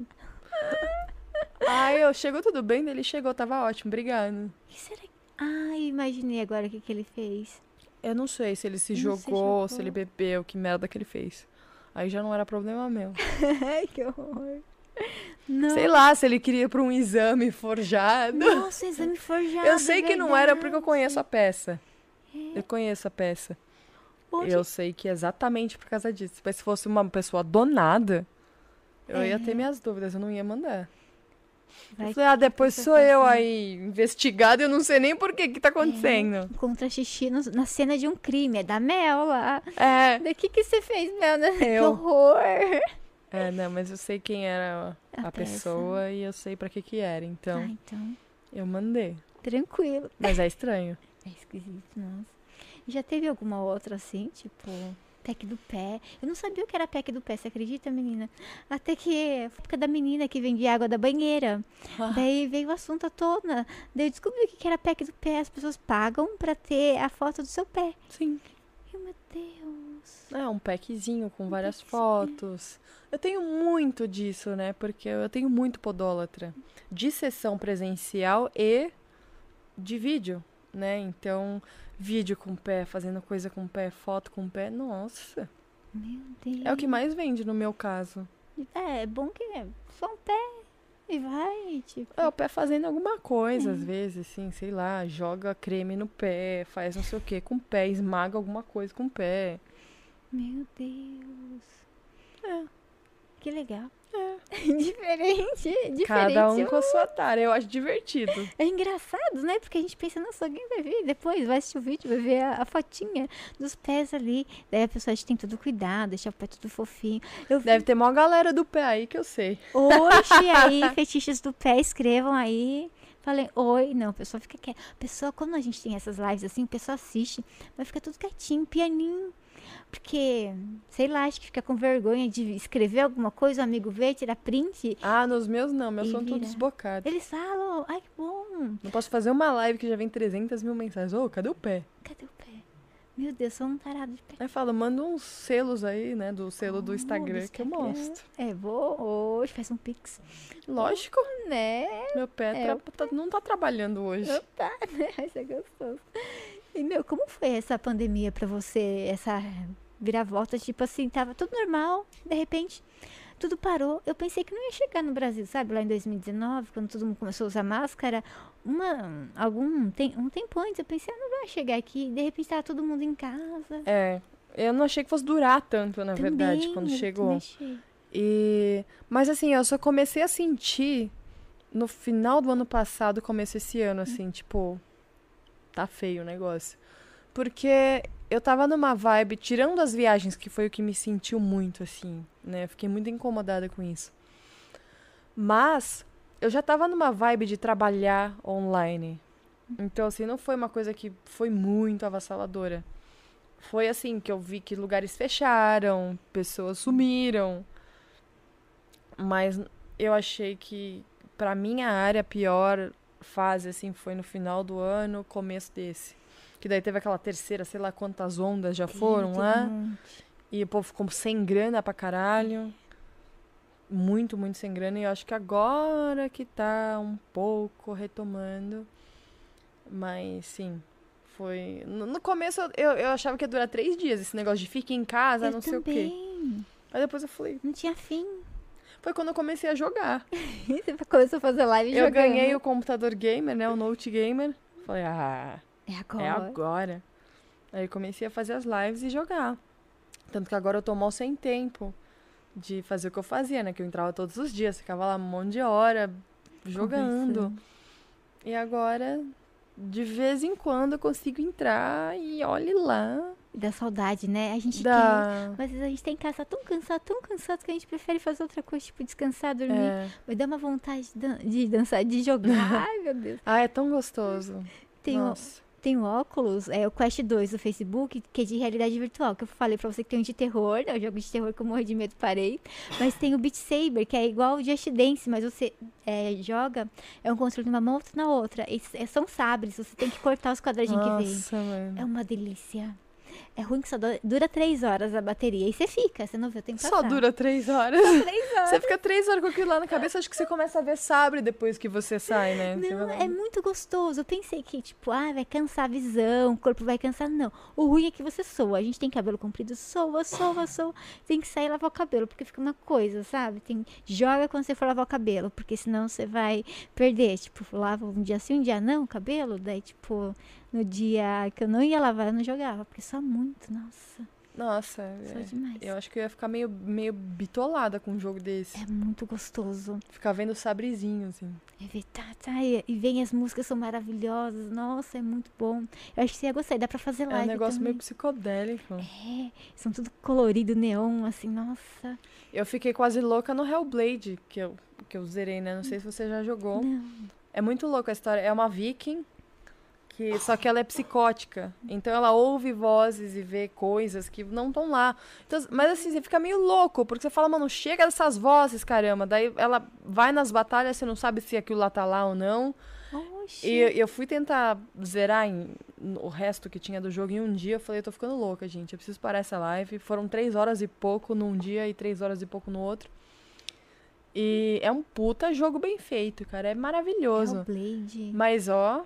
Aí eu, chegou tudo bem? Ele chegou, tava ótimo, obrigado. Que será que... Eu imaginei agora o que, que ele fez. Eu não sei se ele se Não se jogou, jogou. se ele bebeu, que merda que ele fez. Aí já não era problema meu. Ai, que horror. Não. Sei lá, se ele queria ir pra um exame forjado. Nossa, exame forjado. eu sei que não era porque eu verdade. conheço a peça. Eu conheço a peça. Eu sei que é exatamente por causa disso. Mas se fosse uma pessoa donada, eu ia É. ter minhas dúvidas, eu não ia mandar. Vai Eu falei, ah, depois você sou eu aí investigada e eu não sei nem por que que tá acontecendo. Encontra xixi no- na cena de um crime. É da Mel lá. É. O que, que você fez, Mel? né? Que horror. É, não, mas eu sei quem era a, A peça. pessoa e eu sei pra que que era. Então, Ah, então. Eu mandei. Tranquilo. Mas é estranho. É esquisito, nossa. Já teve alguma outra assim, tipo, pack do pé? Eu não sabia o que era pack do pé, você acredita, menina? Até que foi época da menina que vendia água da banheira. Ah. Daí veio o assunto à tona. Daí eu descobri o que era pack do pé. As pessoas pagam pra ter a foto do seu pé. Sim. Ai, meu Deus. É, um packzinho com várias packzinho. fotos. Eu tenho muito disso, né? Porque eu tenho muito podólatra. De sessão presencial e de vídeo, né? Então, vídeo com o pé, fazendo coisa com o pé, foto com o pé. Nossa. Meu Deus. É o que mais vende no meu caso. É, é bom que é só um pé e vai, tipo. É o pé fazendo alguma coisa, às vezes, assim, sei lá, joga creme no pé, faz não sei o que com o pé, esmaga alguma coisa com o pé. Meu Deus. É. Que legal. Diferente, diferente. Cada um com a sua tara. Eu acho divertido. É engraçado, né? Porque a gente pensa, nossa, alguém vai ver depois, vai assistir o vídeo, vai ver a, a fotinha dos pés ali. Daí a pessoa tem todo cuidado, deixa o pé tudo fofinho. Eu vi Deve ter mó galera do pé aí que eu sei. hoje aí, fetiches do pé, escrevam aí. Falei, oi. Não, a pessoa fica quieta. A pessoa, quando a gente tem essas lives assim, a pessoa assiste, vai ficar tudo quietinho, pianinho. Porque, sei lá, acho que fica com vergonha de escrever alguma coisa, o amigo vê, tira print. Ah, nos meus não, meus são todos bocados. Eles falam, ai que bom. Não posso fazer uma live que já vem 300 mil mensagens. Ô, cadê o pé? Cadê o pé? Meu Deus, sou um tarado de pé. Aí fala, manda uns selos aí, né, do selo do Oh, Instagram, do que eu Instagram. mostro. É, vou hoje, faz um pix. Lógico, Né? meu pé É, tra- tá- não tá trabalhando hoje. Não tá, né? Isso é gostoso. E, meu, como foi essa pandemia pra você? Essa viravolta, tipo assim, tava tudo normal, de repente, tudo parou. Eu pensei que não ia chegar no Brasil, sabe? Lá em 2019, quando todo mundo começou a usar máscara, uma, algum, tem, um tempo antes, eu pensei, ah, não vai chegar aqui. De repente tava todo mundo em casa. É, eu não achei que fosse durar tanto, na verdade, Também, quando eu chegou. E mas assim, eu só comecei a sentir no final do ano passado, começo esse ano assim, tipo, tá feio o negócio. Porque eu tava numa vibe, tirando as viagens, que foi o que me sentiu muito assim, né? Eu fiquei muito incomodada com isso. Mas eu já tava numa vibe de trabalhar online. Então assim, não foi uma coisa que foi muito avassaladora. Foi assim que eu vi que lugares fecharam, pessoas sumiram. Mas eu achei que pra minha área pior fase assim foi no final do ano, começo desse. Que daí teve aquela terceira, sei lá quantas ondas já foram Teve lá. E o povo ficou sem grana pra caralho. Muito, muito sem grana. E eu acho que agora que tá um pouco retomando. Mas sim, foi. No, começo eu, eu achava que ia durar três dias esse negócio de fique em casa, Eu não sei o quê. também. Aí depois eu falei. Não tinha fim. Foi quando eu comecei a jogar. Você começou a fazer live Eu jogando. ganhei o computador gamer, né? O Note Gamer. Falei, ah, É agora. é agora. Aí comecei a fazer as lives e jogar. Tanto que agora eu tô mal sem tempo de fazer o que eu fazia, né? Que eu entrava todos os dias, ficava lá um monte de hora jogando. Conversando. E agora, de vez em quando, eu consigo entrar e olhe lá. Dá saudade, né? A gente quer. Da... Mas às vezes a gente tem em casa tão cansado, tão cansado que a gente prefere fazer outra coisa, tipo descansar, dormir. É. Mas dá uma vontade de, dan- de dançar, de jogar. Ai, meu Deus. Ah, é tão gostoso. Tem, o, Nossa. tem o óculos, é o Quest 2 do Facebook, que é de realidade virtual. Que eu falei pra você que tem um de terror, né? O jogo de terror que eu morri de medo, parei. Mas tem o Beat Saber, que é igual o Just Dance, mas você é, joga, é um controle numa mão, outro na outra. E s- são sabres, você tem que cortar os quadradinhos que vem. Nossa, mano. É uma delícia. É ruim que só dura três horas a bateria. E você fica, você não vê o tempo Só passar. dura três horas. três horas. Você fica três horas com aquilo lá na cabeça, acho que você começa a ver sabre depois que você sai, né? Não, é muito gostoso. Eu pensei que, tipo, ah, vai cansar a visão, o corpo vai cansar. Não. O ruim é que você soa. A gente tem cabelo comprido, soa, soa, soa. Tem que sair e lavar o cabelo, porque fica uma coisa, sabe? Tem... Joga quando você for lavar o cabelo, porque senão você vai perder. Tipo, lava um dia sim, um dia não o cabelo. Daí, tipo, no dia que eu não ia lavar, eu não jogava, porque soa muito. Nossa, Nossa, é. demais. eu acho que eu ia ficar meio, meio bitolada com um jogo desse. É muito gostoso. Ficar vendo sabrezinho, assim. É ver, tá, tá, e vem as músicas são maravilhosas. Nossa, é muito bom. Eu acho que você ia gostar. Dá pra fazer É live um negócio também. meio psicodélico. É, são tudo colorido, neon, assim, nossa. Eu fiquei quase louca no Hellblade, que eu, que eu zerei, né? Não sei se você já jogou. Não. É muito louco a história. É uma viking, que só que ela é psicótica. Então ela ouve vozes e vê coisas que não estão lá. Então, mas assim, você fica meio louco, porque você fala, mano, chega dessas vozes, caramba. Daí ela vai nas batalhas, você não sabe se aquilo lá tá lá ou não. Oxi. E eu- fui tentar zerar em- o resto que tinha do jogo em um dia. Eu falei, eu tô ficando louca, gente. Eu preciso parar essa live. Foram três horas e pouco num dia e três horas e pouco no outro. E é um puta jogo bem feito, cara. É maravilhoso. Hellblade. Mas, ó.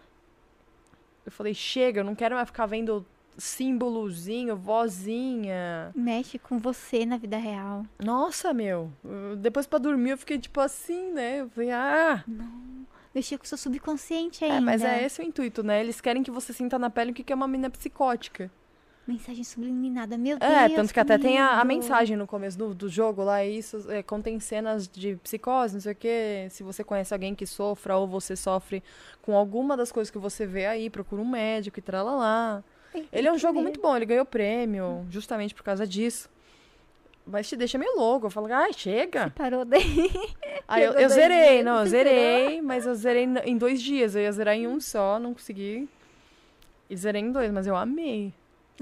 Eu falei, chega, eu não quero mais ficar vendo símbolozinho, vozinha. Mexe com você na vida real. Nossa, meu. eu- Depois pra dormir eu fiquei tipo assim, né? Eu falei, ah. Mexer com o seu subconsciente ainda. É, mas é esse o intuito, né? Eles querem que você sinta na pele o que que é uma mina psicótica. Mensagem subliminada. Meu Deus. É, tanto que até tem a, a lindo. mensagem no começo do, do jogo lá, isso é, contém cenas de psicose, não sei o quê. Se você conhece alguém que sofra ou você sofre com alguma das coisas que você vê aí, procura um médico e tralalá. Tem- Ele é um que jogo ver. muito bom, ele ganhou prêmio justamente por causa disso. Mas te deixa meio louco. Eu falo, ai, chega. Parou daí. Aí eu, eu zerei, dias, não, eu você zerei, mas eu zerei em dois dias. Eu ia zerar em um só, não consegui. E zerei em dois, mas eu amei.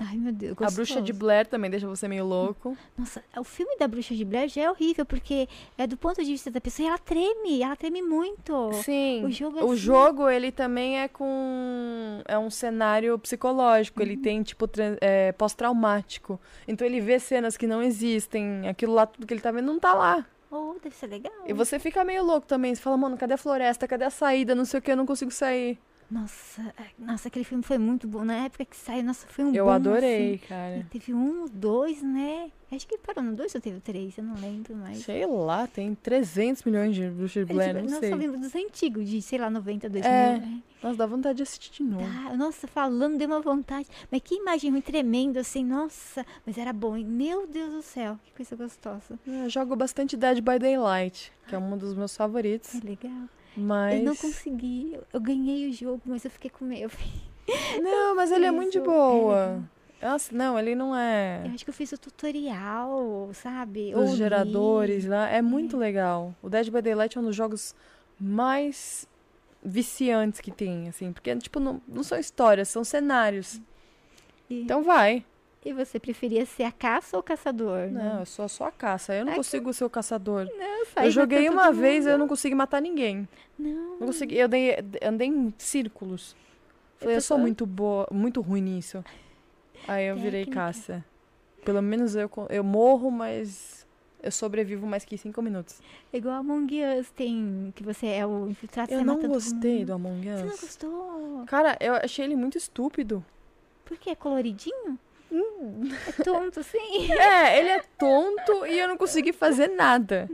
Ai, meu Deus. A Bruxa de gostoso. Blair também deixa você meio louco. Nossa, o filme da Bruxa de Blair já é horrível, porque é do ponto de vista da pessoa e ela treme, ela treme muito. Sim. O jogo é O assim. jogo, ele também é com. É um cenário psicológico. Uhum. Ele tem, tipo, é, pós-traumático. Então ele vê cenas que não existem. Aquilo lá, tudo que ele tá vendo, não tá lá. Oh, deve ser legal. E você fica meio louco também. Você fala, mano, cadê a floresta? Cadê a saída? Não sei o que, eu não consigo sair. Nossa, é, nossa, aquele filme foi muito bom. Na época que saiu, nossa, foi um Eu boom, adorei, assim. cara. E teve um, dois, né? Acho que parou no dois ou teve três, eu não lembro mais. Sei lá, tem 300 milhões de Bruxa de É, Blair, tipo, não nossa, sei. eu lembro dos antigos, de, sei lá, 90, 2000. É. né? Nossa, dá vontade de assistir de novo. Tá, nossa, falando, deu uma vontade. Mas que imagem ruim, tremendo, assim, nossa. Mas era bom, hein? Meu Deus do céu, que coisa gostosa. Eu jogo bastante Dead by Daylight, que é um dos meus favoritos. É legal. Mas. Eu não consegui, eu, ganhei o jogo, mas eu fiquei com medo. Não, mas ele é muito de boa. Nossa, não, ele não é. Eu acho que eu fiz o tutorial, sabe? Os Ou geradores lá. É muito legal. O Dead by Daylight é um dos jogos mais viciantes que tem, assim. Porque, tipo, não, não são histórias, são cenários. E, Então vai. E você preferia ser a caça ou o caçador? Não, eu sou só a caça. Eu não É que- consigo ser o caçador. Não, sai Eu joguei uma vez e eu não consegui matar ninguém. Não. Não consegui. Eu dei, andei em círculos. Falei, eu sou tô- muito boa, muito ruim nisso. Aí eu virei caça. Pelo menos eu, eu morro, mas eu sobrevivo mais que cinco minutos. Igual Among Us tem, que você é o infiltrado, Eu não gostei do Among Você não Us. gostou? Cara, eu achei ele muito estúpido. Por quê? É coloridinho? Hum. É tonto, sim. É, ele é tonto e eu não consegui fazer nada.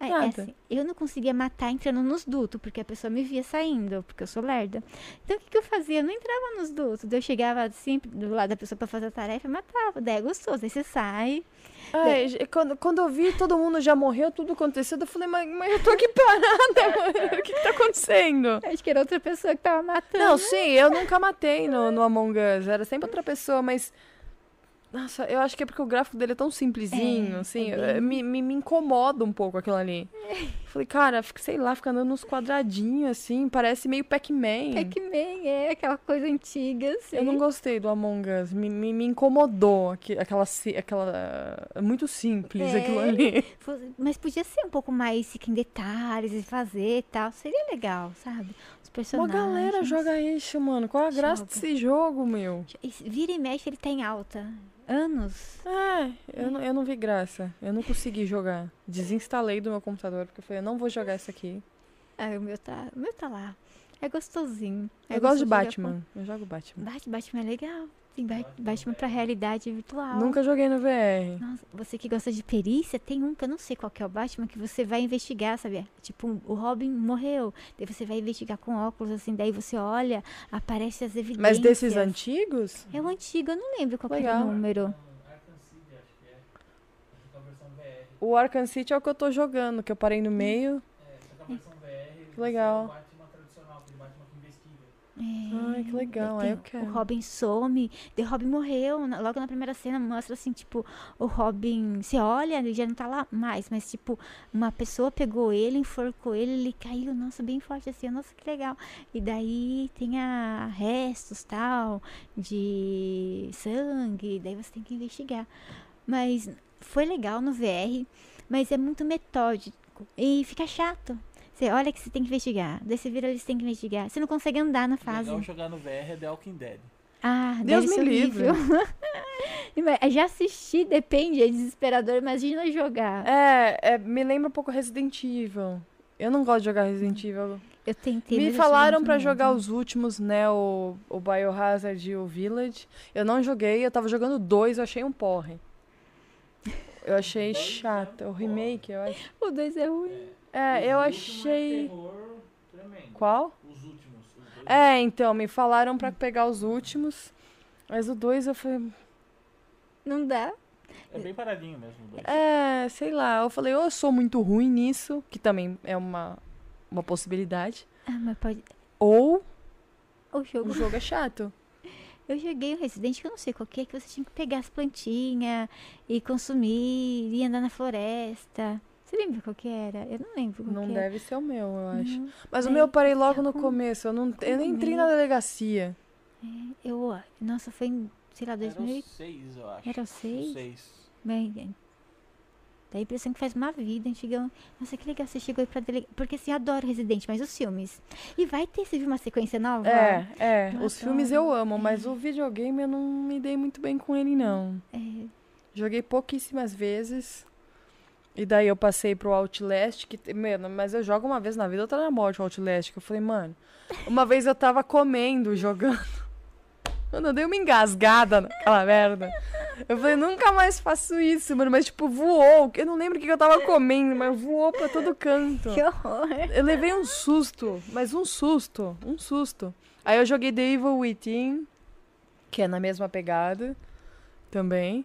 É, é Nada. assim, eu não conseguia matar entrando nos dutos, porque a pessoa me via saindo, porque eu sou lerda. Então o que, que eu fazia? Eu não entrava nos dutos. Daí Eu chegava sempre do lado da pessoa pra fazer a tarefa e matava. Daí é gostoso. Aí você sai. Ai, j- quando, quando eu vi todo mundo já morreu, tudo aconteceu, eu falei, mas, mas eu tô aqui parada, mano. O que, que tá acontecendo? Acho que era outra pessoa que tava matando. Não, sim, eu nunca matei no, no Among Us. Era sempre outra pessoa, mas. Nossa, eu acho que é porque o gráfico dele é tão simplesinho, É, assim. é bem- eh, me, me, me incomoda um pouco aquilo ali. Falei, cara, fica, sei lá, fica andando nos quadradinhos, assim, parece meio Pac-Man. Pac-Man, é aquela coisa antiga, assim. Eu não gostei do Among Us. Me, me, me incomodou aqui, aquela, aquela. é Muito simples É. aquilo ali. Mas podia ser um pouco mais fica em detalhes e fazer e tal. Seria legal, sabe? Os Uma personagens. galera joga isso, mano. Qual a graça Joga. desse jogo, meu? Vira e mexe, ele tá em alta. Anos. É, eu não, eu não vi graça. Eu não consegui jogar. Desinstalei do meu computador, porque eu falei, não vou jogar isso aqui. Ah, o meu tá, o meu tá lá. É gostosinho. É eu gosto de Batman. Eu jogo Batman. com- Bat- Batman é legal. Tem Ba- Batman pra realidade virtual. Nunca joguei no VR. Nossa, você que gosta de perícia, tem um que eu não sei qual que é o Batman, que você vai investigar, sabe? Tipo, o Robin morreu. Daí você vai investigar com óculos, assim, daí você olha, aparece as evidências. Mas desses antigos? É o antigo, eu não lembro qual que era Legal. o número. Arkham City, acho que é. Acho que é a versão VR. O Arkham City é o que eu tô jogando, que eu parei no meio. É, a versão VR. Que legal. é o Batman tradicional, aquele Batman que investiga. Ai, que legal. Aí Tem eu quero. O Robin some, o Robin morreu. Logo na primeira cena mostra assim, tipo, o Robin, você olha, ele já não tá lá mais, mas tipo, uma pessoa pegou ele, enforcou ele, ele caiu, nossa, bem forte assim, nossa, que legal. E daí tem a restos tal, de sangue, daí você tem que investigar. Mas foi legal no VR, mas é muito metódico e fica chato. Você olha que você tem que investigar, daí você vira ali, você tem que investigar. Você não consegue andar na fase. Legal jogar no VR é The Walking Dead. Ah, Deus me livre. Mas Já assisti, depende, é desesperador. Imagina jogar. É, é, me lembra um pouco Resident Evil. Eu não gosto de jogar Resident Evil. Eu tentei. Me falaram muito jogar os últimos, né? O, o Biohazard e o Village. Eu não joguei, eu tava jogando dois, eu achei um porre. Eu achei chato. O remake, eu acho. O 2 é ruim. É, eu é achei. Qual? Os últimos. É, então, me falaram pra pegar os últimos. Mas o dois eu falei. Não dá. É bem paradinho mesmo. o dois. É, sei lá. Eu falei, ou eu sou muito ruim nisso, que também é uma, uma possibilidade. Ah, mas pode. Ou O jogo. o jogo é chato. Eu joguei o Resident que eu não sei qual que é, que você tinha que pegar as plantinhas e consumir, e andar na floresta. Você lembra qual que era? Eu não lembro qual Não que era. deve ser o meu, eu acho. Não. Mas o É, meu eu parei logo no com- começo. Eu, não, eu com nem entrei na delegacia. Eu, nossa, foi em, sei lá, Era 2000. o seis, eu acho. Era o O seis? seis. Bem, é. Dá a impressão que faz uma vida, antigão. Nossa, que legal, você chegou aí pra delegar. Porque assim, eu adoro Resident, mas os filmes. E vai ter, você viu uma sequência nova? É, é. Eu Os filmes eu adoro. amo, mas o videogame eu não me dei muito bem com ele, não. É, Joguei pouquíssimas vezes. E daí eu passei pro Outlast, que, mano, mas eu jogo uma vez na vida, outra na morte, o Outlast. Que eu falei, mano, uma vez eu tava comendo, jogando. Mano, eu dei uma engasgada naquela merda. Eu falei, nunca mais faço isso, mano. Mas, tipo, voou. Eu não lembro o que eu tava comendo, mas voou pra todo canto. Que horror. Eu levei um susto, mas um susto, um susto. Aí eu joguei The Evil Within, que é na mesma pegada também.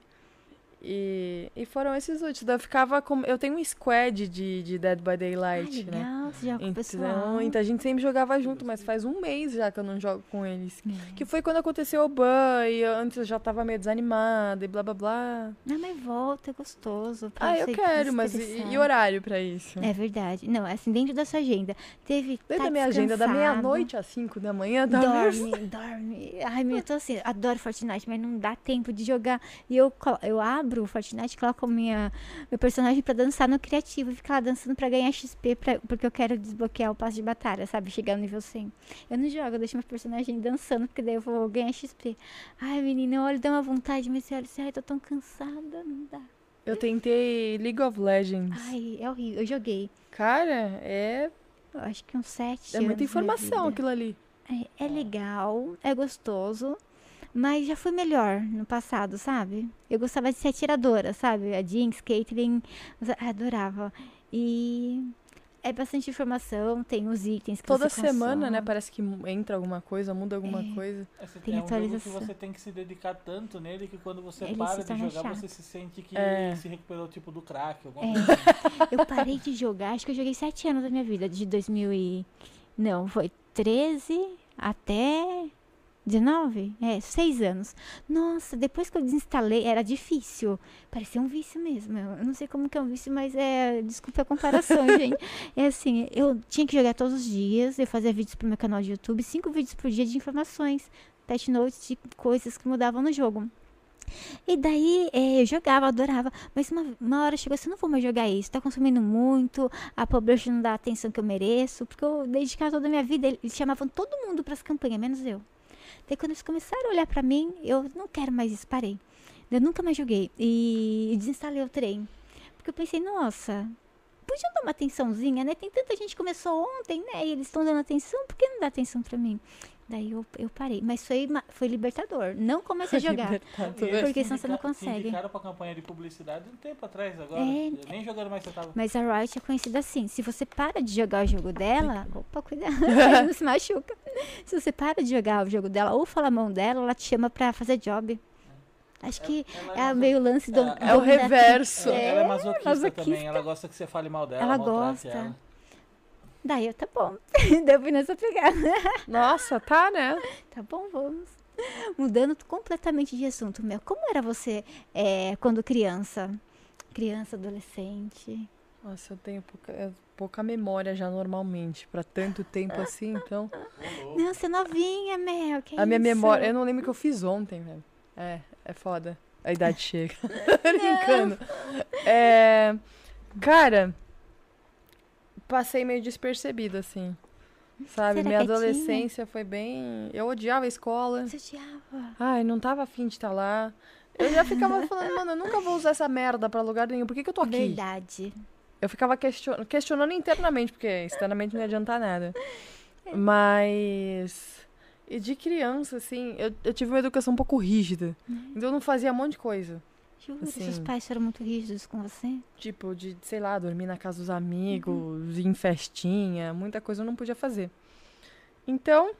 E, e foram esses últimos. Eu ficava com. Eu tenho um squad de, de Dead by Ah, Daylight, né? legal, você joga pessoal. Então, então a gente sempre jogava junto, mas faz um mês já que eu não jogo com eles. É. Que foi quando aconteceu o ban e antes eu já tava meio desanimada e blá blá blá. Não, mas volta, é gostoso. Ah, eu quero, mas e, e horário pra isso? É verdade. Não, assim, dentro da sua agenda. Teve. Dentro tá da minha agenda, da meia-noite às 5 da manhã, tá Dorme, dorme. Ai, meu, eu tô assim, adoro Fortnite, mas não dá tempo de jogar. E eu, eu abro o Fortnite, coloco minha, meu personagem pra dançar no criativo. E ficar lá dançando pra ganhar XP, pra- porque eu quero desbloquear o passo de batalha, sabe? Chegar no nível 100. Eu não jogo, eu deixo meu personagem dançando, porque daí eu vou ganhar XP. Ai, menina, olha, dá uma vontade, mas olha assim, ai, tô tão cansada, não dá. Eu tentei League of Legends. Ai, é horrível. Eu joguei, Cara, é, eu acho que uns sete é anos muita informação aquilo ali. É, é legal, é gostoso, mas já foi melhor no passado, sabe? Eu gostava de ser atiradora, sabe? A Jinx, Caitlyn, eu adorava. E é bastante informação, tem os itens que Toda você semana, consome. né? Parece que entra alguma coisa, muda alguma É. coisa. É, você Tem é um atualização. você tem que se dedicar tanto nele que quando você Ele para de jogar, chato. você se sente que É. se recuperou tipo do crack. Alguma É. coisa assim. Eu parei de jogar, acho que eu joguei sete anos da minha vida, de 2000 e... Não, foi 13 até 19? É, seis anos. Nossa, depois que eu desinstalei, era difícil. Parecia um vício mesmo. Eu não sei como que é um vício, mas é... Desculpa a comparação, gente. É assim, eu tinha que jogar todos os dias, eu fazia vídeos pro meu canal de YouTube, cinco vídeos por dia de informações, patch notes de coisas que mudavam no jogo. E daí eh, eu jogava, adorava. Mas uma, uma hora chegou assim, não vou mais jogar isso. Tá consumindo muito, a publisher não dá a atenção que eu mereço. Porque eu dedicava toda a minha vida, eles chamavam todo mundo pras campanhas, menos eu. Daí quando eles começaram a olhar pra mim, eu não quero mais isso, parei. Eu nunca mais joguei. E desinstalei o trem. Porque eu pensei, nossa, podiam dar uma atençãozinha, né? Tem tanta gente que começou ontem, né? E eles estão dando atenção, por que não dá atenção pra mim? Daí eu, eu parei. Mas foi, foi libertador. Não comecei a jogar. Libertador. Porque senão você não consegue. indicaram pra campanha de publicidade um tempo atrás agora. É. Nem jogando mais você tava. Mas a Riot é conhecida assim. Se você para de jogar o jogo dela. Opa, cuidado, não se machuca. Se você para de jogar o jogo dela ou fala a mão dela, ela te chama pra fazer job. Acho que Ela é maso- meio lance do. É, É o reverso. É, ela é É, masoquista, masoquista. também. Ela gosta que você fale mal dela. Ela gosta. Ela. Daí eu, tá bom. Daí eu fui nessa pegada. Nossa, tá, né? Tá bom, vamos. Mudando completamente de assunto, meu. Como era você é, quando criança? Criança, adolescente? Nossa, eu tenho pouca, é, pouca memória já normalmente, pra tanto tempo assim, então. Não, você é novinha, Mel. Que A minha isso? memória, eu não lembro o que eu fiz ontem, velho. É, é foda. A idade chega. Brincando. É, cara, passei meio despercebido, assim. Sabe? Era Minha adolescência foi bem. Eu odiava a escola. Você odiava. Ai, não tava afim de estar lá. Eu já ficava falando, mano, eu nunca vou usar essa merda pra lugar nenhum. Por que, que eu tô aqui? Verdade. Eu ficava question... questionando internamente, porque externamente não ia adiantar nada. Mas. E de criança, assim, eu, eu tive uma educação um pouco rígida. Então eu não fazia um monte de coisa. Juro, Assim. seus pais foram muito rígidos com você? Tipo, de, sei lá, dormir na casa dos amigos, ir em festinha, muita coisa eu não podia fazer. Então,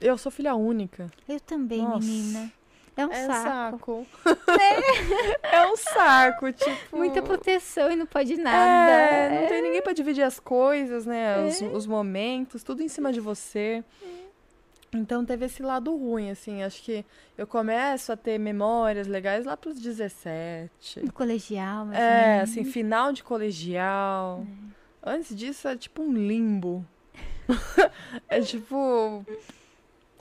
eu sou filha única. Eu também, Nossa. menina. É um é saco. saco. é um saco, tipo. Muita proteção e não pode nada. É, não tem ninguém pra dividir as coisas, né? Os, os momentos, tudo em cima de você. Então teve esse lado ruim, assim. Acho que eu começo a ter memórias legais lá pros 17. No colegial, mas É, assim, final de colegial. É. Antes disso é tipo um limbo. é tipo.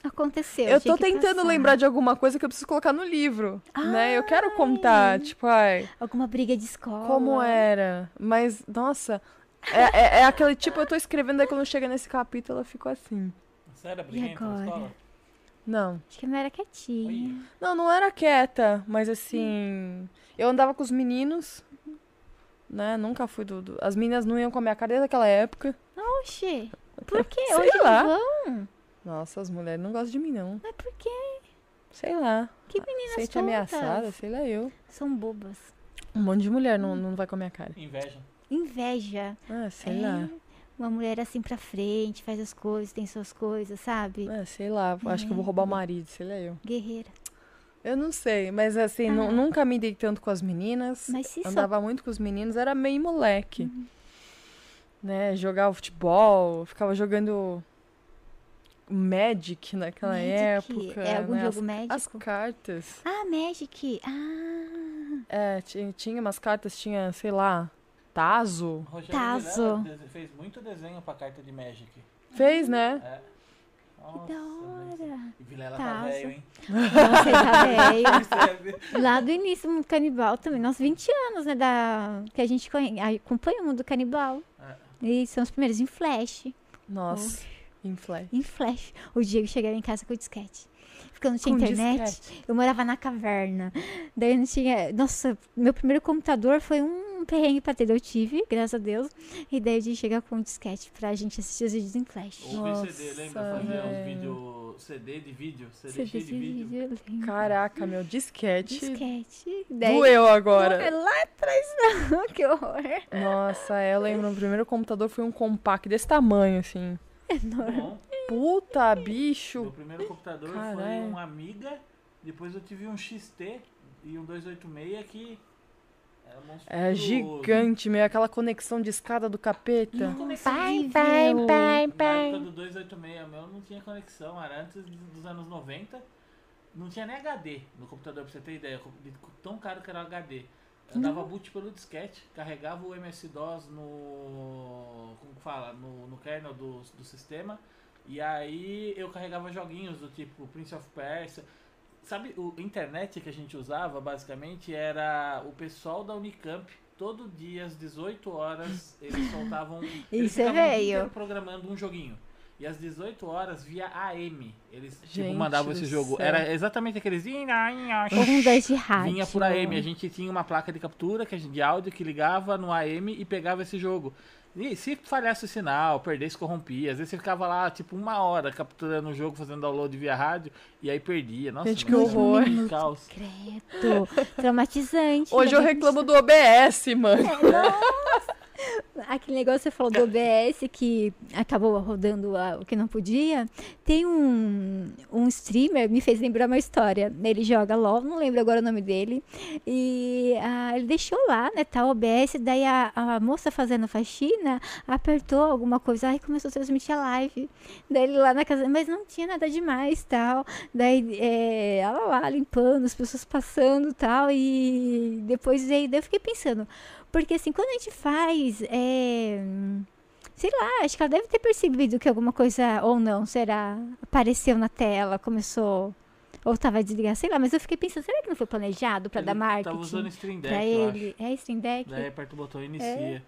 aconteceu. Eu tô tentando passar. lembrar de alguma coisa que eu preciso colocar no livro. né? Eu quero Ai. contar, tipo, ai. Alguma briga de escola. Como era. Mas, nossa. É, é, é aquele tipo, eu tô escrevendo, aí quando chega nesse capítulo eu fico assim. Você era briguenta na agora? escola? Não. Acho que eu era quietinha. Não, não era quieta, mas assim. Eu andava com os meninos. Né? Nunca fui do. do- As meninas não iam com a minha cara desde aquela época. Oxê. Por quê? Sei Hoje lá. não vão? Nossa, as mulheres não gostam de mim, não. Mas por quê? Sei lá. Que meninas Sente tontas. ameaçada, sei lá eu. São bobas. Um monte de mulher não, não vai com a minha cara. Inveja. Inveja. Ah, sei é. lá. Uma mulher assim pra frente, faz as coisas, tem suas coisas, sabe? Ah, sei lá. Acho que eu vou roubar o marido, sei lá eu. Guerreira. Eu não sei, mas assim, Ah. nunca me dei tanto com as meninas. Mas se só Andava muito com os meninos, era meio moleque. Né? Jogava futebol, ficava jogando Magic naquela Magic, época. É algum né? jogo as, médico? as cartas. Ah, Magic. Ah. É, tinha, tinha umas cartas, tinha, sei lá, Tazo. Rogério Tazo. Fez muito desenho pra carta de Magic. Fez, né? É. Nossa, Que da hora. E Vilela tá Tazo. velho, hein? Nossa, ele tá velho. Lá do início do mundo canibal também. Nossa, 20 anos, né? Da... Que a gente acompanha o mundo canibal. É. E são os primeiros em flash. Nossa, em flash. Em flash. O Diego chegava em casa com o disquete. Ficando tinha Com internet. disquete. Eu morava na caverna. Daí não tinha. Nossa, meu primeiro computador foi um perrengue pra ter. Eu tive, graças a Deus. E daí a gente chega com um disquete pra gente assistir os vídeos em flash. Ouvi CD, lembra? Nossa, Fazia uns vídeos. CD de vídeo. CD, CD cheio de vídeo. lembro. Caraca, meu disquete. Disquete. Daí... Doeu Não, é agora. lá atrás não, que horror. Nossa, é, eu lembro, o primeiro computador foi um compact desse tamanho, assim. Bom, Puta, meu bicho. primeiro computador foi Caralho. um Amiga. Depois eu tive um XT e um 286 que. É gigante, meio aquela conexão de escada do capeta. Não conexão Pai, de- pai, pai, Na época pai. do 286, meu não tinha conexão, era antes dos anos 90. Não tinha nem HD no computador, pra você ter ideia, de tão caro que era o HD. Eu dava boot pelo disquete, carregava o MS-DOS no. Como que fala? No, no kernel do, do sistema. E aí eu carregava joguinhos do tipo Prince of Persia. Sabe, o internet que a gente usava basicamente era o pessoal da Unicamp. Todo dia às 18 horas eles soltavam. eles Isso é ficavam o dia velho. inteiro programando um joguinho. E às 18 horas via AM. Eles tipo, mandavam esse jogo. céu. Era exatamente aqueles. Um das de rádio. Vinha por AM, a gente tinha uma placa de captura de áudio que ligava no AM e pegava esse jogo. E se falhasse o sinal, perdesse, corrompia. Às vezes você ficava lá, tipo, uma hora capturando o jogo, fazendo download via rádio, e aí perdia. Nossa, Gente, que era horror. um caos. Credo. Traumatizante. Hoje eu bem que reclamo do OBS, mano. a gente- Aquele negócio que você falou do OBS que acabou rodando a- o que não podia. Tem um, um streamer, me fez lembrar uma história. Ele joga LOL, não lembro agora o nome dele. E ah, ele deixou lá, né? Tá o OBS, daí a, a moça fazendo faxina apertou alguma coisa aí começou a transmitir a live. Daí ele lá na casa, mas não tinha nada demais tal. Daí é, ela lá limpando, as pessoas passando tal. E depois aí, daí eu fiquei pensando. Porque assim, quando a gente faz. É, sei lá, acho que ela deve ter percebido que alguma coisa, ou não, será? Apareceu na tela, começou. Ou tava desligado, sei lá, mas eu fiquei pensando, será que não foi planejado pra Ele dar marketing? Tava usando Stream Deck, pra ele? É Stream Deck? Daí aperta o botão e inicia.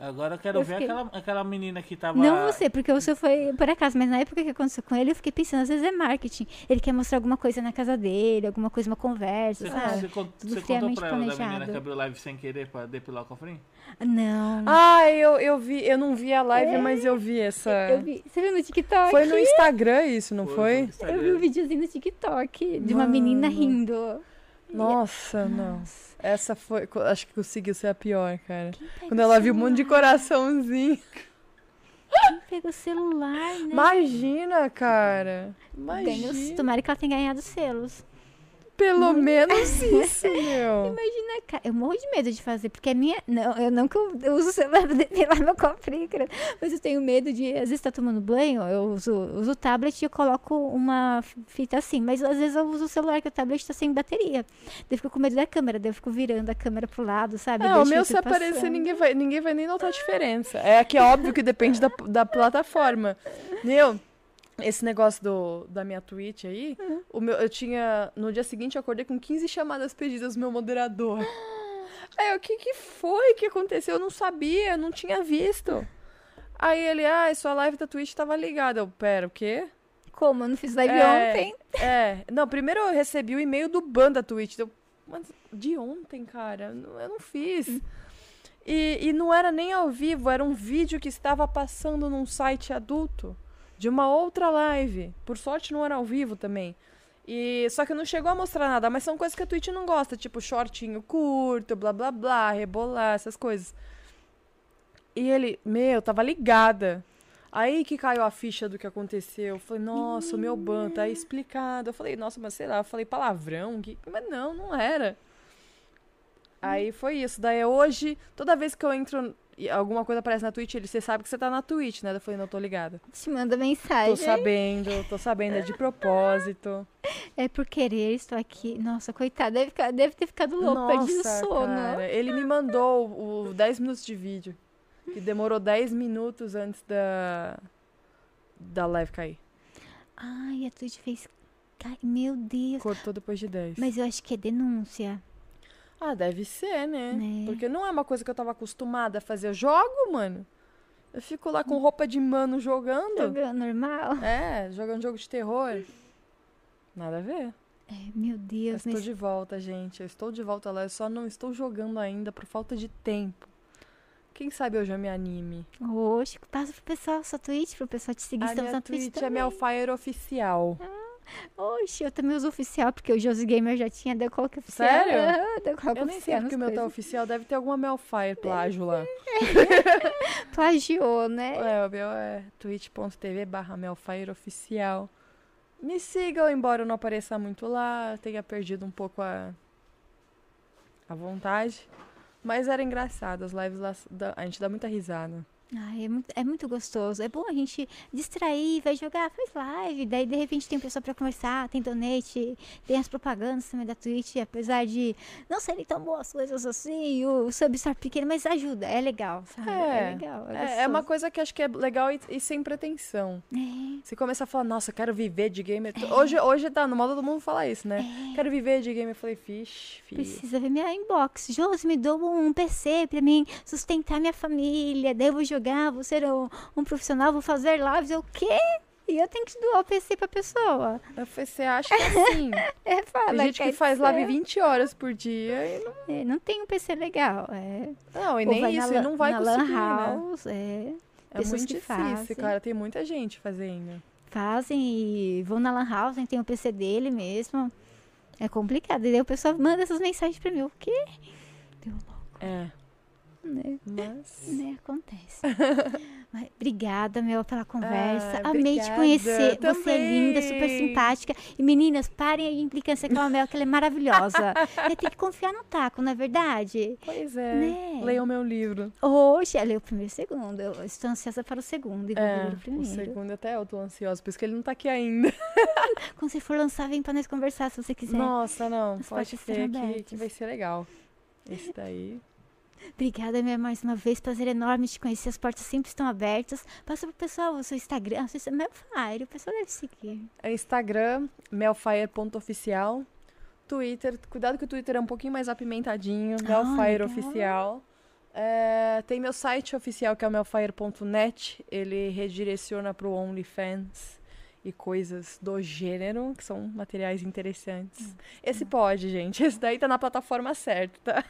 Agora eu quero Eu ver fiquei- aquela, aquela menina que tava. Não você, porque o seu foi por acaso, mas na época que aconteceu com ele, eu fiquei pensando, às vezes é marketing. Ele quer mostrar alguma coisa na casa dele, alguma coisa, uma conversa, Você, sabe? você, con- Tudo você contou pra ela da menina que abriu live sem querer pra depilar o cofrinho? Não. Ah, eu, eu vi, eu não vi a live, mas eu vi essa. eu vi. Você viu no TikTok? Foi no Instagram isso, não foi? Instagram. Eu vi um videozinho no TikTok de uma menina Mano. rindo. Nossa, não. Nossa. Essa foi. Acho que conseguiu ser a pior, cara. Quando ela viu um monte de coraçãozinho. Pega o celular, né? Imagina, cara. Ganhou- Imagina. Tomara que ela tenha ganhado selos. Pelo menos isso, meu. Imagina, cara. Eu morro de medo de fazer, porque a minha. Não, eu não que eu, uso o celular pra depilar meu cara, mas eu tenho medo de. Às vezes tá tomando banho, eu uso, uso o tablet e eu coloco uma fita assim, mas às vezes eu uso o celular que o tablet tá sem bateria. Daí eu fico com medo da câmera, daí eu fico virando a câmera pro lado, sabe? Não, o meu se aparecer, passando. ninguém vai, ninguém vai nem notar a diferença. É que é óbvio que depende da, da plataforma. Meu, esse negócio do, da minha Twitch aí, o meu, eu tinha. No dia seguinte eu acordei com 15 chamadas pedidas do meu moderador. Aí, o que que foi que aconteceu? Eu não sabia, eu não tinha visto. Aí ele, ah, sua live da Twitch tava ligada. Eu, pera, o quê? Como? Eu não fiz live É. ontem. É, não, primeiro eu recebi o e-mail do ban da Twitch. Eu, mas de ontem, cara, eu não fiz. E, e não era nem ao vivo, era um vídeo que estava passando num site adulto de uma outra live. Por sorte não era ao vivo também. E só que não chegou a mostrar nada, mas são coisas que a Twitch não gosta, tipo shortinho curto, blá blá blá, rebolar, essas coisas. E ele, meu, tava ligada. Aí que caiu a ficha do que aconteceu. Eu falei, nossa, o meu ban tá aí explicado. Eu falei, nossa, mas sei lá, eu falei palavrão. Que... Mas não, não era. Aí foi isso. Daí hoje, toda vez que eu entro e alguma coisa aparece na Twitch, ele, você sabe que você tá na Twitch, né? Eu falei, não, tô ligada. Te manda Tô mensagem. sabendo, tô sabendo, é de propósito. É por querer, estou aqui. Nossa, coitada, deve, deve ter ficado louco, perdido o Nossa, sono. cara, ele me mandou o 10 minutos de vídeo. Que demorou 10 minutos antes da, da live cair. Ai, a Twitch fez. Meu Deus. Cortou depois de 10. Mas eu acho que é denúncia. Ah, deve ser, né? Né? Porque não é uma coisa que eu tava acostumada a fazer. Eu jogo, mano. Eu fico lá com roupa de mano jogando. Jogando normal. É, jogando jogo de terror. Nada a ver. É, meu Eu Deus, estou mas de volta, gente. Eu estou de volta lá. Eu só não estou jogando ainda por falta de tempo. Quem sabe hoje eu me anime. Oxe, passa pro pessoal sua Twitch, pro pessoal te seguir. A Estamos minha na Twitch Twitch é minha Fire oficial. Oxe, eu também uso oficial, porque o Josi Gamer já tinha, daí eu coloquei oficial. Sério? Aham, daí eu nem sei porque o meu tá oficial. Deve ter alguma Melfire plágio lá. Plagiou, né? É, o meu é twitch.tv barra Melfire oficial. Me sigam, embora eu não apareça muito lá, tenha perdido um pouco a, a vontade. Mas era engraçado, as lives lá, a gente dá muita risada. Ai, é muito, é muito gostoso. É bom a gente distrair, vai jogar, faz live. Daí, de repente, tem pessoa pra conversar, tem donate, tem as propagandas também da Twitch. Apesar de não serem tão boas coisas assim, o sub estar pequeno, mas ajuda, é legal, sabe? É, É, legal. É, É, é uma coisa que acho que é legal e, e sem pretensão. É, Você começa a falar, nossa, quero viver de game. Hoje, hoje tá no modo todo mundo falar isso, né? Quero viver de game. Eu falei, fixe, filho. precisa ver minha inbox. Josi, me dou um PC pra mim sustentar minha família. Daí eu vou jogar, vou ser um, um profissional, vou fazer lives. Eu, o quê? E eu tenho que doar o PC pra pessoa. Você acha que é assim? É, fala, Tem gente que faz live 20 horas por dia e não. É, não tem um PC legal. É. Não, e Ou nem vai na isso, e não vai na conseguir, lan né? house, é. É pessoas muito difícil, fazem. cara. Tem muita gente fazendo. Fazem e vão na lan house, tem o PC dele mesmo. É complicado. E daí o pessoal manda essas mensagens pra mim. O quê? Deu louco. É. Né? Mas. Né, acontece. Mas, obrigada, Mel, pela conversa. Ah, Amei te conhecer. Você é linda, super Também. simpática. E meninas, parem a implicância com a Mel, que ela é maravilhosa. Tem que confiar no taco, não é verdade? Pois é. Né? Leiam meu livro. Hoje, ela é o primeiro e o segundo. Eu estou ansiosa para o segundo e vou É, ler o o primeiro. segundo até eu tô ansiosa, por isso que ele não tá aqui ainda. Quando você for lançar, vem para nós conversar, se você quiser. Nossa, não. As Pode ser que, que vai ser legal. Esse daí. Obrigada, Mel, mais uma vez. Prazer enorme te conhecer. As portas sempre estão abertas. Passa pro pessoal o seu Instagram. O seu Melfire. O pessoal deve seguir. É Instagram, melfire.oficial. Twitter, cuidado que o Twitter é um pouquinho mais apimentadinho, Melfire. Oficial. É, tem meu site oficial que é o melfire.net, ele redireciona para o OnlyFans e coisas do gênero, que são materiais interessantes. Esse pode, gente, esse daí tá na plataforma certa, tá?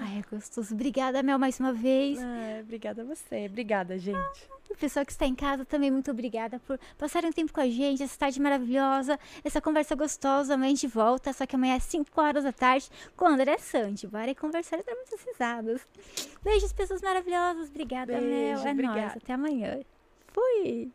Ai, é gostoso. Obrigada, Mel, mais uma vez. Ah, obrigada a você, obrigada, gente. O pessoal que está em casa também, muito obrigada por passarem um tempo com a gente, essa tarde maravilhosa, essa conversa gostosa. Amanhã a gente volta, só que amanhã é 5 horas da tarde com o André Sante. Bora conversar e dar muitas risadas. Beijos, pessoas maravilhosas. Obrigada, Beijo, Mel. É nóis. obrigada. Até amanhã. Fui!